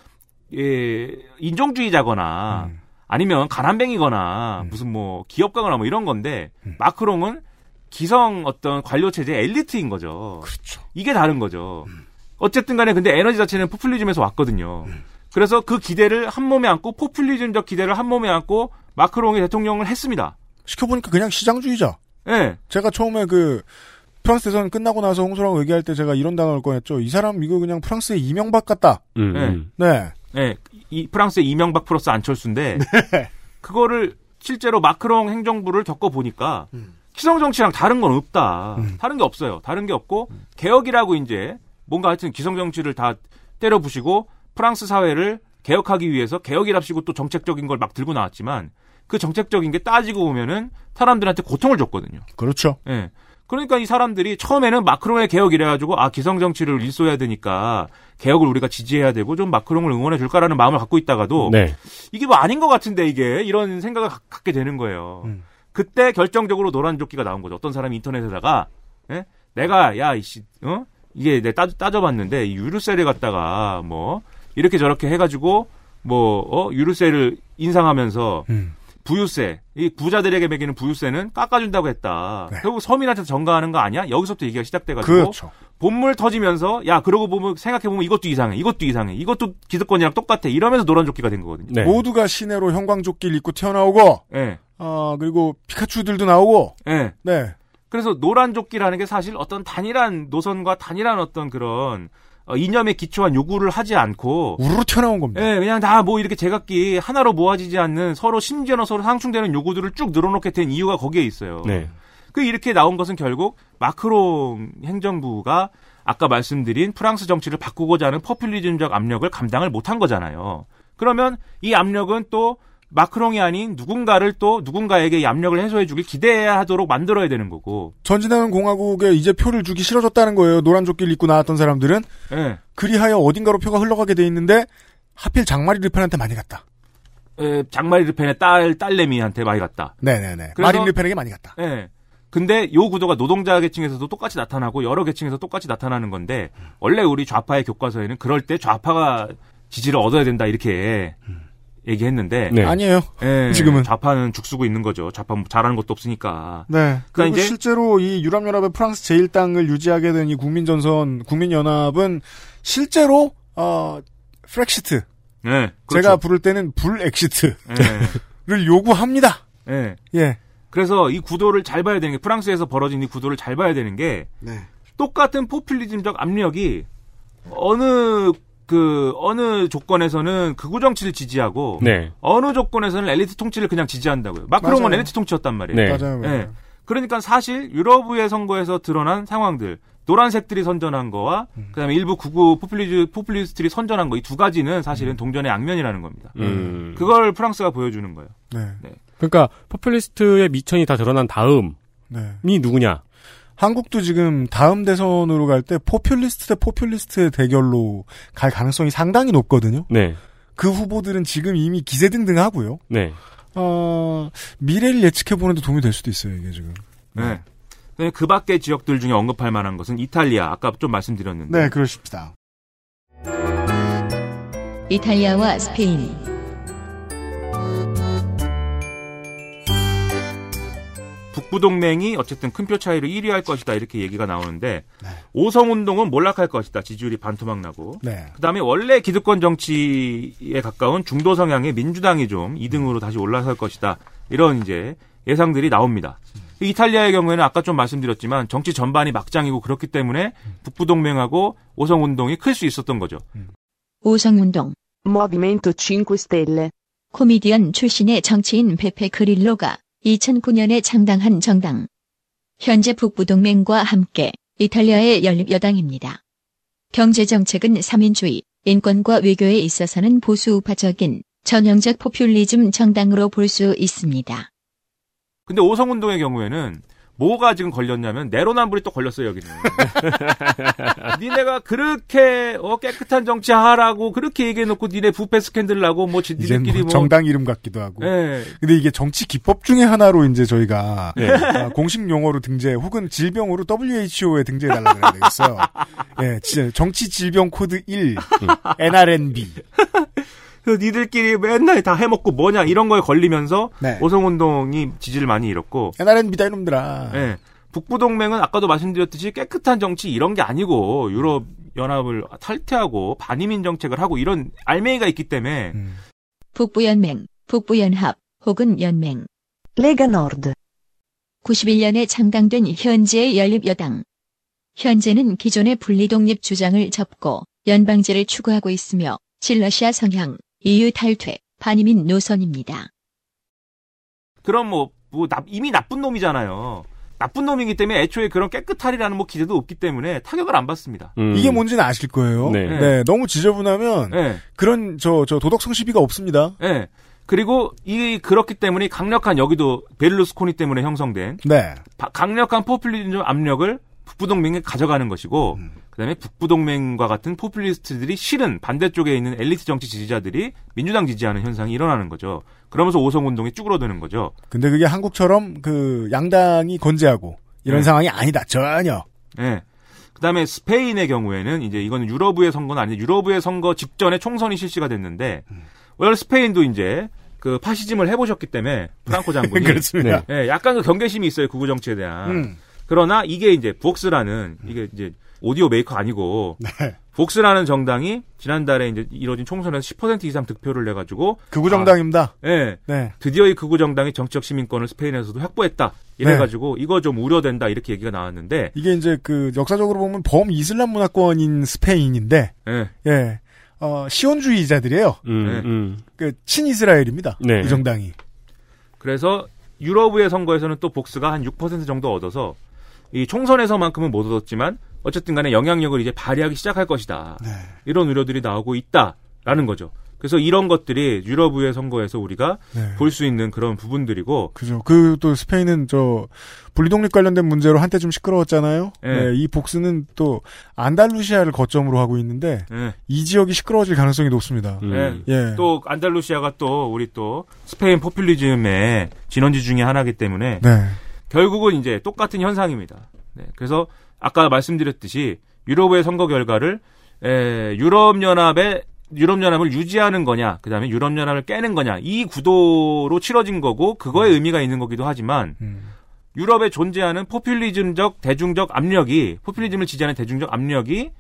예, 인종주의자거나 아니면 가난뱅이거나 무슨 뭐 기업가거나 뭐 이런 건데 마크롱은 기성 어떤 관료 체제 엘리트인 거죠. 그렇죠. 이게 다른 거죠. 어쨌든 간에 근데 에너지 자체는 포퓰리즘에서 왔거든요. 그래서 그 기대를 한 몸에 안고 포퓰리즘적 기대를 한 몸에 안고 마크롱이 대통령을 했습니다. 시켜보니까 그냥 시장주의자. 예. 제가 처음에 그 프랑스 대선 끝나고 나서 홍수라고 얘기할 때 제가 이런 단어를 꺼냈죠. 이 사람 이거 그냥 프랑스의 이명박 같다. 음, 네. 음. 네. 예, 이 프랑스의 이명박 플러스 안철수인데 그거를 실제로 마크롱 행정부를 겪어 보니까 기성 정치랑 다른 건 없다. 다른 게 없어요. 다른 게 없고 개혁이라고 이제 뭔가 하여튼 기성 정치를 다 때려 부시고 프랑스 사회를 개혁하기 위해서 개혁이랍시고 또 정책적인 걸 막 들고 나왔지만 그 정책적인 게 따지고 보면은 사람들한테 고통을 줬거든요. 그렇죠. 예. 그러니까 이 사람들이 처음에는 마크롱의 개혁 이래가지고 아 기성 정치를 일소해야 되니까 개혁을 우리가 지지해야 되고 좀 마크롱을 응원해 줄까라는 마음을 갖고 있다가도 네. 이게 뭐 아닌 것 같은데 이게 이런 생각을 가- 갖게 되는 거예요. 그때 결정적으로 노란 조끼가 나온 거죠. 어떤 사람이 인터넷에다가 예? 내가 야 이씨 어 이게 내 따, 따져봤는데 이 유류세를 갖다가 뭐 이렇게 저렇게 해가지고 뭐 어, 유류세를 인상하면서 부유세 이 부자들에게 매기는 부유세는 깎아준다고 했다. 결국 서민한테 전가하는 거 아니야? 여기서부터 얘기가 시작돼가지고 그렇죠. 본물 터지면서 야 그러고 보면 생각해 보면 이것도 이상해, 이것도 이상해, 이것도 기득권이랑 똑같아 이러면서 노란 조끼가 된 거거든요. 네. 모두가 시내로 형광조끼를 입고 튀어나오고, 예. 아 그리고 피카츄들도 나오고, 예. 네. 그래서 노란 조끼라는 게 사실 어떤 단일한 노선과 단일한 어떤 그런 어, 이념에 기초한 요구를 하지 않고 우르르 튀어나온 겁니다. 예, 그냥 다 뭐 이렇게 제각기 하나로 모아지지 않는 서로 심지어는 서로 상충되는 요구들을 쭉 늘어놓게 된 이유가 거기에 있어요. 네. 그 이렇게 나온 것은 결국 마크롱 행정부가 아까 말씀드린 프랑스 정치를 바꾸고자 하는 포퓰리즘적 압력을 감당을 못한 거잖아요. 그러면 이 압력은 또 마크롱이 아닌 누군가를 또 누군가에게 이 압력을 해소해주길 기대해야 하도록 만들어야 되는 거고. 전진하는 공화국에 이제 표를 주기 싫어졌다는 거예요. 노란 조끼를 입고 나왔던 사람들은. 예. 그리하여 어딘가로 표가 흘러가게 돼 있는데 하필 장마리 르펜한테 많이 갔다. 에, 장마리 르펜의 딸 딸내미한테 많이 갔다. 네네네. 그래서- 마린 르펜에게 많이 갔다. 예. 근데 요 구도가 노동자 계층에서도 똑같이 나타나고 여러 계층에서 똑같이 나타나는 건데 원래 우리 좌파의 교과서에는 그럴 때 좌파가 지지를 얻어야 된다 이렇게 얘기했는데 네. 아니에요. 예, 지금은. 좌파는 죽쓰고 있는 거죠. 좌파 뭐 잘하는 것도 없으니까. 네. 그리고 그러니까 이제 실제로 이 유럽연합의 프랑스 제1당을 유지하게 된 이 국민전선, 국민연합은 실제로, 어, 프렉시트. 네, 제가 그렇죠. 부를 때는 불엑시트를 예. 요구합니다. 예. 예. 그래서 이 구도를 잘 봐야 되는 게 프랑스에서 벌어진 이 구도를 잘 봐야 되는 게 네. 똑같은 포퓰리즘적 압력이 어느 그 어느 조건에서는 극우 정치를 지지하고 네. 어느 조건에서는 엘리트 통치를 그냥 지지한다고요. 마크롱은 맞아요. 엘리트 통치였단 말이에요. 네. 맞아요, 맞아요. 예. 그러니까 사실 유럽의회 선거에서 드러난 상황들 노란색들이 선전한 거와 그다음에 일부 극우 포퓰리즈 포퓰리스트들이 선전한 거 이 두 가지는 사실은 동전의 양면이라는 겁니다. 음. 그걸 프랑스가 보여주는 거예요. 네. 그러니까 포퓰리스트의 밑천이 다 드러난 다음이 네. 누구냐? 한국도 지금 다음 대선으로 갈 때 포퓰리스트 대 포퓰리스트의 대결로 갈 가능성이 상당히 높거든요. 네. 그 후보들은 지금 이미 기세등등하고요. 네. 어, 미래를 예측해보는데 도움이 될 수도 있어요, 이게 지금. 네. 근데 그 밖의 지역들 중에 언급할 만한 것은 이탈리아 아까 좀 말씀드렸는데 네, 그러십시다. 이탈리아와 스페인, 북부 동맹이 어쨌든 큰 표 차이로 1위 할 것이다 이렇게 얘기가 나오는데 네. 오성 운동은 몰락할 것이다 지지율이 반토막 나고 네. 그다음에 원래 기득권 정치에 가까운 중도 성향의 민주당이 좀 2등으로 다시 올라설 것이다 이런 이제 예상들이 나옵니다. 이탈리아의 경우에는 아까 좀 말씀드렸지만 정치 전반이 막장이고 그렇기 때문에 북부 동맹하고 오성 운동이 클 수 있었던 거죠. 오성운동, Movimento 5 Stelle. 코미디언 출신의 정치인 베페 그릴로가 2009년에 창당한 정당. 현재 북부동맹과 함께 이탈리아의 연립여당입니다. 경제정책은 3인주의, 인권과 외교에 있어서는 보수 우파적인 전형적 포퓰리즘 정당으로 볼 수 있습니다. 근데 오성 운동의 경우에는 뭐가 지금 걸렸냐면 내로남불이 또 걸렸어요 여기는. 니네가 그렇게 어, 깨끗한 정치하라고 그렇게 얘기해놓고 니네 부패 스캔들 나고 뭐 지들끼리 뭐뭐 정당 이름 같기도 하고. 예. 근데 이게 정치 기법 중에 하나로 이제 저희가 네. 아, 공식 용어로 등재 혹은 질병으로 WHO에 등재해 달라 그래야 되겠어요. 예, 진짜 정치 질병 코드 1 NRNB. 그 니들끼리 맨날 다 해먹고 뭐냐 이런 거에 걸리면서 네. 오성 운동이 지지를 많이 잃었고. NRNB다 이놈들아. 예. 북부 동맹은 아까도 말씀드렸듯이 깨끗한 정치 이런 게 아니고 유럽 연합을 탈퇴하고 반이민 정책을 하고 이런 알맹이가 있기 때문에 음. 북부연맹, 북부연합 혹은 연맹. Lega Nord. 91년에 창당된 현재의 연립여당. 현재는 기존의 분리독립 주장을 접고 연방제를 추구하고 있으며 친러시아 성향, EU 탈퇴, 반이민 노선입니다. 그럼 뭐, 뭐 나- 이미 나쁜 놈이잖아요. 나쁜 놈이기 때문에 애초에 그런 깨끗하리라는 뭐 기대도 없기 때문에 타격을 안 받습니다. 음. 이게 뭔지는 아실 거예요. 네. 네. 너무 지저분하면 예. 그런 저 저 도덕성 시비가 없습니다. 예. 그리고 이 그렇기 때문에 강력한 여기도 베를루스코니 때문에 형성된 네. 바- 강력한 포퓰리즘 압력을 북부동맹에 가져가는 것이고 그다음에 북부동맹과 같은 포퓰리스트들이 실은 반대쪽에 있는 엘리트 정치 지지자들이 민주당 지지하는 현상이 일어나는 거죠. 그러면서 오성 운동이 쭈그러드는 거죠. 근데 그게 한국처럼 그 양당이 건재하고 이런 네. 상황이 아니다. 전혀. 예. 그다음에 스페인의 경우에는 이제 이거는 유럽의 선거는 아니고 유럽의 선거 직전에 총선이 실시가 됐는데 원래 스페인도 이제 그 파시즘을 해보셨기 때문에 프랑코 장군이 그렇습니다. 예, 약간 그 경계심이 있어요 극우 정치에 대한. 음. 그러나 이게 이제 복스라는 이게 이제 오디오 메이커 아니고 네. 복스라는 정당이 지난달에 이제 이뤄진 총선에서 10% 이상 득표를 내가지고 극우 정당입니다. 아, 예. 네. 드디어 이 극우 정당이 정치적 시민권을 스페인에서도 확보했다. 이래가지고 이거 좀 우려된다 이렇게 얘기가 나왔는데 이게 이제 그 역사적으로 보면 범 이슬람 문화권인 스페인인데 예. 예. 어, 시온주의자들이에요. 음, 네. 음. 그 친이스라엘입니다. 네. 이 정당이. 그래서 유럽의 선거에서는 또 복스가 한 6% 정도 얻어서 이 총선에서만큼은 못 얻었지만 어쨌든 간에 영향력을 이제 발휘하기 시작할 것이다. 네. 이런 우려들이 나오고 있다라는 거죠. 그래서 이런 것들이 유럽 의회 선거에서 우리가 네. 볼수 있는 그런 부분들이고 그죠. 그 또 스페인은 저 분리독립 관련된 문제로 한때 좀 시끄러웠잖아요. 예. 네, 이 복스는 또 안달루시아를 거점으로 하고 있는데 예. 이 지역이 시끄러워질 가능성이 높습니다. 예. 예. 또 안달루시아가 또 우리 또 스페인 포퓰리즘의 진원지 중에 하나이기 때문에 네. 결국은 이제 똑같은 현상입니다. 네. 그래서 아까 말씀드렸듯이 유럽의 선거 결과를 에, 유럽 연합의 유럽 연합을 유지하는 거냐, 그 다음에 유럽 연합을 깨는 거냐 이 구도로 치러진 거고 그거에 의미가 있는 거기도 하지만 유럽에 존재하는 포퓰리즘적 대중적 압력이 포퓰리즘을 지지하는 대중적 압력이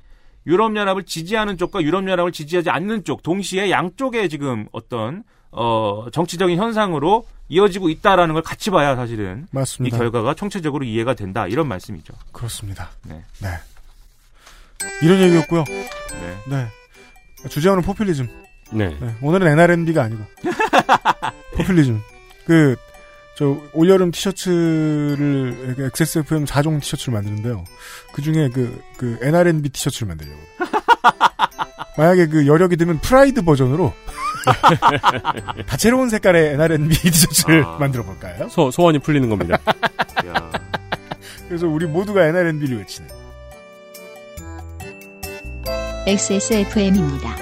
유럽 연합을 지지하는 쪽과 유럽 연합을 지지하지 않는 쪽 동시에 양쪽에 지금 어떤 어 정치적인 현상으로 이어지고 있다라는 걸 같이 봐야 사실은 맞습니다. 이 결과가 총체적으로 이해가 된다 이런 말씀이죠. 그렇습니다. 네. 네. 이런 얘기였고요. 네. 네. 주제어는 포퓰리즘. 네. 오늘은 NRNB가 아니고 포퓰리즘. 그 저 올여름 티셔츠를 XSFM 4종 티셔츠를 만드는데요. 그 중에 그, 그 NRNB 티셔츠를 만들려고. 만약에 그 여력이 되면 프라이드 버전으로 다채로운 색깔의 NRNB 티셔츠를 아. 만들어 볼까요? 소, 소원이 풀리는 겁니다. 그래서 우리 모두가 NRNB를 외치는. XSFM입니다.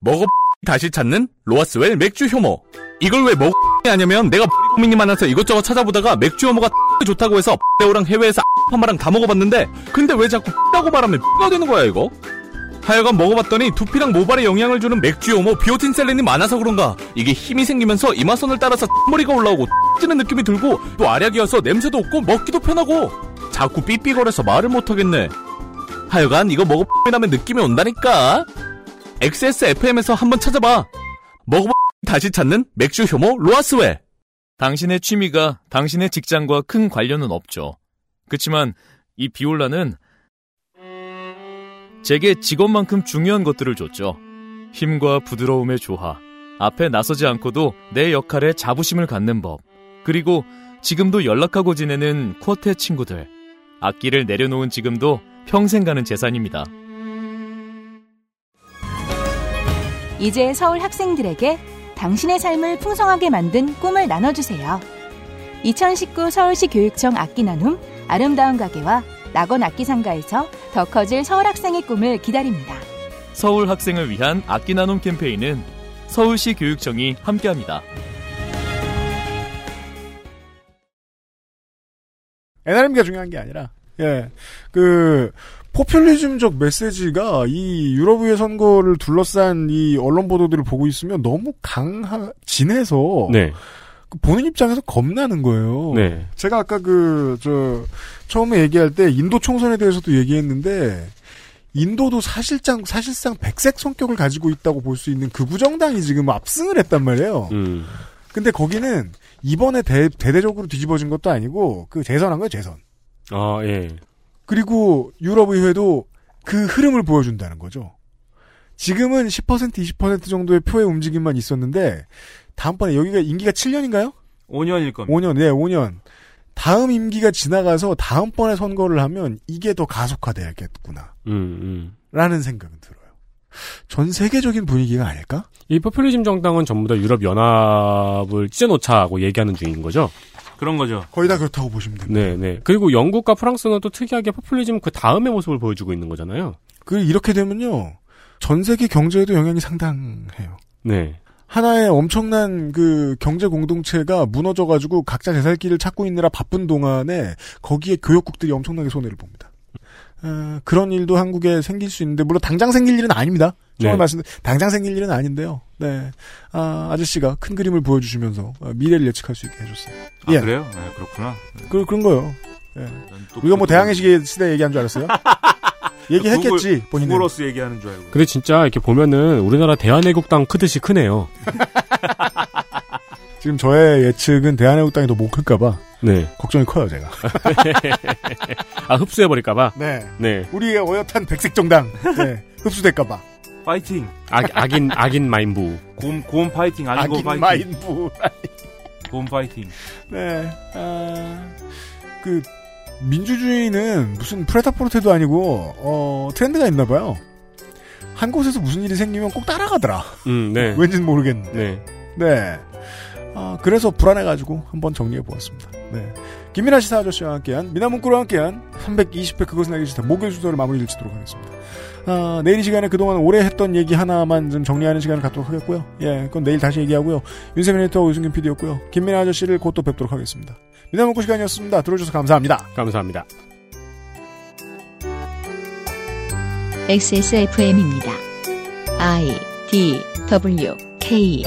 먹어 다시 찾는 로아스웰 맥주 효모. 이걸 왜 먹어 하냐면 내가 고민이 많아서 이것저것 찾아보다가 맥주 효모가 좋다고 해서 배우랑 해외에서 파마랑 다 먹어봤는데 근데 왜 자꾸 라고 말하면 가 되는 거야 이거? 하여간 먹어봤더니 두피랑 모발에 영향을 주는 맥주 효모 비오틴 셀렌이 많아서 그런가 이게 힘이 생기면서 이마선을 따라서 머리가 올라오고 찌는 느낌이 들고 또 알약이어서 냄새도 없고 먹기도 편하고 자꾸 삐삐거려서 말을 못하겠네 하여간 이거 먹어보면 느낌이 온다니까 XSFM에서 한번 찾아봐. 먹어보 다시 찾는 맥주 효모 로아스웰. 당신의 취미가 당신의 직장과 큰 관련은 없죠. 그렇지만 이 비올라는 제게 직업만큼 중요한 것들을 줬죠. 힘과 부드러움의 조화, 앞에 나서지 않고도 내 역할에 자부심을 갖는 법, 그리고 지금도 연락하고 지내는 쿼테 친구들, 악기를 내려놓은 지금도 평생 가는 재산입니다. 이제 서울 학생들에게 당신의 삶을 풍성하게 만든 꿈을 나눠주세요. 2019 서울시 교육청 악기 나눔 아름다운 가게와 낙원 악기상가에서 더 커질 서울 학생의 꿈을 기다립니다. 서울 학생을 위한 악기 나눔 캠페인은 서울시 교육청이 함께합니다. NRM가 중요한 게 아니라, 예. 그, 포퓰리즘적 메시지가 이 유럽의 선거를 둘러싼 이 언론 보도들을 보고 있으면 너무 강하, 진해서. 네. 그 보는 입장에서 겁나는 거예요. 네. 제가 아까 그, 저, 처음에 얘기할 때 인도 총선에 대해서도 얘기했는데, 인도도 사실상, 사실상 백색 성격을 가지고 있다고 볼 수 있는 극우 정당이 지금 압승을 했단 말이에요. 음. 근데 거기는 이번에 대, 대대적으로 뒤집어진 것도 아니고, 그 재선한 거예요, 재선. 아, 예. 그리고 유럽의회도 그 흐름을 보여준다는 거죠. 지금은 10% 20% 정도의 표의 움직임만 있었는데 다음번에 여기가 임기가 7년인가요? 5년일 겁니다. 5년, 네, 5년. 다음 임기가 지나가서 다음번에 선거를 하면 이게 더 가속화돼야겠구나. 음, 음. 라는 생각은 들어요. 전 세계적인 분위기가 아닐까? 이 포퓰리즘 정당은 전부 다 유럽 연합을 찢어놓자고 얘기하는 중인 거죠. 그런 거죠. 거의 다 그렇다고 보시면 됩니다. 네, 네. 그리고 영국과 프랑스는 또 특이하게 포퓰리즘 그 다음의 모습을 보여주고 있는 거잖아요. 그 이렇게 되면요. 전 세계 경제에도 영향이 상당해요. 네. 하나의 엄청난 그 경제 공동체가 무너져가지고 각자 제살길을 찾고 있느라 바쁜 동안에 거기에 교역국들이 엄청나게 손해를 봅니다. 어, 그런 일도 한국에 생길 수 있는데 물론 당장 생길 일은 아닙니다. 처음에 네. 말씀 당장 생길 일은 아닌데요. 네, 아, 아저씨가 큰 그림을 보여주시면서 어, 미래를 예측할 수 있게 해줬어요. 아, 예. 그래요? 네, 그렇구나. 그 그런 거요. 예. 또 우리가 뭐 그- 대항해 시대 시대 얘기한 줄 알았어요? 얘기했겠지 구글- 본인은. 구글어스 얘기하는 줄 알고. 근데 진짜 이렇게 보면은 우리나라 대한애국당 크듯이 크네요. 지금 저의 예측은 대한애국당이 더 못 클까봐 네. 걱정이 커요 제가. 아, 흡수해버릴까봐? 네. 네. 우리의 어엿한 백색 정당 네, 흡수될까봐. 파이팅. 악, 악인 악인 마인부. 곰, 곰 파이팅. 아닌 곰 파이팅. 마인부. 곰 파이팅. 네. 아, 그 민주주의는 무슨 프레타포르테도 아니고 어, 트렌드가 있나 봐요. 한 곳에서 무슨 일이 생기면 꼭 따라가더라. 음, 네. 왠지는 모르겠는데. 네. 네. 아, 그래서 불안해가지고 한번 정리해 보았습니다. 네. 김민아 시사 아저씨와 함께한 미나문구와 함께한 320회 그것은 알기 싫다 목요일 순서를 마무리 짓도록 하겠습니다. 아, 내일 이 시간에 그동안 오래 했던 얘기 하나만 좀 정리하는 시간을 갖도록 하겠고요. 예, 그건 내일 다시 얘기하고요. 윤세민 에디터와 유승균 PD였고요. 김민아 아저씨를 곧 또 뵙도록 하겠습니다. 미나문구 시간이었습니다. 들어주셔서 감사합니다. 감사합니다. XSFM입니다. I D W K